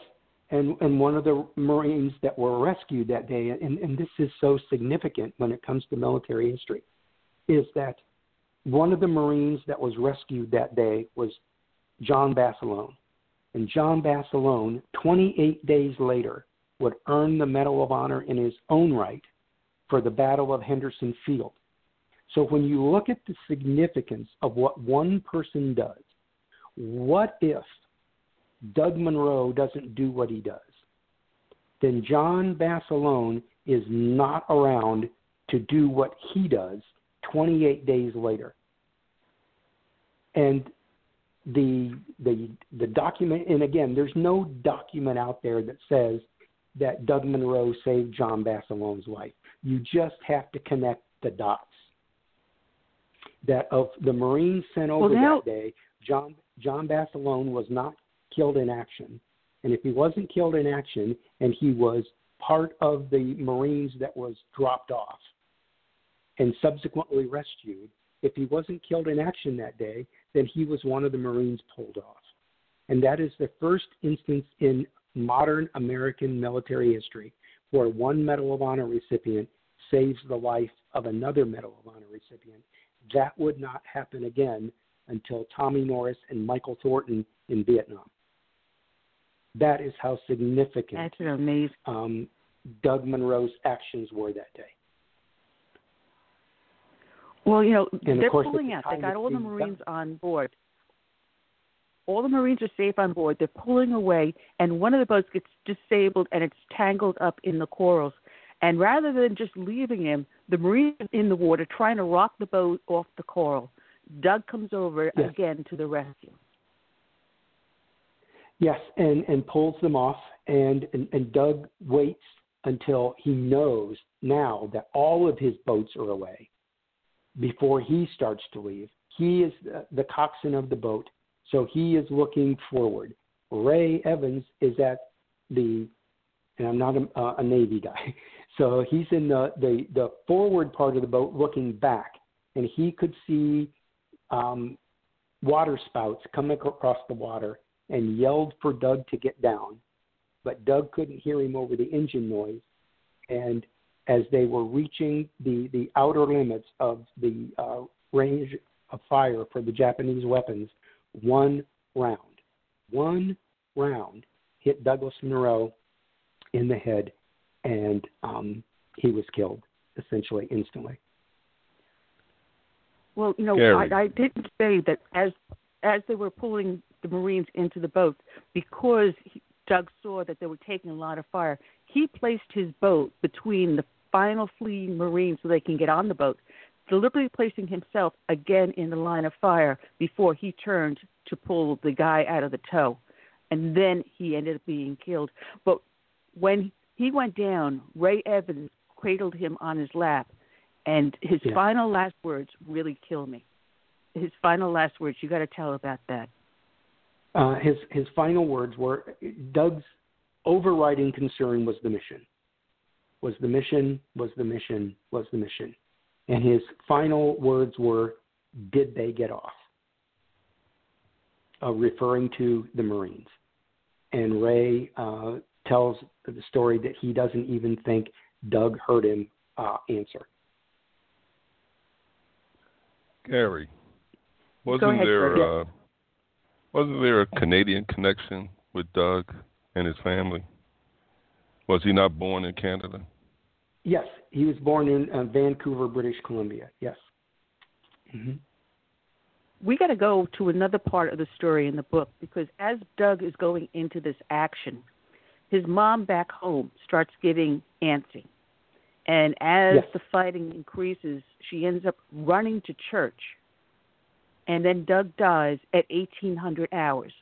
S5: and and one of the Marines that were rescued that day, and, and this is so significant when it comes to military history, is that one of the Marines that was rescued that day was John Basilone. And John Basilone, 28 days later, would earn the Medal of Honor in his own right for the Battle of Henderson Field. So when you look at the significance of what one person does, what if Doug Munro doesn't do what he does? Then John Basilone is not around to do what he does 28 days later. And the the the document and again there's no document out there that says that Doug Munro saved John Basilone's life. You just have to connect the dots. That of the Marines sent over
S1: well, now,
S5: that day, John John Basilone was not killed in action. And if he wasn't killed in action and he was part of the Marines that was dropped off and subsequently rescued, if he wasn't killed in action that day, then he was one of the Marines pulled off. And that is the first instance in modern American military history where one Medal of Honor recipient saves the life of another Medal of Honor recipient. That would not happen again until Tommy Norris and Michael Thornton in Vietnam. That is how significant
S1: That's amazing.
S5: Um, Doug Munro's actions were that day.
S1: Well, you know,
S5: and
S1: they're pulling out. They got all the Marines done. on board. All the Marines are safe on board. They're pulling away, and one of the boats gets disabled and it's tangled up in the corals. And rather than just leaving him, the Marines in the water trying to rock the boat off the coral. Doug comes over
S5: yes.
S1: again to the rescue.
S5: Yes, and and pulls them off, and, and and Doug waits until he knows now that all of his boats are away before he starts to leave. He is the, the coxswain of the boat, so he is looking forward. Ray Evans is at the, and I'm not a, uh, a Navy guy, so he's in the, the the forward part of the boat looking back, and he could see um, water spouts coming across the water and yelled for Doug to get down, but Doug couldn't hear him over the engine noise. And as they were reaching the, the outer limits of the uh, range of fire for the Japanese weapons, one round, one round hit Douglas Munro in the head, and um, he was killed essentially instantly.
S1: Well, you know, I, I didn't say that as as they were pulling the Marines into the boat, because he, Doug saw that they were taking a lot of fire, he placed his boat between the final fleeing Marines so they can get on the boat, deliberately placing himself again in the line of fire before he turned to pull the guy out of the tow. And then he ended up being killed. But when he went down, Ray Evans cradled him on his lap and his yeah. final last words really kill me. His final last words, you got to tell about that.
S5: Uh, his his final words were Doug's overriding concern was the mission. Was the mission, was the mission, was the mission. And his final words were, Did they get off? Uh, referring to the Marines. And Ray uh, tells the story that he doesn't even think Doug heard him uh, answer.
S3: Gary, wasn't
S1: ahead,
S3: there uh, wasn't there a Canadian connection with Doug and his family? Was he not born in Canada?
S5: Yes, he was born in uh, Vancouver, British Columbia. Yes. Mm-hmm.
S1: We got to go to another part of the story in the book because as Doug is going into this action, his mom back home starts getting antsy. And as
S5: yes.
S1: the fighting increases, she ends up running to church. And then Doug dies at 1800 hours.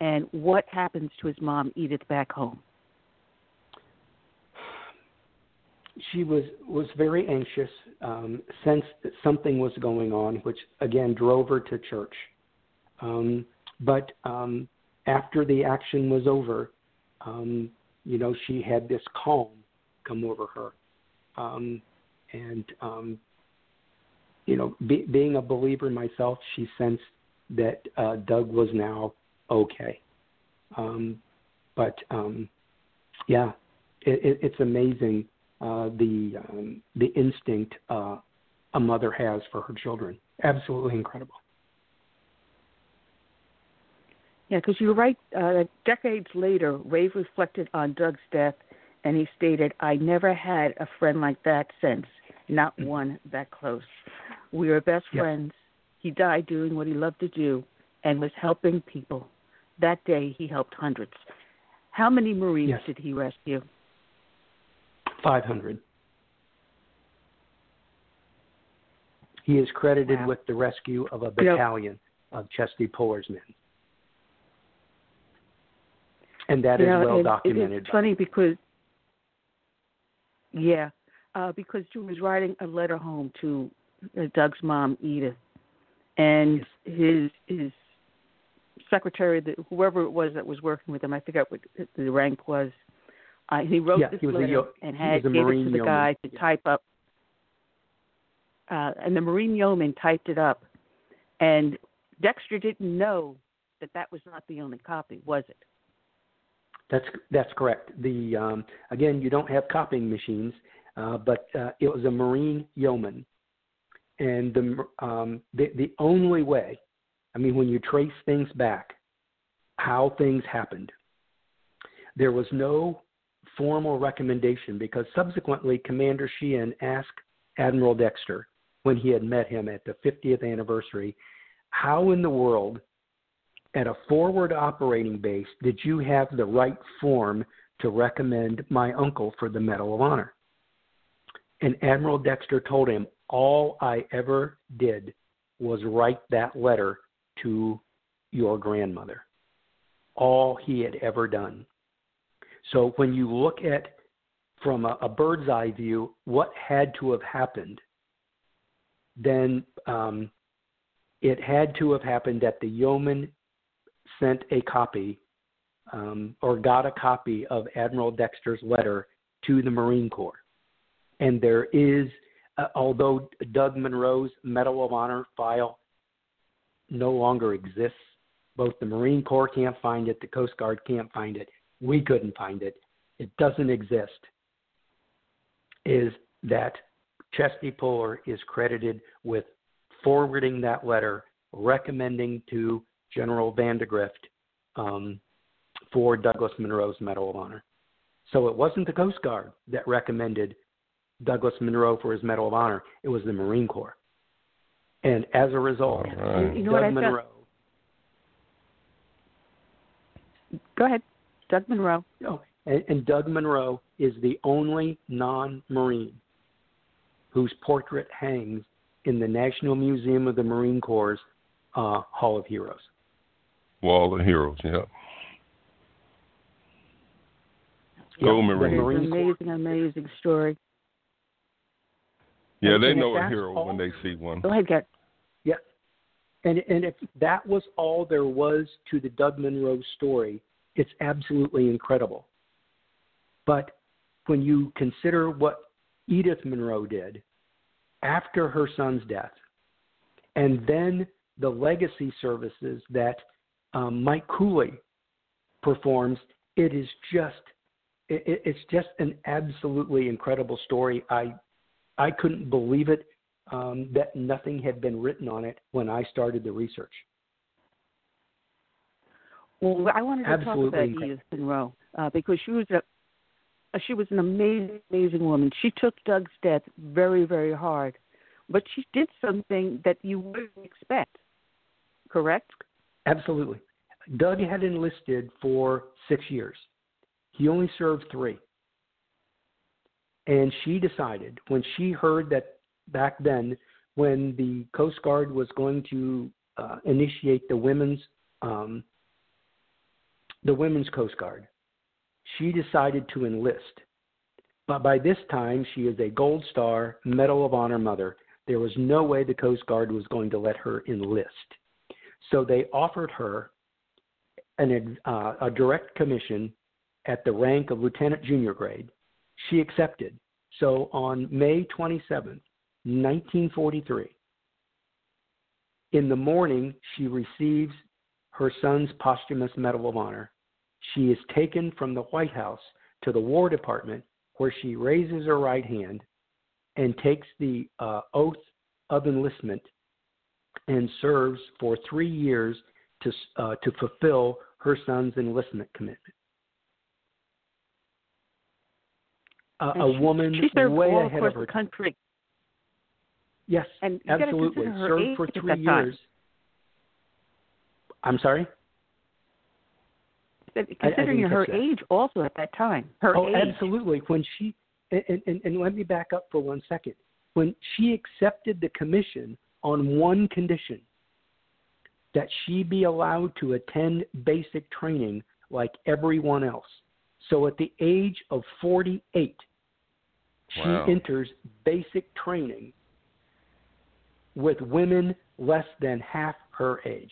S1: And what happens to his mom, Edith, back home?
S5: she was was very anxious, um, sensed that something was going on, which again drove her to church. Um, but um, after the action was over, um, you know, she had this calm come over her, um, and um, you know, be, being a believer myself, she sensed that uh, Doug was now okay. Um, but um, yeah, it, it, it's amazing uh, the um, the instinct uh, a mother has for her children. Absolutely incredible.
S1: Yeah, because you're right. Uh, decades later, Rave reflected on Doug's death, and he stated, "I never had a friend like that since, not mm. one that close. We were best yes. friends. He died doing what he loved to do, and was helping people. That day, he helped hundreds. How many Marines
S5: yes.
S1: did he rescue?
S5: 500. He is credited
S1: wow.
S5: with the rescue of a battalion of Chesty Puller's men. And that
S1: you
S5: is
S1: know,
S5: well documented.
S1: It's funny because, yeah, uh, because she was writing a letter home to uh, Doug's mom, Edith, and his his secretary, the, whoever it was that was working with him, I forget what the rank was, uh, he wrote
S5: yeah,
S1: this
S5: letter
S1: a, and had
S5: gave
S1: it to the
S5: yeoman.
S1: guy to
S5: yeah.
S1: type up. Uh, and the Marine yeoman typed it up, and Dexter didn't know that that was not the only copy, was it?
S5: That's that's correct. The um, again, you don't have copying machines, uh, but uh, it was a Marine yeoman, and the um, the the only way, I mean, when you trace things back, how things happened, there was no formal recommendation because subsequently Commander Sheehan asked Admiral Dexter when he had met him at the 50th anniversary, how in the world at a forward operating base did you have the right form to recommend my uncle for the Medal of Honor? And Admiral Dexter told him, all I ever did was write that letter to your grandmother. All he had ever done. So when you look at from a, a bird's eye view what had to have happened, then um, it had to have happened that the yeoman sent a copy um, or got a copy of Admiral Dexter's letter to the Marine Corps. And there is, uh, although Doug Munro's Medal of Honor file no longer exists, both the Marine Corps can't find it, the Coast Guard can't find it, we couldn't find it, it doesn't exist, is that Chesty Puller is credited with forwarding that letter recommending to General Vandegrift um, for Douglas Munro's Medal of Honor. So it wasn't the Coast Guard that recommended Douglas Munro for his Medal of Honor, it was the Marine Corps. And as a result,
S3: right.
S1: you know
S5: Doug
S1: what
S5: Munro.
S1: Go ahead. Doug Munro.
S5: Oh, and, and Doug Munro is the only non-Marine whose portrait hangs in the National Museum of the Marine Corps uh, Hall of Heroes.
S3: Wall of Heroes, yeah. Go Marine.
S1: Amazing, amazing story.
S3: Yeah,
S5: and,
S3: they
S5: and
S3: know a hero
S5: all,
S3: when they see one.
S1: Go ahead, Get.
S5: Yeah, and and if that was all there was to the Doug Munro story, it's absolutely incredible. But when you consider what Edith Munro did after her son's death, and then the legacy services that um, Mike Cooley performs, it is just it, it's just an absolutely incredible story. I I couldn't believe it um, that nothing had been written on it when I started the research.
S1: Well, I wanted to
S5: Absolutely
S1: talk about Edith Munro uh, because she was a uh, she was an amazing, amazing woman. She took Doug's death very, very hard, but she did something that you wouldn't expect. Correct?
S5: Absolutely. Doug had enlisted for six years. He only served three. And she decided when she heard that back then, when the Coast Guard was going to uh, initiate the women's um, the women's Coast Guard, she decided to enlist But by this time, she is a Gold Star Medal of Honor mother. There was no way the Coast Guard was going to let her enlist. So they offered her an, uh, a direct commission at the rank of lieutenant junior grade. She accepted. So on May 27, 1943, in the morning, she receives her son's posthumous Medal of Honor. She is taken from the White House to the War Department, where she raises her right hand and takes the uh, oath of enlistment and serves for three years to uh, to fulfill her son's enlistment commitment. Uh, a
S1: she,
S5: woman
S1: she served
S5: way
S1: all
S5: ahead of her
S1: the country.
S5: Yes,
S1: and
S5: absolutely. Served for three years. I'm sorry.
S1: Considering
S5: I, I
S1: her age, also at that time, her
S5: oh,
S1: age.
S5: absolutely. When she and, and, and let me back up for one second. When she accepted the commission on one condition, that she be allowed to attend basic training like everyone else. So at the age of 48,
S3: wow.
S5: she enters basic training with women less than half her age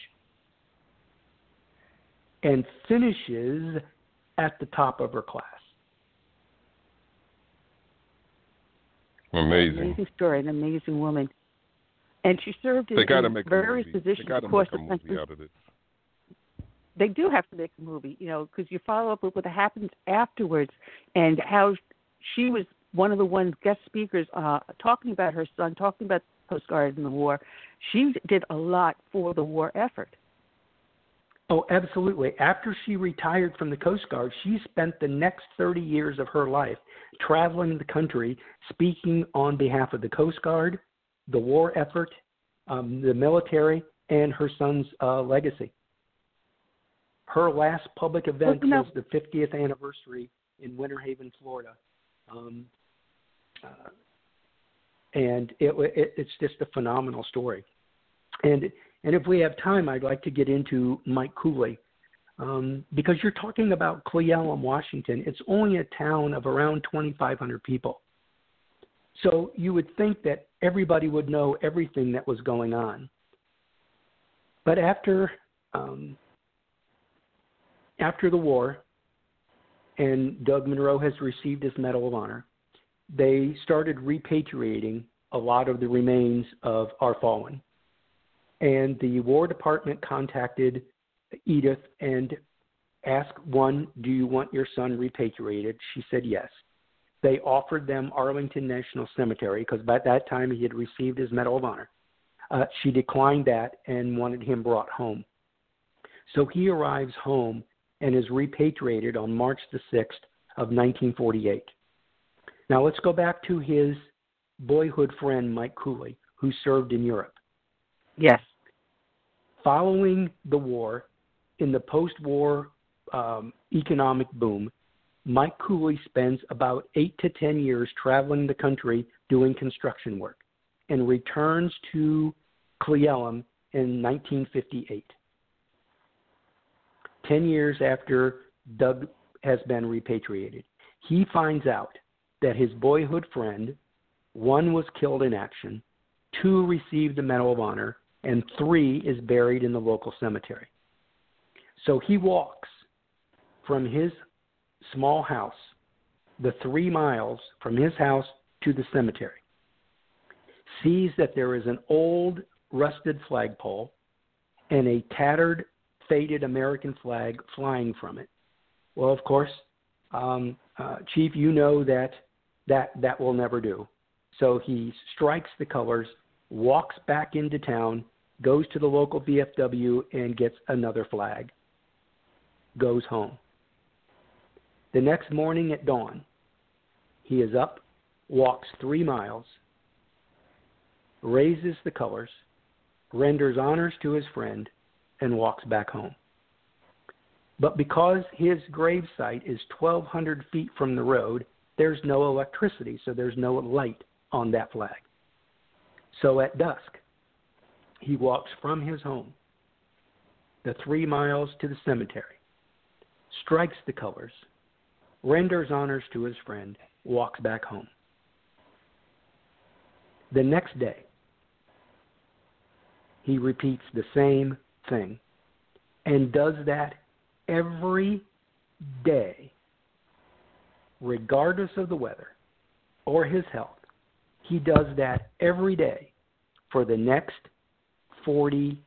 S5: and finishes at the top of her class.
S3: Amazing.
S1: Amazing story, an amazing woman. And she served in,
S3: they gotta
S1: in
S3: make
S1: various positions
S3: they gotta
S1: across
S3: make a
S1: the country.
S3: movie out of it.
S1: They do have to make a movie, you know, because you follow up with what happens afterwards and how she was one of the ones guest speakers uh, talking about her son, talking about the Coast Guard in the war. She did a lot for the war effort.
S5: Oh, absolutely. After she retired from the Coast Guard, she spent the next 30 years of her life traveling the country, speaking on behalf of the Coast Guard, the war effort, um, the military, and her son's uh, legacy. Her last public event
S1: well, no.
S5: was the 50th anniversary in Winter Haven, Florida. Um, uh, and it, it, it's just a phenomenal story. And and if we have time, I'd like to get into Mike Cooley. Um, because you're talking about Cle Elum, Washington. It's only a town of around 2,500 people. So you would think that everybody would know everything that was going on. But after um, after the war, and Doug Munro has received his Medal of Honor, they started repatriating a lot of the remains of our fallen. And the War Department contacted Edith and asked one, Do you want your son repatriated? She said yes. They offered them Arlington National Cemetery because by that time he had received his Medal of Honor. Uh, she declined that and wanted him brought home. So he arrives home and is repatriated on March the 6th of 1948. Now let's go back to his boyhood friend Mike Cooley, who served in Europe.
S1: Yes.
S5: Following the war, in the post war um, economic boom, Mike Cooley spends about eight to ten years traveling the country doing construction work and returns to Cle Elum in 1958. Ten years after Doug has been repatriated, he finds out that his boyhood friend, one was killed in action, two received the Medal of Honor, and three is buried in the local cemetery. So he walks from his small house, the three miles from his house to the cemetery, sees that there is an old rusted flagpole and a tattered, faded American flag flying from it. Well, of course, um, uh, Chief, you know that that that will never do. So he strikes the colors, walks back into town, goes to the local VFW and gets another flag, goes home. The next morning at dawn, he is up, walks three miles, raises the colors, renders honors to his friend, and walks back home. But because his grave site is 1,200 feet from the road, there's no electricity, so there's no light on that flag. So at dusk, he walks from his home the three miles to the cemetery, strikes the colors, renders honors to his friend, walks back home. The next day, he repeats the same thing and does that every day, regardless of the weather or his health. He does that every day for the next 40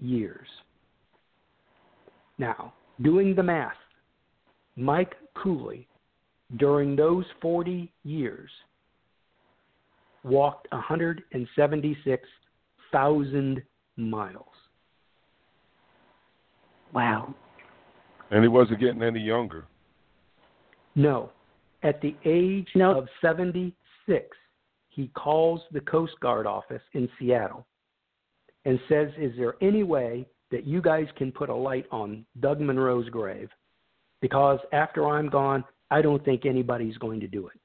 S5: years. Now, doing the math, Mike Cooley, during those 40 years, walked 176,000 miles.
S1: Wow.
S3: And he wasn't getting any younger.
S5: No. At the age
S1: nope.
S5: of 76, he calls the Coast Guard office in Seattle and says, Is there any way that you guys can put a light on Doug Munro's grave? Because after I'm gone, I don't think anybody's going to do it.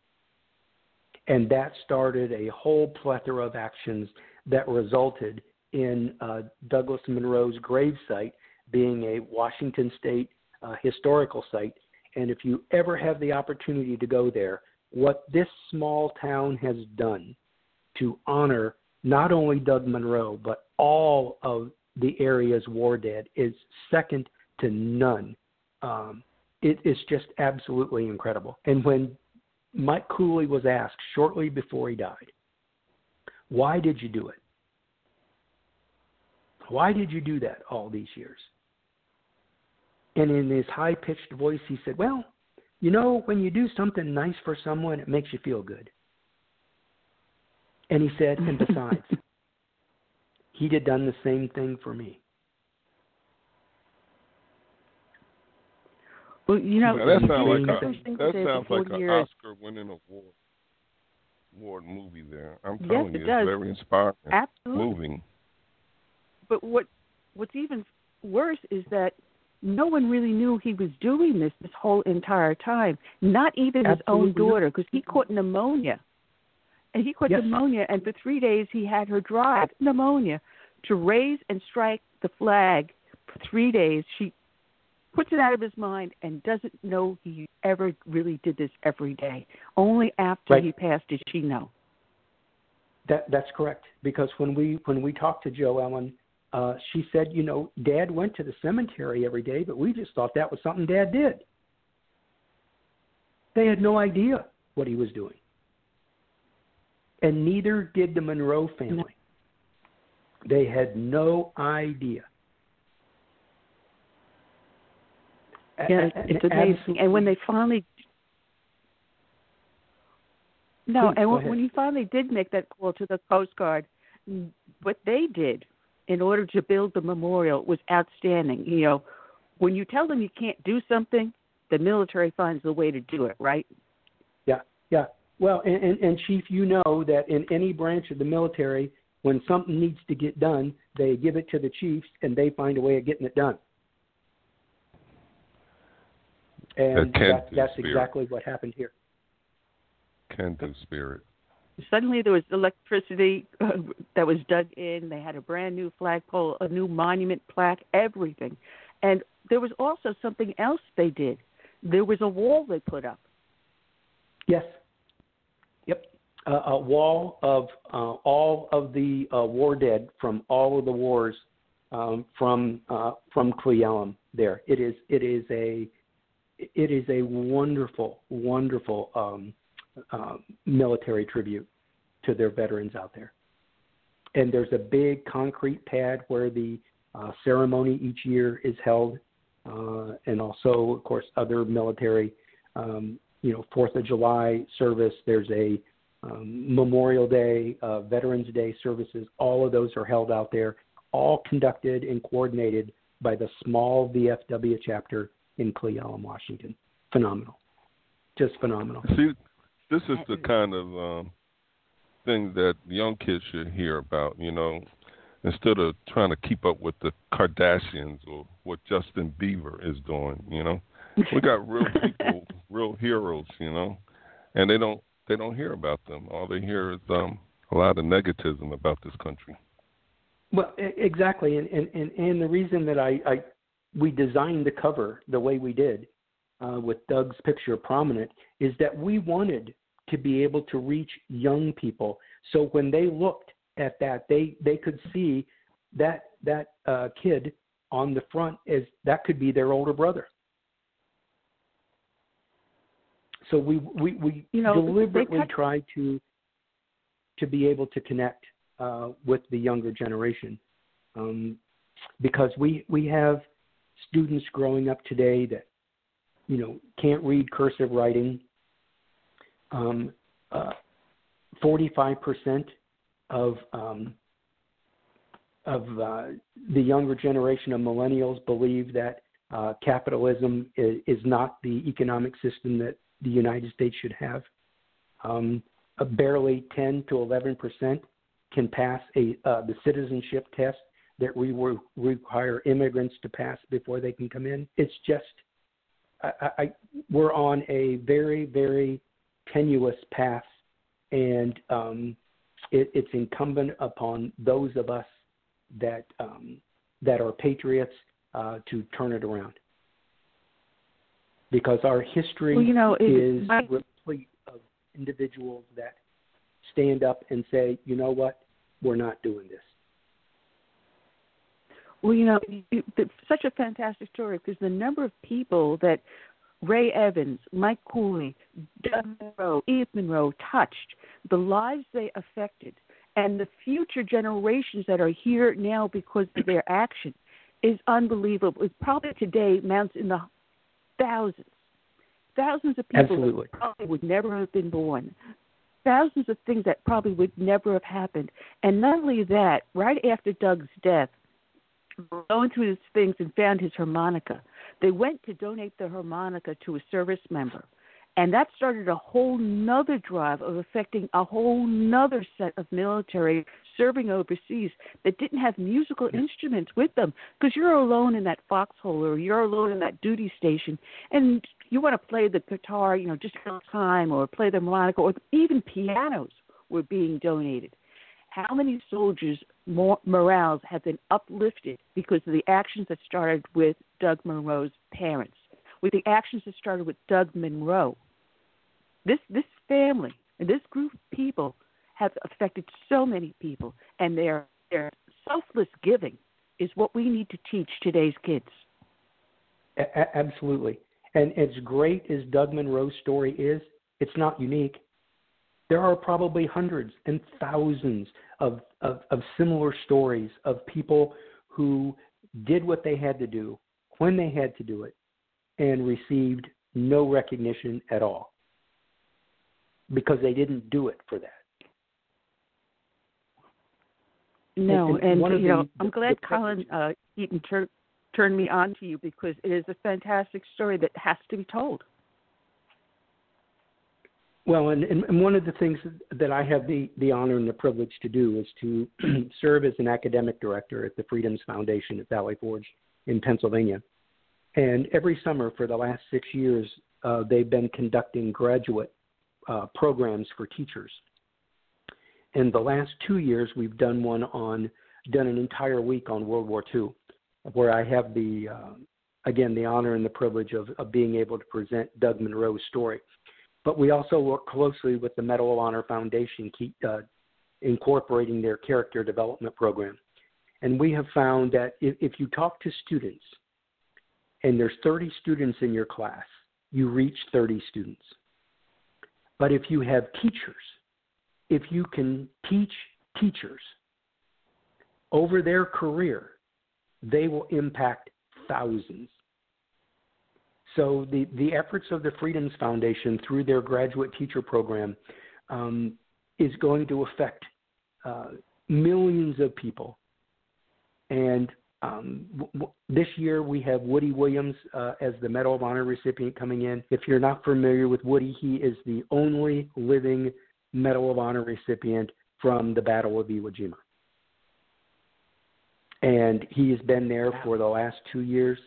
S5: And that started a whole plethora of actions that resulted in uh, Douglas Munro's gravesite being a Washington State uh, historical site. And if you ever have the opportunity to go there, what this small town has done to honor not only Doug Munro, but all of the area's war dead is second to none. Um, it is just absolutely incredible. And when Mike Cooley was asked shortly before he died, why did you do it? Why did you do that all these years? And in his high pitched voice, he said, Well, you know, when you do something nice for someone, it makes you feel good. And he said, And besides, *laughs* he'd have done the same thing for me.
S1: Well, you know,
S3: that sounds like a, that
S1: sounds
S3: like an. Oscar-winning award award movie. There, I'm
S1: yes,
S3: telling
S1: it
S3: you, it's very inspiring,
S1: Absolutely.
S3: moving.
S1: But what what's even worse is that no one really knew he was doing this this whole entire time. Not even his own daughter, because he caught pneumonia, and he caught
S5: Yes.
S1: pneumonia, and for three days he had her drive pneumonia to raise and strike the flag for three days. She puts it out of his mind and doesn't know he ever really did this every day. Only after
S5: Right.
S1: he passed did she know.
S5: That that's correct. Because when we when we talked to Joe Ellen, uh, she said, you know, Dad went to the cemetery every day, but we just thought that was something Dad did. They had no idea what he was doing, and neither did the Munro family. They had no idea. A-
S1: Yeah, it's amazing. And when they finally no,
S5: Please,
S1: and when, when he finally did make that call to the Coast Guard, what they did in order to build the memorial was outstanding. You know, when you tell them you can't do something, the military finds a way to do it, right?
S5: Yeah, yeah. Well, and, and, and Chief, you know that in any branch of the military, when something needs to get done, they give it to the chiefs, and they find a way of getting it done. And that, that's
S3: spirit.
S5: exactly what happened here.
S3: Can do spirit.
S1: Suddenly there was electricity uh, that was dug in. They had a brand new flagpole, a new monument plaque, everything. And there was also something else they did. There was a wall they put up.
S5: Yes. Yep. Uh, a wall of uh, all of the uh, war dead from all of the wars um, from uh, from Cle Elum. There, it is. It is a it is a wonderful, wonderful um, uh, military tribute to their veterans out there. And there's a big concrete pad where the uh, ceremony each year is held, uh, and also, of course, other military, um, you know, Fourth of July service. There's a um, Memorial Day, uh, Veterans Day services. All of those are held out there, all conducted and coordinated by the small VFW chapter in Cle Elum, Washington. Phenomenal, just phenomenal.
S3: See, this is the kind of um, thing that young kids should hear about. You know, instead of trying to keep up with the Kardashians or what Justin Bieber is doing. You know, we got real *laughs* people, real heroes. You know, and they don't they don't hear about them. All they hear is um, a lot of negativism about this country.
S5: Well, e- exactly, and and and, and the reason that I, I we designed the cover the way we did uh, with Doug's picture prominent is that we wanted to be able to reach young people. So when they looked at that, they they could see that that uh, kid on the front as that could be their older brother. So we we, we
S1: you know,
S5: deliberately
S1: cut-
S5: try to to be able to connect uh, with the younger generation um, because we we have students growing up today that you know can't read cursive writing. Um, uh, 45% of um, of uh, the younger generation of millennials believe that uh, capitalism is, is, not the economic system that the United States should have. Um, barely 10 to 11 percent can pass a uh, the citizenship test that we require immigrants to pass before they can come in. It's just I, I, we're on a very very tenuous path, and um, it, it's incumbent upon those of us that um, that are patriots uh, to turn it around because our history
S1: well, you know, it,
S5: is
S1: I,
S5: replete of individuals that stand up and say, you know what, we're not doing this.
S1: Well, you know, it's such a fantastic story because the number of people that Ray Evans, Mike Cooley, Doug Munro, Eve Munro touched, the lives they affected, and the future generations that are here now because of their action is unbelievable. It probably today mounts in the thousands, thousands of people
S5: Absolutely.
S1: that probably would never have been born, thousands of things that probably would never have happened. And not only that, right after Doug's death, going through his things and found his harmonica. They went to donate the harmonica to a service member. And that started a whole nother drive of affecting a whole nother set of military serving overseas that didn't have musical instruments with them because you're alone in that foxhole or you're alone in that duty station and you want to play the guitar, you know, just for time or play the harmonica or even pianos were being donated. How many soldiers' morales have been uplifted because of the actions that started with Doug Munro's parents, with the actions that started with Doug Munro? This this family and this group of people have affected so many people, and their their selfless giving is what we need to teach today's kids.
S5: A- absolutely, and as great as Doug Munro's story is, it's not unique. There are probably hundreds and thousands of, of, of similar stories of people who did what they had to do when they had to do it and received no recognition at all because they didn't do it for that.
S1: No,
S5: and, and,
S1: and you
S5: the,
S1: know, I'm glad
S5: the,
S1: Colin uh, Eaton tur- turned me on to you because it is a fantastic story that has to be told.
S5: Well, and, and one of the things that I have the, the honor and the privilege to do is to *clears throat* serve as an academic director at the Freedoms Foundation at Valley Forge in Pennsylvania. And every summer for the last six years, uh, they've been conducting graduate uh, programs for teachers. In the last two years, we've done one on, done an entire week on World War II, where I have the, uh, again, the honor and the privilege of, of being able to present Doug Munro's story. But we also work closely with the Medal of Honor Foundation, keep, uh, incorporating their character development program. And we have found that if, if you talk to students, and there's 30 students in your class, you reach 30 students. But if you have teachers, if you can teach teachers over their career, they will impact thousands. So the, the efforts of the Freedoms Foundation through their graduate teacher program um, is going to affect uh, millions of people. And um, w- this year we have Woody Williams uh, as the Medal of Honor recipient coming in. If you're not familiar with Woody, he is the only living Medal of Honor recipient from the Battle of Iwo Jima. And he has been there for the last two years,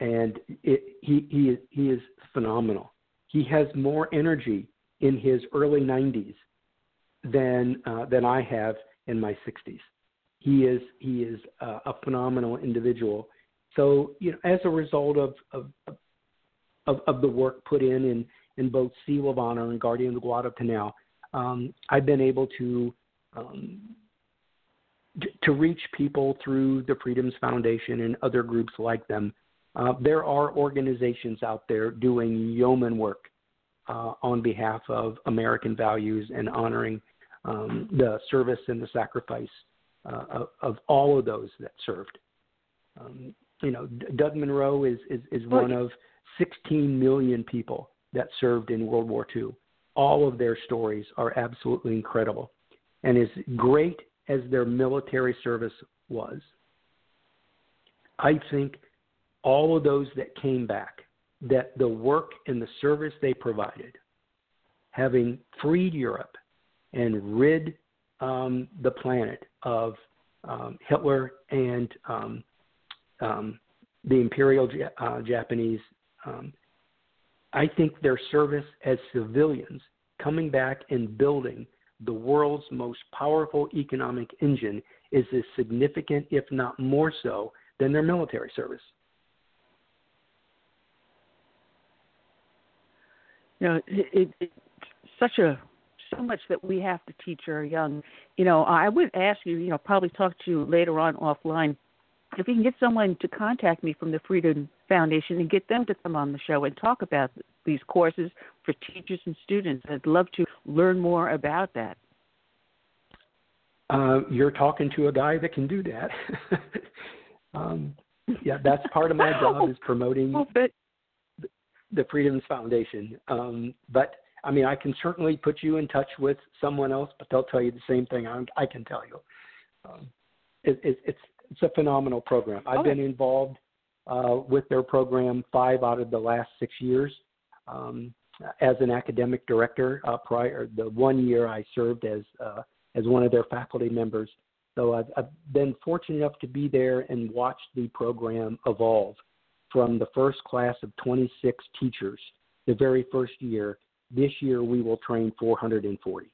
S5: and it, he, he, is, he is phenomenal. He has more energy in his early 90s than, uh, than I have in my 60s. He is, he is uh, a phenomenal individual. So, you know, as a result of, of, of, of the work put in in, in both Seal of Honor and Guardian of the Guadalcanal, um, I've been able to um, to reach people through the Freedoms Foundation and other groups like them. Uh, there are organizations out there doing yeoman work uh, on behalf of American values and honoring um, the service and the sacrifice uh, of, of, all of those that served. Um, you know, Doug Munro is, is, is one of 16 million people that served in World War II. All of their stories are absolutely incredible. And as great as their military service was, I think all of those that came back, that the work and the service they provided, having freed Europe and rid um, the planet of um, Hitler and um, um, the Imperial uh, Japanese. Um, I think their service as civilians, coming back and building the world's most powerful economic engine, is as significant, if not more so, than their military service.
S1: You know, it, it, it's such a so much that we have to teach our young. You know, I would ask you, you know, probably talk to you later on offline if you can get someone to contact me from the Freedom Foundation and get them to come on the show and talk about these courses for teachers and students. I'd love to learn more about that.
S5: Uh, you're talking to a guy that can do that. *laughs* um, yeah, that's part of my *laughs* job is promoting the Freedoms Foundation. Um, but I mean, I can certainly put you in touch with someone else, but they'll tell you the same thing I, I can tell you. Um, it, it, it's it's a phenomenal program. I've been involved uh, with their program five out of the last six years um, as an academic director. Uh, prior the one year I served as uh, as one of their faculty members. So I've, I've been fortunate enough to be there and watch the program evolve from the first class of 26 teachers the very first year. This year we will train 440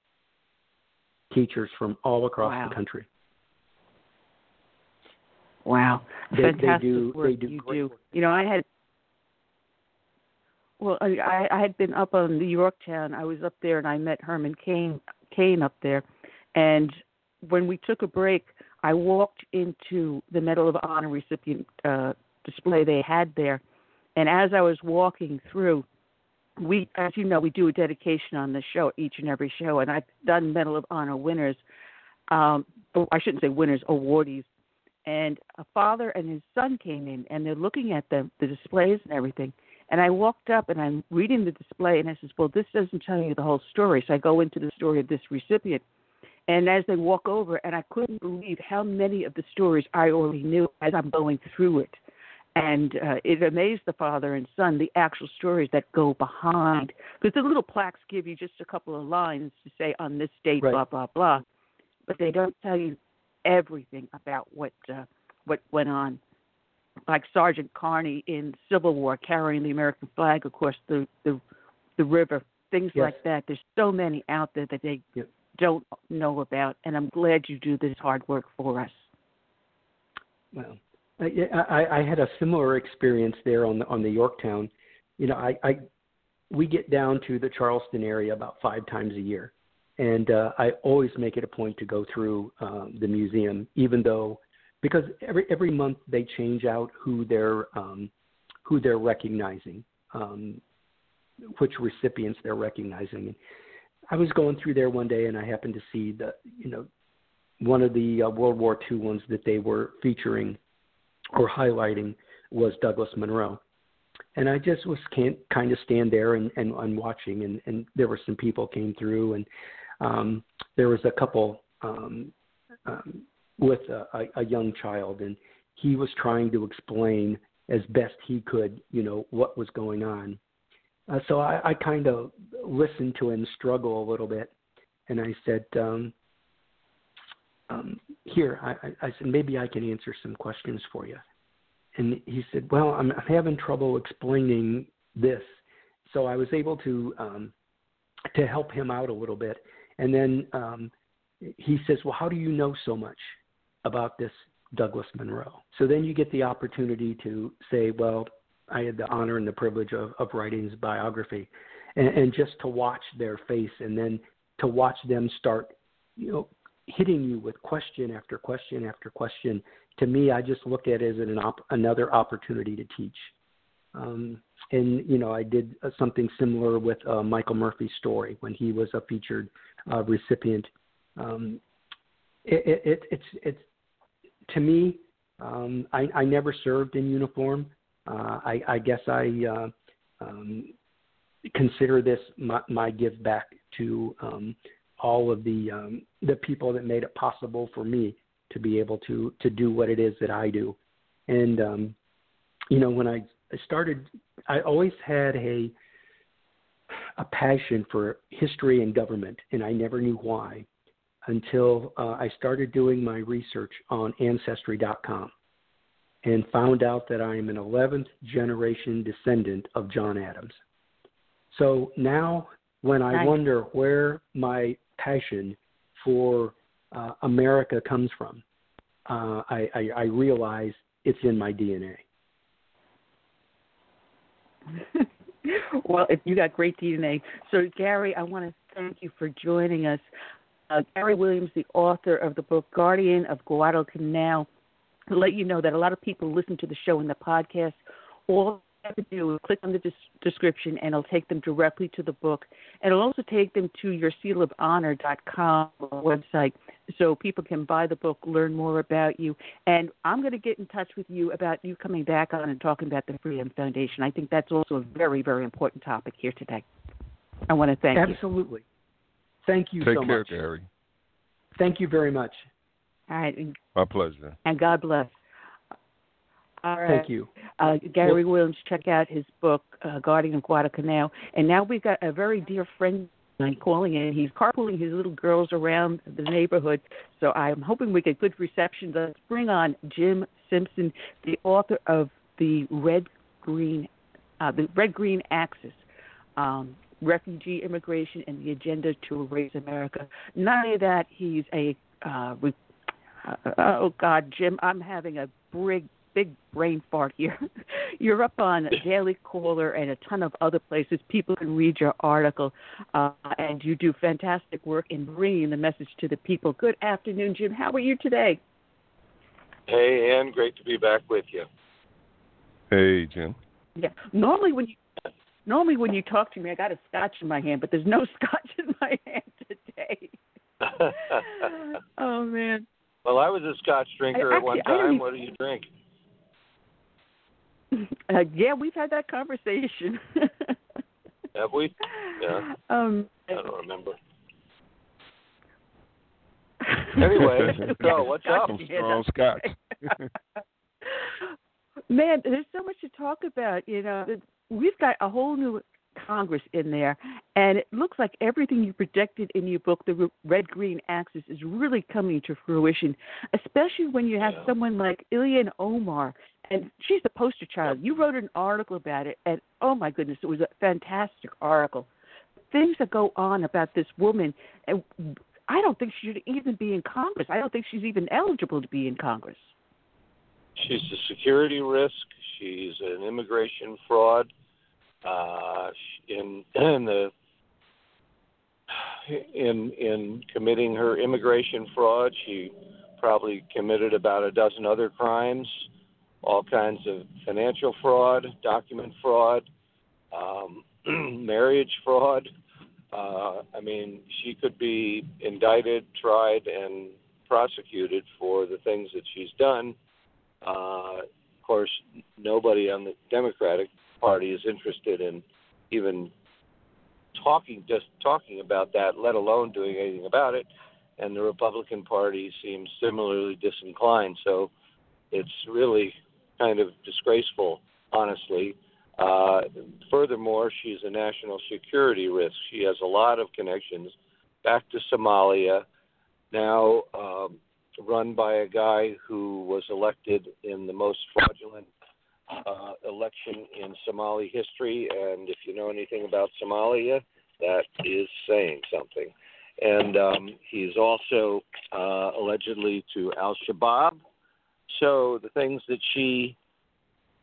S5: teachers from all across
S1: wow.
S5: the country.
S1: Wow,
S5: they,
S1: fantastic
S5: they do,
S1: work
S5: they do
S1: you
S5: do.
S1: Work. You know, I had well, I, I had been up on the Yorktown. I was up there, and I met Herman Kane Kane up there, and when we took a break, I walked into the Medal of Honor recipient uh, display they had there, and as I was walking through, we, as you know, we do a dedication on the show each and every show, and I've done Medal of Honor winners. Um, I shouldn't say winners, awardees. And a father and his son came in and they're looking at the the displays and everything. And i walked up and i'm reading the display and i says well this doesn't tell you the whole story. So i go into the story of this recipient. And as they walk over and i couldn't believe how many of the stories i already knew as i'm going through it and uh, it amazed the father and son the actual stories that go behind because the little plaques give you just a couple of lines to say on this date
S5: right.
S1: blah blah blah but they don't tell you everything about what uh, what went on. Like Sergeant Carney in Civil War carrying the American flag across the the, the river, things
S5: yes.
S1: like that. There's so many out there that they
S5: yep.
S1: don't know about, and I'm glad you do this hard work for us.
S5: Well, I, I, I had a similar experience there on the on the Yorktown. You know, I, I we get down to the Charleston area about five times a year, and uh, I always make it a point to go through um, the museum, even though because every every month they change out who they're um, who they're recognizing, um, which recipients they're recognizing. And I was going through there one day, and I happened to see the you know one of the uh, World War II ones that they were featuring or highlighting was Douglas Munro. And I just was can't kind of stand there and, and, and watching, and, and there were some people came through, and um, there was a couple um, um, with a, a young child, and he was trying to explain as best he could, you know, what was going on. Uh, so I, I kind of listened to him struggle a little bit, and I said, um, um, "Here," I, I said, "maybe I can answer some questions for you." And he said, "Well, I'm, I'm having trouble explaining this." So I was able to um, to help him out a little bit. And then um, he says, Well, how do you know so much about this Douglas Munro? So then you get the opportunity to say, Well, I had the honor and the privilege of, of writing his biography, and, and just to watch their face and then to watch them start, you know, hitting you with question after question after question. To me, I just look at it as an op- another opportunity to teach. Um, and you know, I did uh, something similar with uh, Michael Murphy's story when he was a featured uh, recipient. Um, it, it, it's it's to me, um, I, I never served in uniform. Uh, I, I guess I uh, um, consider this my, my give back to um, all of the um, the people that made it possible for me to be able to to do what it is that I do. And um, you know, when I started, I always had a a passion for history and government, and I never knew why until uh, I started doing my research on Ancestry.com and found out that I am an 11th generation descendant of John Adams. So now, when I nice. wonder where my passion for uh, America comes from, uh, I, I, I realize it's in my DNA. *laughs*
S1: well, if you got great DNA. So, Gary, I want to thank you for joining us. Uh, Gary Williams, the author of the book Guardian of Guadalcanal, to let you know that a lot of people listen to the show and the podcast. All have to do is click on the des- description and it'll take them directly to the book. And it'll also take them to your seal of sealofhonor.com website so people can buy the book, learn more about you. And I'm going to get in touch with you about you coming back on and talking about the Freedom Foundation. I think that's also a very, very important topic here today. I want to thank
S5: Absolutely. you. Absolutely. Thank you
S3: Take
S5: so
S3: care,
S5: much.
S3: Gary.
S5: Thank you very much.
S1: All right.
S3: My pleasure.
S1: And God bless. All right.
S5: Thank you.
S1: Uh, Gary well, Williams, check out his book, uh, Guardian of Guadalcanal. And now we've got a very dear friend calling in. He's carpooling his little girls around the neighborhood. So I'm hoping we get good reception. Let's bring on Jim Simpson, the author of the Red Green, uh, the Red Green Axis. Um, refugee immigration and the agenda to erase America. Not only that, he's a uh, re- uh, oh God, Jim, I'm having a big big brain fart here. *laughs* You're up on Daily Caller and a ton of other places. People can read your article, uh, and you do fantastic work in bringing the message to the people. Good afternoon, Jim. How are you today?
S6: Hey, Ann. Great to be back with you.
S3: Hey, Jim.
S1: Yeah. Normally, when you Normally, when you talk to me, I got a scotch in my hand, but there's no *laughs* scotch in my hand today. *laughs* oh man.
S6: Well, I was a scotch drinker
S1: I,
S6: at one time. Even... What do you drink? *laughs*
S1: Uh, yeah, we've had that conversation. *laughs*
S6: Have we? Yeah.
S1: Um,
S6: I don't remember. *laughs* Anyway, so what's up?
S3: Some strong scotch.
S1: Man, there's so much to talk about. You know, we've got a whole new Congress in there, and it looks like everything you projected in your book, the red green axis, is really coming to fruition, especially when you have yeah. someone like Ilhan Omar, and she's the poster child. You wrote an article about it, and oh my goodness, it was a fantastic article. Things that go on about this woman, and I don't think she should even be in Congress. I don't think she's even eligible to be in Congress.
S6: She's a security risk. She's an immigration fraud. Uh, in *clears throat* in the in in committing her immigration fraud, she probably committed about a dozen other crimes, all kinds of financial fraud, document fraud, um, *clears throat* marriage fraud. Uh, I mean, she could be indicted, tried, and prosecuted for the things that she's done. Uh, of course, nobody on the Democratic Party is interested in even talking, just talking about that, let alone doing anything about it. And the Republican Party seems similarly disinclined. So it's really kind of disgraceful, honestly. Uh, furthermore, she's a national security risk. She has a lot of connections back to Somalia, now um, run by a guy who was elected in the most fraudulent uh, election in Somali history. And if you know anything about Somalia, that is saying something. And um, he's also uh, allegedly to Al Shabaab. So the things that she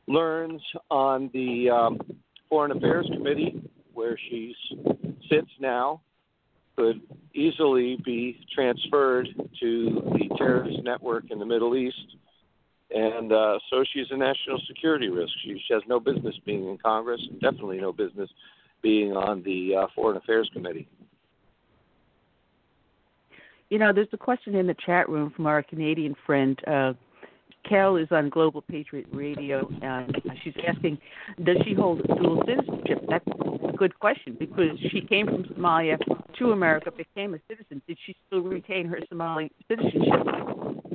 S6: learns on the um, Foreign Affairs Committee, where she sits now, could easily be transferred to the terrorist network in the Middle East. And uh, so she's a national security risk. She, she has no business being in Congress, and definitely no business being on the uh, Foreign Affairs Committee.
S1: You know, there's a question in the chat room from our Canadian friend. Uh, Kel is on Global Patriot Radio. she's asking, does she hold dual citizenship? That's a good question because she came from Somalia to America, became a citizen. Did she still retain her Somali citizenship?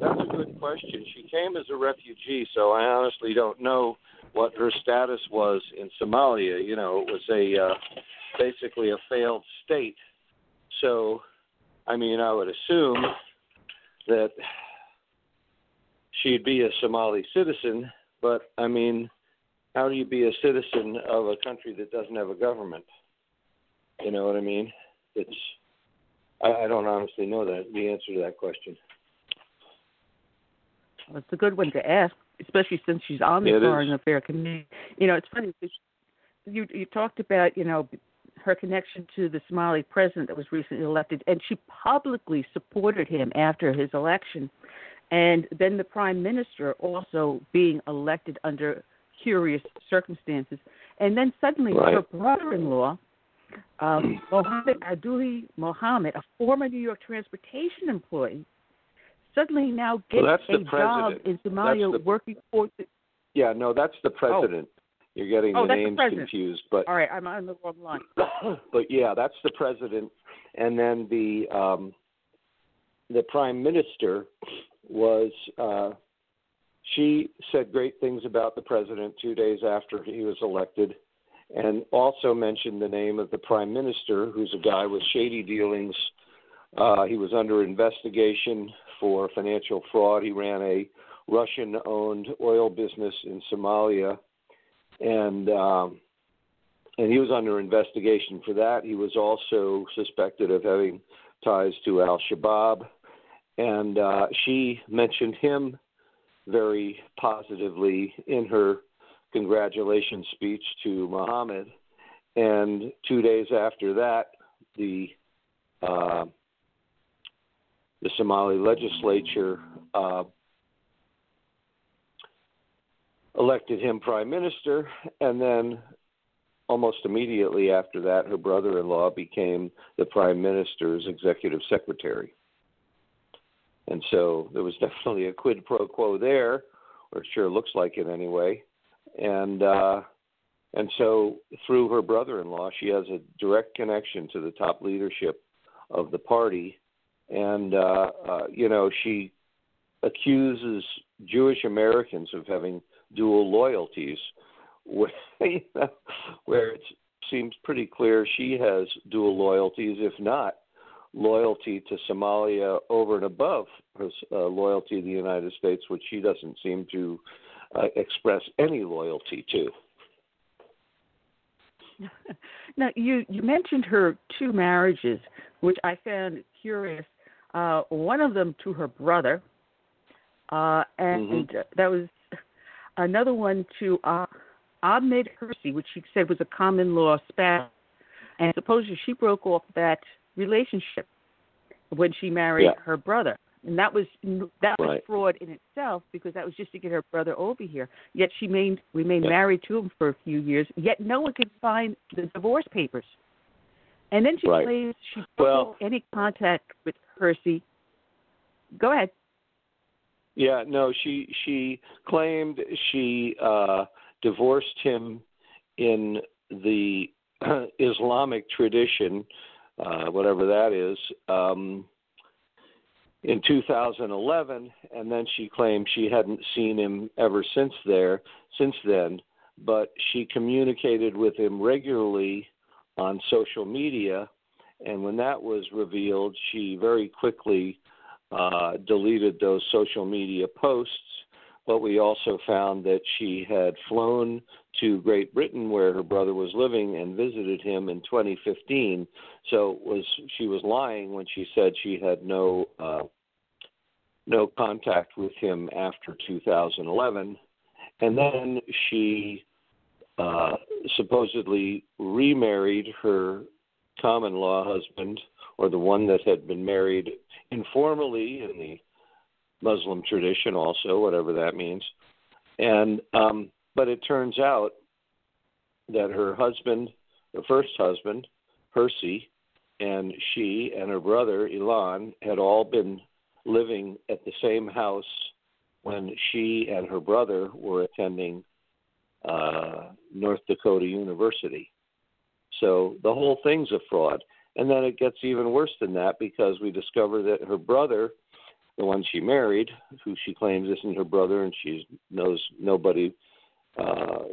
S6: That's a good question. She came as a refugee, so I honestly don't know what her status was in Somalia. You know, it was a uh, basically a failed state. So, I mean, I would assume that she'd be a Somali citizen, but I mean, how do you be a citizen of a country that doesn't have a government? You know what I mean? It's I, I don't honestly know that the answer to that question.
S1: It's a good one to ask, especially since she's on the
S6: Yeah,
S1: Foreign
S6: is.
S1: Affair Committee. You know, it's funny because you you talked about you know her connection to the Somali president that was recently elected, and she publicly supported him after his election, and then the prime minister also being elected under curious circumstances, and then suddenly
S6: Right.
S1: her brother-in-law. Um, *clears throat* Mohammed Abdullahi Mohammed, a former New York transportation employee, suddenly now
S6: that's the
S1: a job in Somalia
S6: the-
S1: working for the.
S6: Yeah, no, that's the president. You're getting
S1: Oh,
S6: the
S1: that's the
S6: names confused, but
S1: All right, I'm on the wrong line. *coughs*
S6: but yeah, that's the president, and then the um, the prime minister was. Uh, she said great things about the president two days after he was elected, and also mentioned the name of the prime minister, who's a guy with shady dealings. Uh, he was under investigation for financial fraud. He ran a Russian-owned oil business in Somalia, and um, and he was under investigation for that. He was also suspected of having ties to Al Shabaab, and uh, she mentioned him very positively in her congratulations speech to Mohammed. And two days after that, the uh, the Somali legislature uh, elected him prime minister, and then almost immediately after that, her brother-in-law became the prime minister's executive secretary. And so there was *laughs* definitely a quid pro quo there, or it sure looks like it anyway. And uh, and so through her brother-in-law, she has a direct connection to the top leadership of the party, and uh, uh, you know she accuses Jewish Americans of having dual loyalties, *laughs* where, you know, where it seems pretty clear she has dual loyalties, if not loyalty to Somalia over and above her uh, loyalty to the United States, which she doesn't seem to uh, express any loyalty to. *laughs*
S1: now you you mentioned her two marriages, which I found curious. Uh, one of them to her brother, uh, and
S6: Mhm.
S1: that was another one to uh, Ahmed Hirsi, which she said was a common law spouse. And supposedly she broke off that relationship when she married
S6: Yeah.
S1: her brother, and that was that was
S6: Right.
S1: fraud in itself because that was just to get her brother over here. Yet she remained remained
S6: Yeah.
S1: married to him for a few years. Yet no one could find the divorce papers. And then she
S6: Right.
S1: claims she
S6: Well-
S1: any contact with Percy. Go ahead.
S6: Yeah, no, she she claimed she uh, divorced him in the *clears throat* Islamic tradition, uh, whatever that is, um, in 2011, and then she claimed she hadn't seen him ever since there since then. But she communicated with him regularly on social media, and when that was revealed, she very quickly uh, deleted those social media posts. But we also found that she had flown to Great Britain, where her brother was living, and visited him in 2015. So was she was lying when she said she had no uh, no contact with him after 2011. and then she uh, supposedly remarried her common law husband, or the one that had been married informally in the Muslim tradition, also whatever that means. And um, but it turns out that her husband, her first husband, Percy, and she and her brother Elon had all been living at the same house when she and her brother were attending uh, North Dakota University. So the whole thing's a fraud. And then it gets even worse than that because we discover that her brother, the one she married, who she claims isn't her brother and she knows nobody, uh,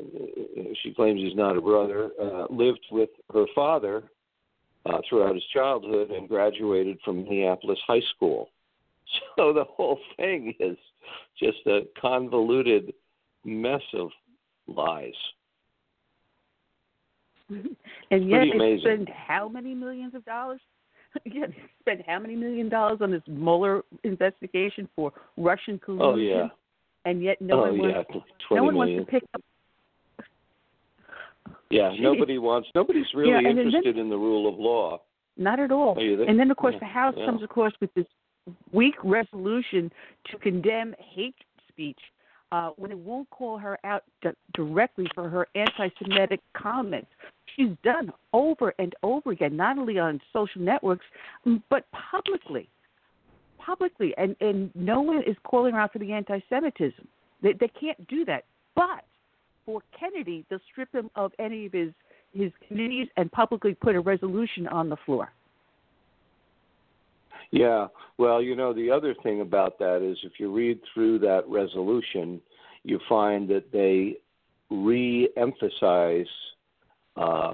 S6: she claims he's not a brother, uh, lived with her father uh, throughout his childhood and graduated from Minneapolis High School. *laughs* So the whole thing is just a convoluted mess of lies. *laughs*
S1: and yet they spend how many millions of dollars? *laughs* yeah, they spend how many million dollars on this Mueller investigation for Russian collusion?
S6: Oh yeah.
S1: And yet no
S6: oh
S1: one
S6: yeah,
S1: wants no one
S6: million.
S1: wants to pick up *laughs*
S6: Yeah,
S1: Jeez.
S6: nobody wants. Nobody's really
S1: Yeah, and then-
S6: interested in the rule of law.
S1: Not at all.
S6: Are you there?
S1: And then, of course,
S6: Yeah,
S1: the House comes, of course, with this weak resolution to condemn hate speech uh, when it won't call her out d- directly for her anti-Semitic comments. She's done over and over again, not only on social networks, but publicly. Publicly, and and no one is calling her out for the anti-Semitism. They they can't do that. But for Kennedy, they'll strip him of any of his his committees and publicly put a resolution on the floor.
S6: Yeah. Well, you know, the other thing about that is if you read through that resolution, you find that they re emphasize uh,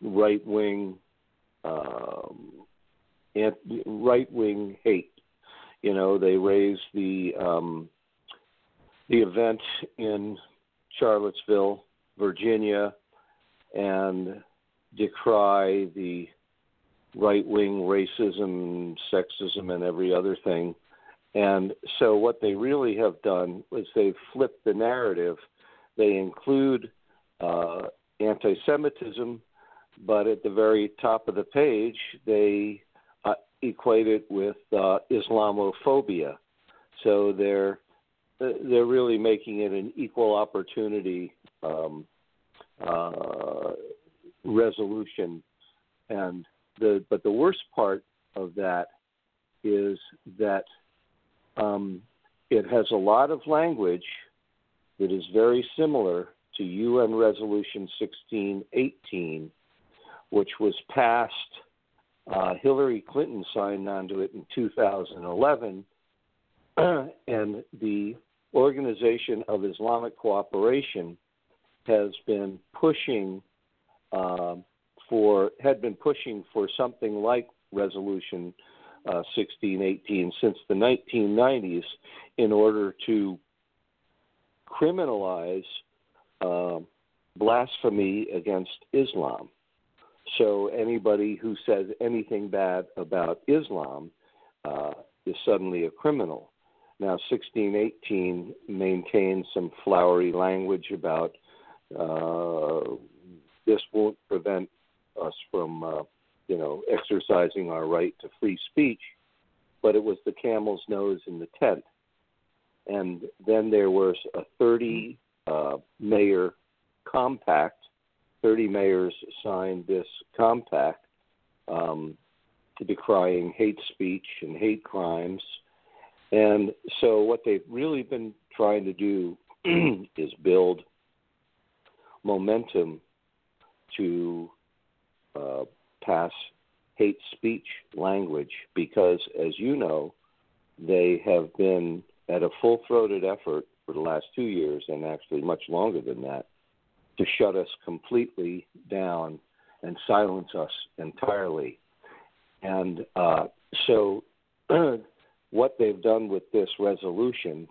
S6: right wing um, right wing hate. You know, they raise the um, the event in Charlottesville, Virginia, and decry the right wing racism, sexism, and every other thing. And so, what they really have done is they've flipped the narrative. They include uh, anti Semitism, but at the very top of the page, they uh, equate it with uh, Islamophobia. So they're they're really making it an equal opportunity um, uh, resolution, and the but the worst part of that is that um, it has a lot of language that is very similar to UN Resolution 1618, which was passed. Uh, Hillary Clinton signed onto it in 2011, *clears throat* and the Organization of Islamic Cooperation has been pushing um, for had been pushing for something like Resolution uh, 1618 since the 1990s in order to criminalize uh, blasphemy against Islam. So anybody who says anything bad about Islam uh, is suddenly a criminal. Now, 1618 maintains some flowery language about uh, this won't prevent us from, uh, you know, exercising our right to free speech, but it was the camel's nose in the tent. And then there was a 30 uh, mayor compact. 30 mayors signed this compact um, decrying hate speech and hate crimes. And so, what they've really been trying to do *clears throat* is build momentum to uh, pass hate speech language because, as you know, they have been at a full throated effort for the last two years and actually much longer than that to shut us completely down and silence us entirely. And uh, so, *clears throat* what they've done with this resolution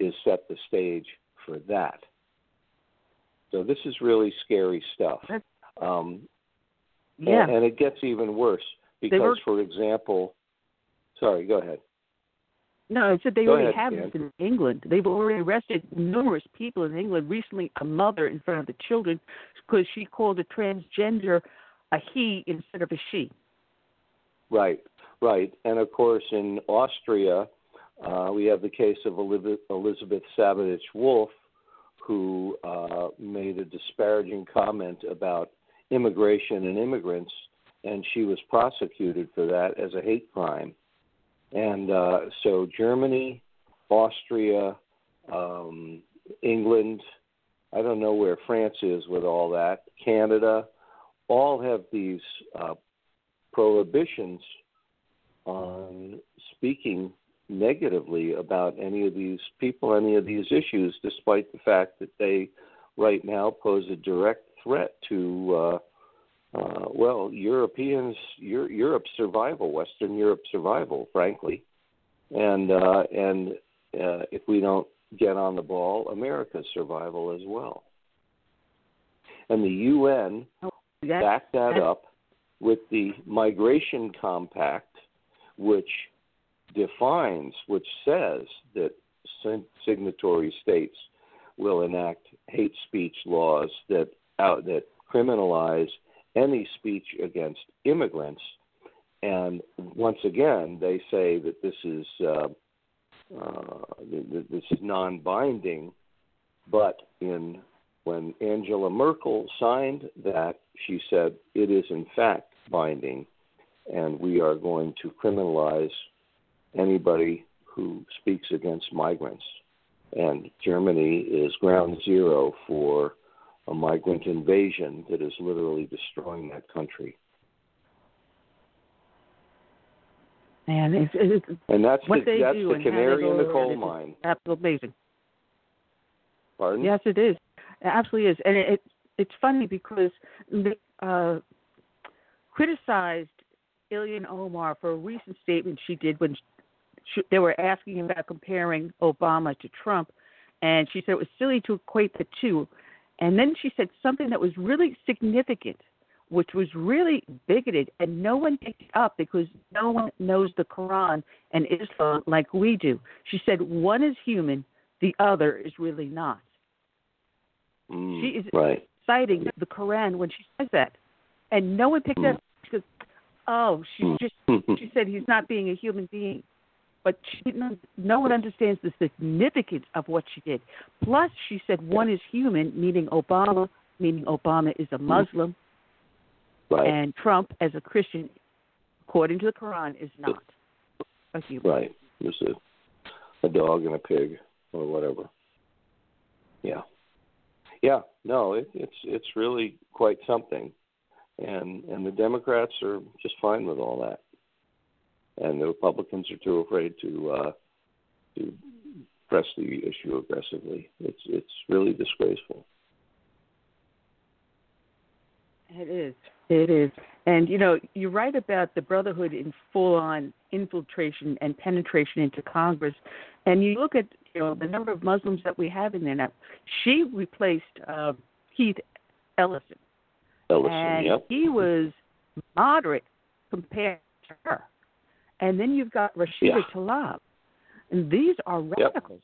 S6: is set the stage for that. So this is really scary stuff. Um,
S1: Yeah.
S6: and, and it gets even worse because,
S1: were-
S6: for example, sorry, go ahead.
S1: No, I said they
S6: Go
S1: already
S6: ahead,
S1: have this in England. They've already arrested numerous people in England. Recently, a mother in front of the children because she called a transgender a he instead of a she.
S6: Right, right. And of course, in Austria, uh, we have the case of Elizabeth, Elizabeth Savage Wolf, who uh, made a disparaging comment about immigration and immigrants, and she was prosecuted for that as a hate crime. And uh, so, Germany, Austria, um, England, I don't know where France is with all that, Canada, all have these uh, prohibitions on speaking negatively about any of these people, any of these issues, despite the fact that they right now pose a direct threat to, uh, uh, well, Europeans, Euro- Europe's survival, Western Europe's survival, frankly, and uh, and uh, if we don't get on the ball, America's survival as well. And the UN
S1: That,
S6: back that
S1: that's-
S6: up with the Migration Compact, which defines, which says that signatory states will enact hate speech laws that out, that criminalize any speech against immigrants. And once again, they say that this is uh, uh, th- th- this is non-binding, but in when Angela Merkel signed that, she said it is in fact binding, and we are going to criminalize anybody who speaks against migrants. And Germany is ground zero for a migrant invasion that is literally destroying that country.
S1: man, it's, it's,
S6: And that's
S1: what
S6: the,
S1: they
S6: that's
S1: do
S6: the
S1: and how they
S6: canary in the coal mine.
S1: absolutely amazing.
S6: Pardon?
S1: Yes, it is. It absolutely is, and it, it it's funny because they uh, criticized Ilhan Omar for a recent statement she did when she, they were asking about comparing Obama to Trump, and she said it was silly to equate the two, and then she said something that was really significant, which was really bigoted, and no one picked it up because no one knows the Quran and Islam like we do. She said one is human, the other is really not.
S6: Mm,
S1: She is
S6: right.
S1: citing the Quran when she says that, and no one picked
S6: Hmm.
S1: up. She goes, "Oh, she
S6: Hmm.
S1: just *laughs* she said he's not being a human being." But she didn't, no one understands the significance of what she did. Plus, she said one is human, meaning Obama, meaning Obama is a mm-hmm. Muslim,
S6: right.
S1: and Trump, as a Christian, according to the Quran, is not a human.
S6: Right. Was a, a dog and a pig or whatever. Yeah. Yeah. No, it, it's it's really quite something, and and the Democrats are just fine with all that, and the Republicans are too afraid to uh, to press the issue aggressively. It's it's really disgraceful.
S1: It is. It is. And you know, you're right about the Brotherhood in full on infiltration and penetration into Congress. And you look at you know the number of Muslims that we have in there now. She replaced uh, Keith Ellison,
S6: Ellison,
S1: and
S6: yep.
S1: he was moderate compared to her. And then you've got Rashida
S6: Yeah.
S1: Tlaib, and these are radicals.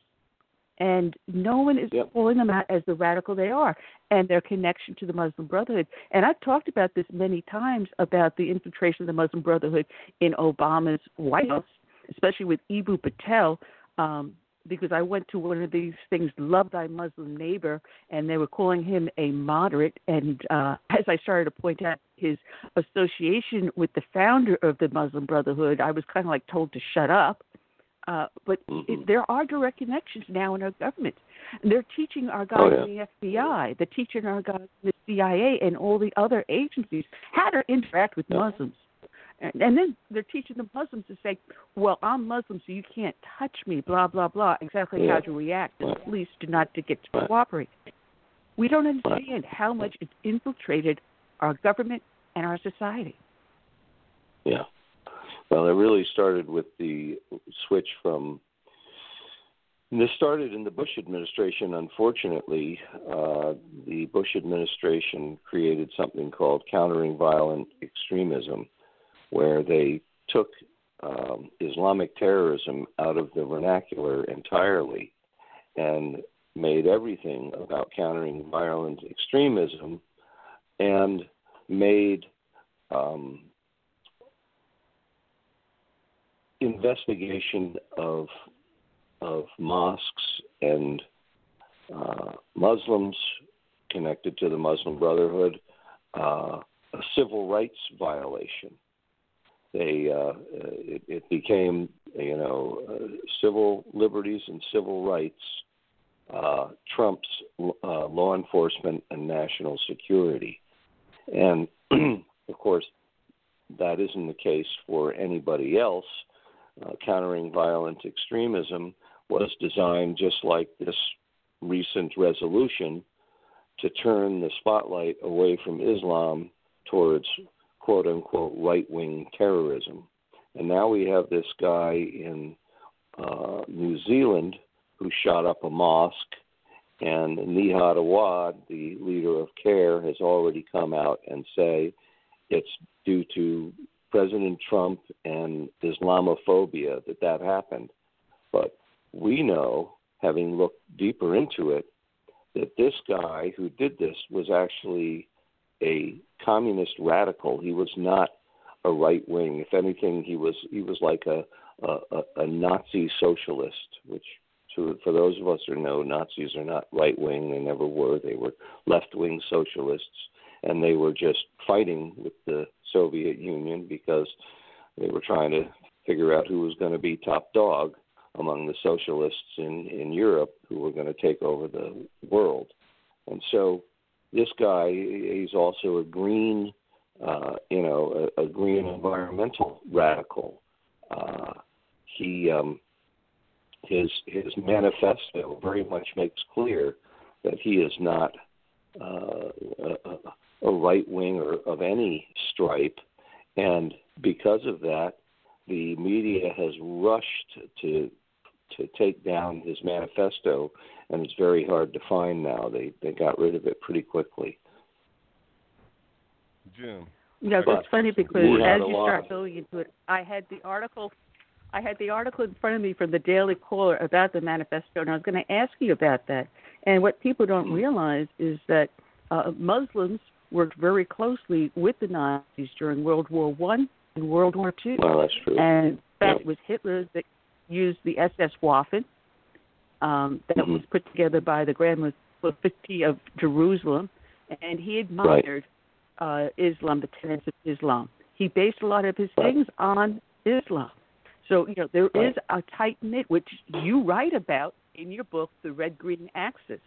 S1: And no one is
S6: Yep.
S1: calling them out as the radical they are, and their connection to the Muslim Brotherhood. And I've talked about this many times about the infiltration of the Muslim Brotherhood in Obama's White House, especially with Eboo Patel, um, because I went to one of these things, Love Thy Muslim Neighbor, and they were calling him a moderate. And uh, as I started to point out his association with the founder of the Muslim Brotherhood, I was kind of like told to shut up. Uh, but
S6: Mhm.
S1: it, there are direct connections now in our government. They're teaching our guys
S6: Oh, yeah.
S1: in the FBI, they're teaching our guys in the CIA and all the other agencies how to interact with
S6: Yeah.
S1: Muslims. And, and then they're teaching the Muslims to say, well, I'm Muslim, so you can't touch me, blah, blah, blah, exactly
S6: Yeah.
S1: how to react. The
S6: Right.
S1: police do not to get to
S6: Right.
S1: cooperate. We don't
S6: Right.
S1: understand how much it's infiltrated our government and our society.
S6: Yeah. Well, it really started with the switch from. and This started in the Bush administration. Unfortunately, uh, the Bush administration created something called countering violent extremism, where they took um, Islamic terrorism out of the vernacular entirely and made everything about countering violent extremism and made um, investigation of of mosques and uh, Muslims connected to the Muslim Brotherhood uh, a civil rights violation. They uh, it, it, became you know uh, civil liberties and civil rights uh, trumps uh, law enforcement and national security, and *clears throat* of course that isn't the case for anybody else. Uh, countering violent extremism was designed just like this recent resolution to turn the spotlight away from Islam towards quote unquote right wing terrorism. And now we have this guy in uh, New Zealand who shot up a mosque, and Nihad Awad, the leader of CAIR, has already come out and say it's due to President Trump and Islamophobia that that happened. But we know, having looked deeper into it, that this guy who did this was actually a communist radical. He was not a right wing. If anything, he was he was like a a, a Nazi socialist, which to, for those of us who know, Nazis are not right wing. They never were. They were left wing socialists, and they were just fighting with the Soviet Union because they were trying to figure out who was going to be top dog among the socialists in in Europe who were going to take over the world. And so this guy he's also a green uh, you know a, a green environmental radical. Uh, he um, his his manifesto very much makes clear that he is not uh, a, a right winger of any stripe, and because of that, the media has rushed to to take down his manifesto, and it's very hard to find now. They they got rid of it pretty quickly.
S3: Jim.
S1: Yeah, it's funny because as you start going into it, I had the article. I had the article in front of me from the Daily Caller about the manifesto, and I was going to ask you about that. And what people don't mm. realize is that uh, Muslims worked very closely with the Nazis during World War One and World War Two.
S6: Well, that's true.
S1: And that yeah. was Hitler that used the SS Waffen um, that mm-hmm. was put together by the Grand Mufti of Jerusalem, and he admired right. uh, Islam, the tenets of Islam. He based a lot of his right. things on Islam. So you know there right. is a tight knit, which you write about in your book, The Red Green Axis,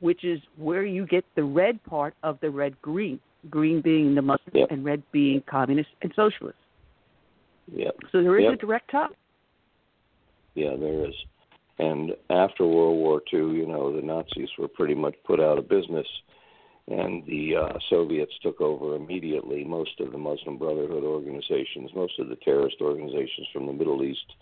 S1: which is where you get the red part of the red green, green being the Muslim
S6: yep.
S1: and red being communist and socialist.
S6: Yep.
S1: So there is
S6: yep.
S1: a direct tie.
S6: Yeah, there is. And after World War II, you know, the Nazis were pretty much put out of business, and the uh, Soviets took over immediately. Most of the Muslim Brotherhood organizations, most of the terrorist organizations from the Middle East,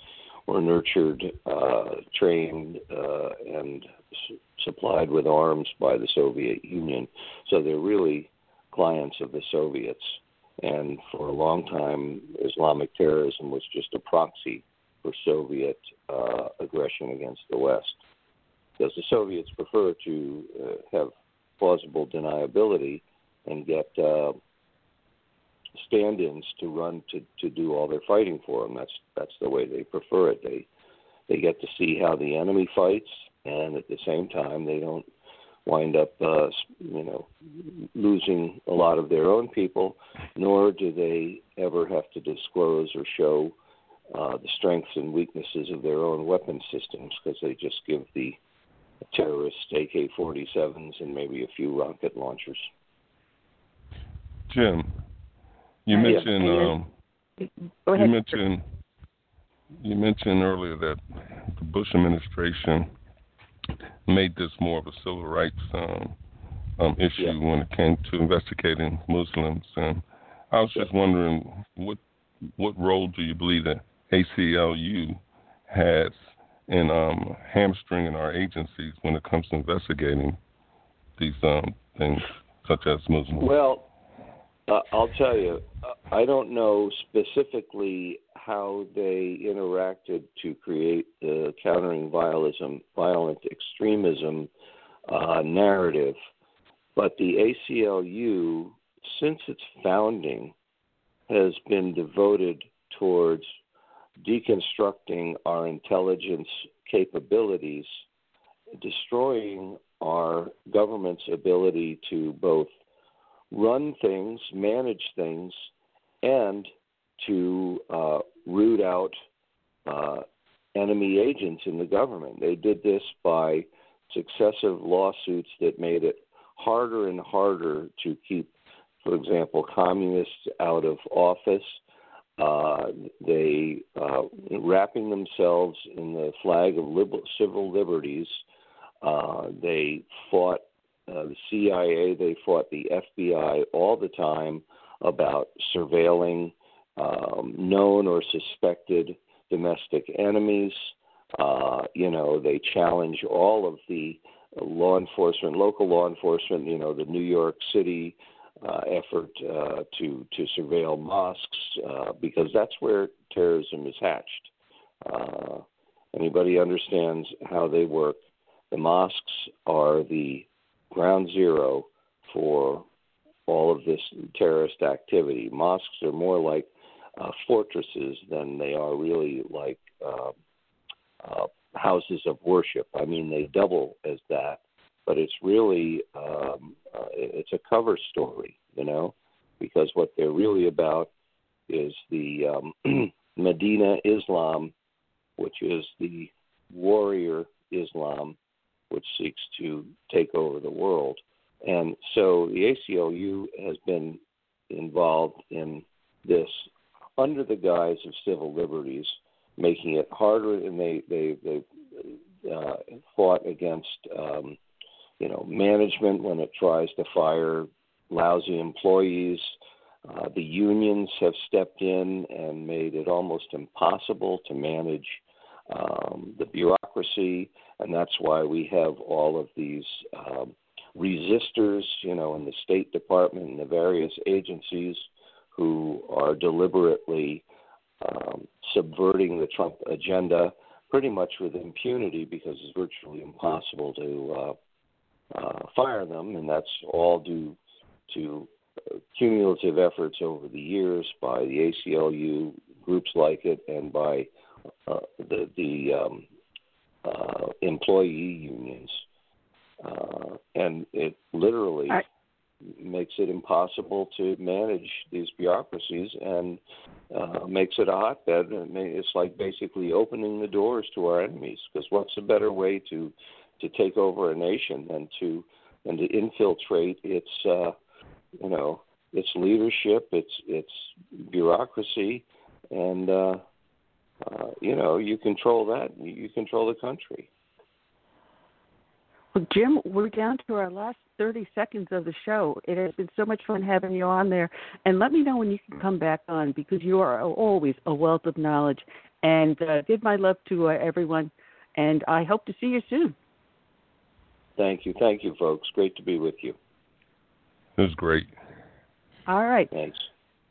S6: were nurtured, uh, trained, uh, and s- supplied with arms by the Soviet Union. So they're really clients of the Soviets. And for a long time, Islamic terrorism was just a proxy for Soviet uh, aggression against the West. Because the Soviets prefer to uh, have plausible deniability and get uh, stand-ins to run to, to do all their fighting for them. That's that's the way they prefer it. They they get to see how the enemy fights, and at the same time, they don't wind up, uh, you know, losing a lot of their own people, nor do they ever have to disclose or show uh, the strengths and weaknesses of their own weapon systems because they just give the terrorists AK 47s and maybe a few rocket launchers.
S3: Jim, you mentioned um, you mentioned you mentioned earlier that the Bush administration made this more of a civil rights um, um, issue yeah. when it came to investigating Muslims, and I was just wondering what what role do you believe that ACLU has in um, hamstringing our agencies when it comes to investigating these um, things, such as Muslim.
S6: Well, uh, I'll tell you, uh, I don't know specifically how they interacted to create the countering violism, violent extremism uh, narrative, but the ACLU, since its founding, has been devoted towards deconstructing our intelligence capabilities, destroying our government's ability to both run things, manage things, and to uh, root out uh, enemy agents in the government. They did this by successive lawsuits that made it harder and harder to keep, for example, communists out of office. Uh, they uh, wrapping themselves in the flag of liberal, civil liberties. Uh, they fought uh, the CIA. They fought the FBI all the time about surveilling um, known or suspected domestic enemies. Uh, you know, they challenge all of the law enforcement, local law enforcement. You know, the New York City uh, effort uh, to to surveil mosques uh, because that's where terrorism is hatched. Uh, anybody understands how they work? The mosques are the ground zero for all of this terrorist activity. Mosques are more like uh, fortresses than they are really like uh, houses of worship. I mean, they double as that, but it's really um, uh, it's a cover story, you know, because what they're really about is the um, *clears throat* Medina Islam, which is the warrior Islam, which seeks to take over the world. And so the ACLU has been involved in this under the guise of civil liberties, making it harder, and they they they uh, fought against um, you know management when it tries to fire lousy employees. Uh, the unions have stepped in and made it almost impossible to manage um, the bureaucracy, and that's why we have all of these um, resistors, you know, in the State Department and the various agencies who are deliberately um, subverting the Trump agenda pretty much with impunity because it's virtually impossible to uh, uh, fire them, and that's all due to uh, cumulative efforts over the years by the ACLU, groups like it, and by uh, the, the um, uh, employee unions uh, and it literally makes it impossible to manage these bureaucracies and uh, makes it a hotbed. It's like basically opening the doors to our enemies. Because what's a better way to to take over a nation than to than to infiltrate its uh, you know its leadership, its its bureaucracy, and uh, uh, you know you control that. You control the country.
S1: Well, Jim, we're down to our last 30 seconds of the show. It has been so much fun having you on there. And let me know when you can come back on because you are always a wealth of knowledge. And uh, give my love to uh, everyone. And I hope to see you soon.
S6: Thank you. Thank you, folks. Great to be with you.
S3: It was great.
S1: All right.
S6: Thanks.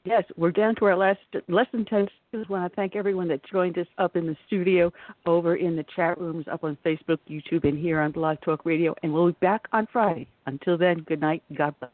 S1: Yes, we're down to our last less than ten seconds. I want to thank everyone that joined us up in the studio, over in the chat rooms, up on Facebook, YouTube, and here on Blog Talk Radio. And we'll be back on Friday. Until then, good night. God bless.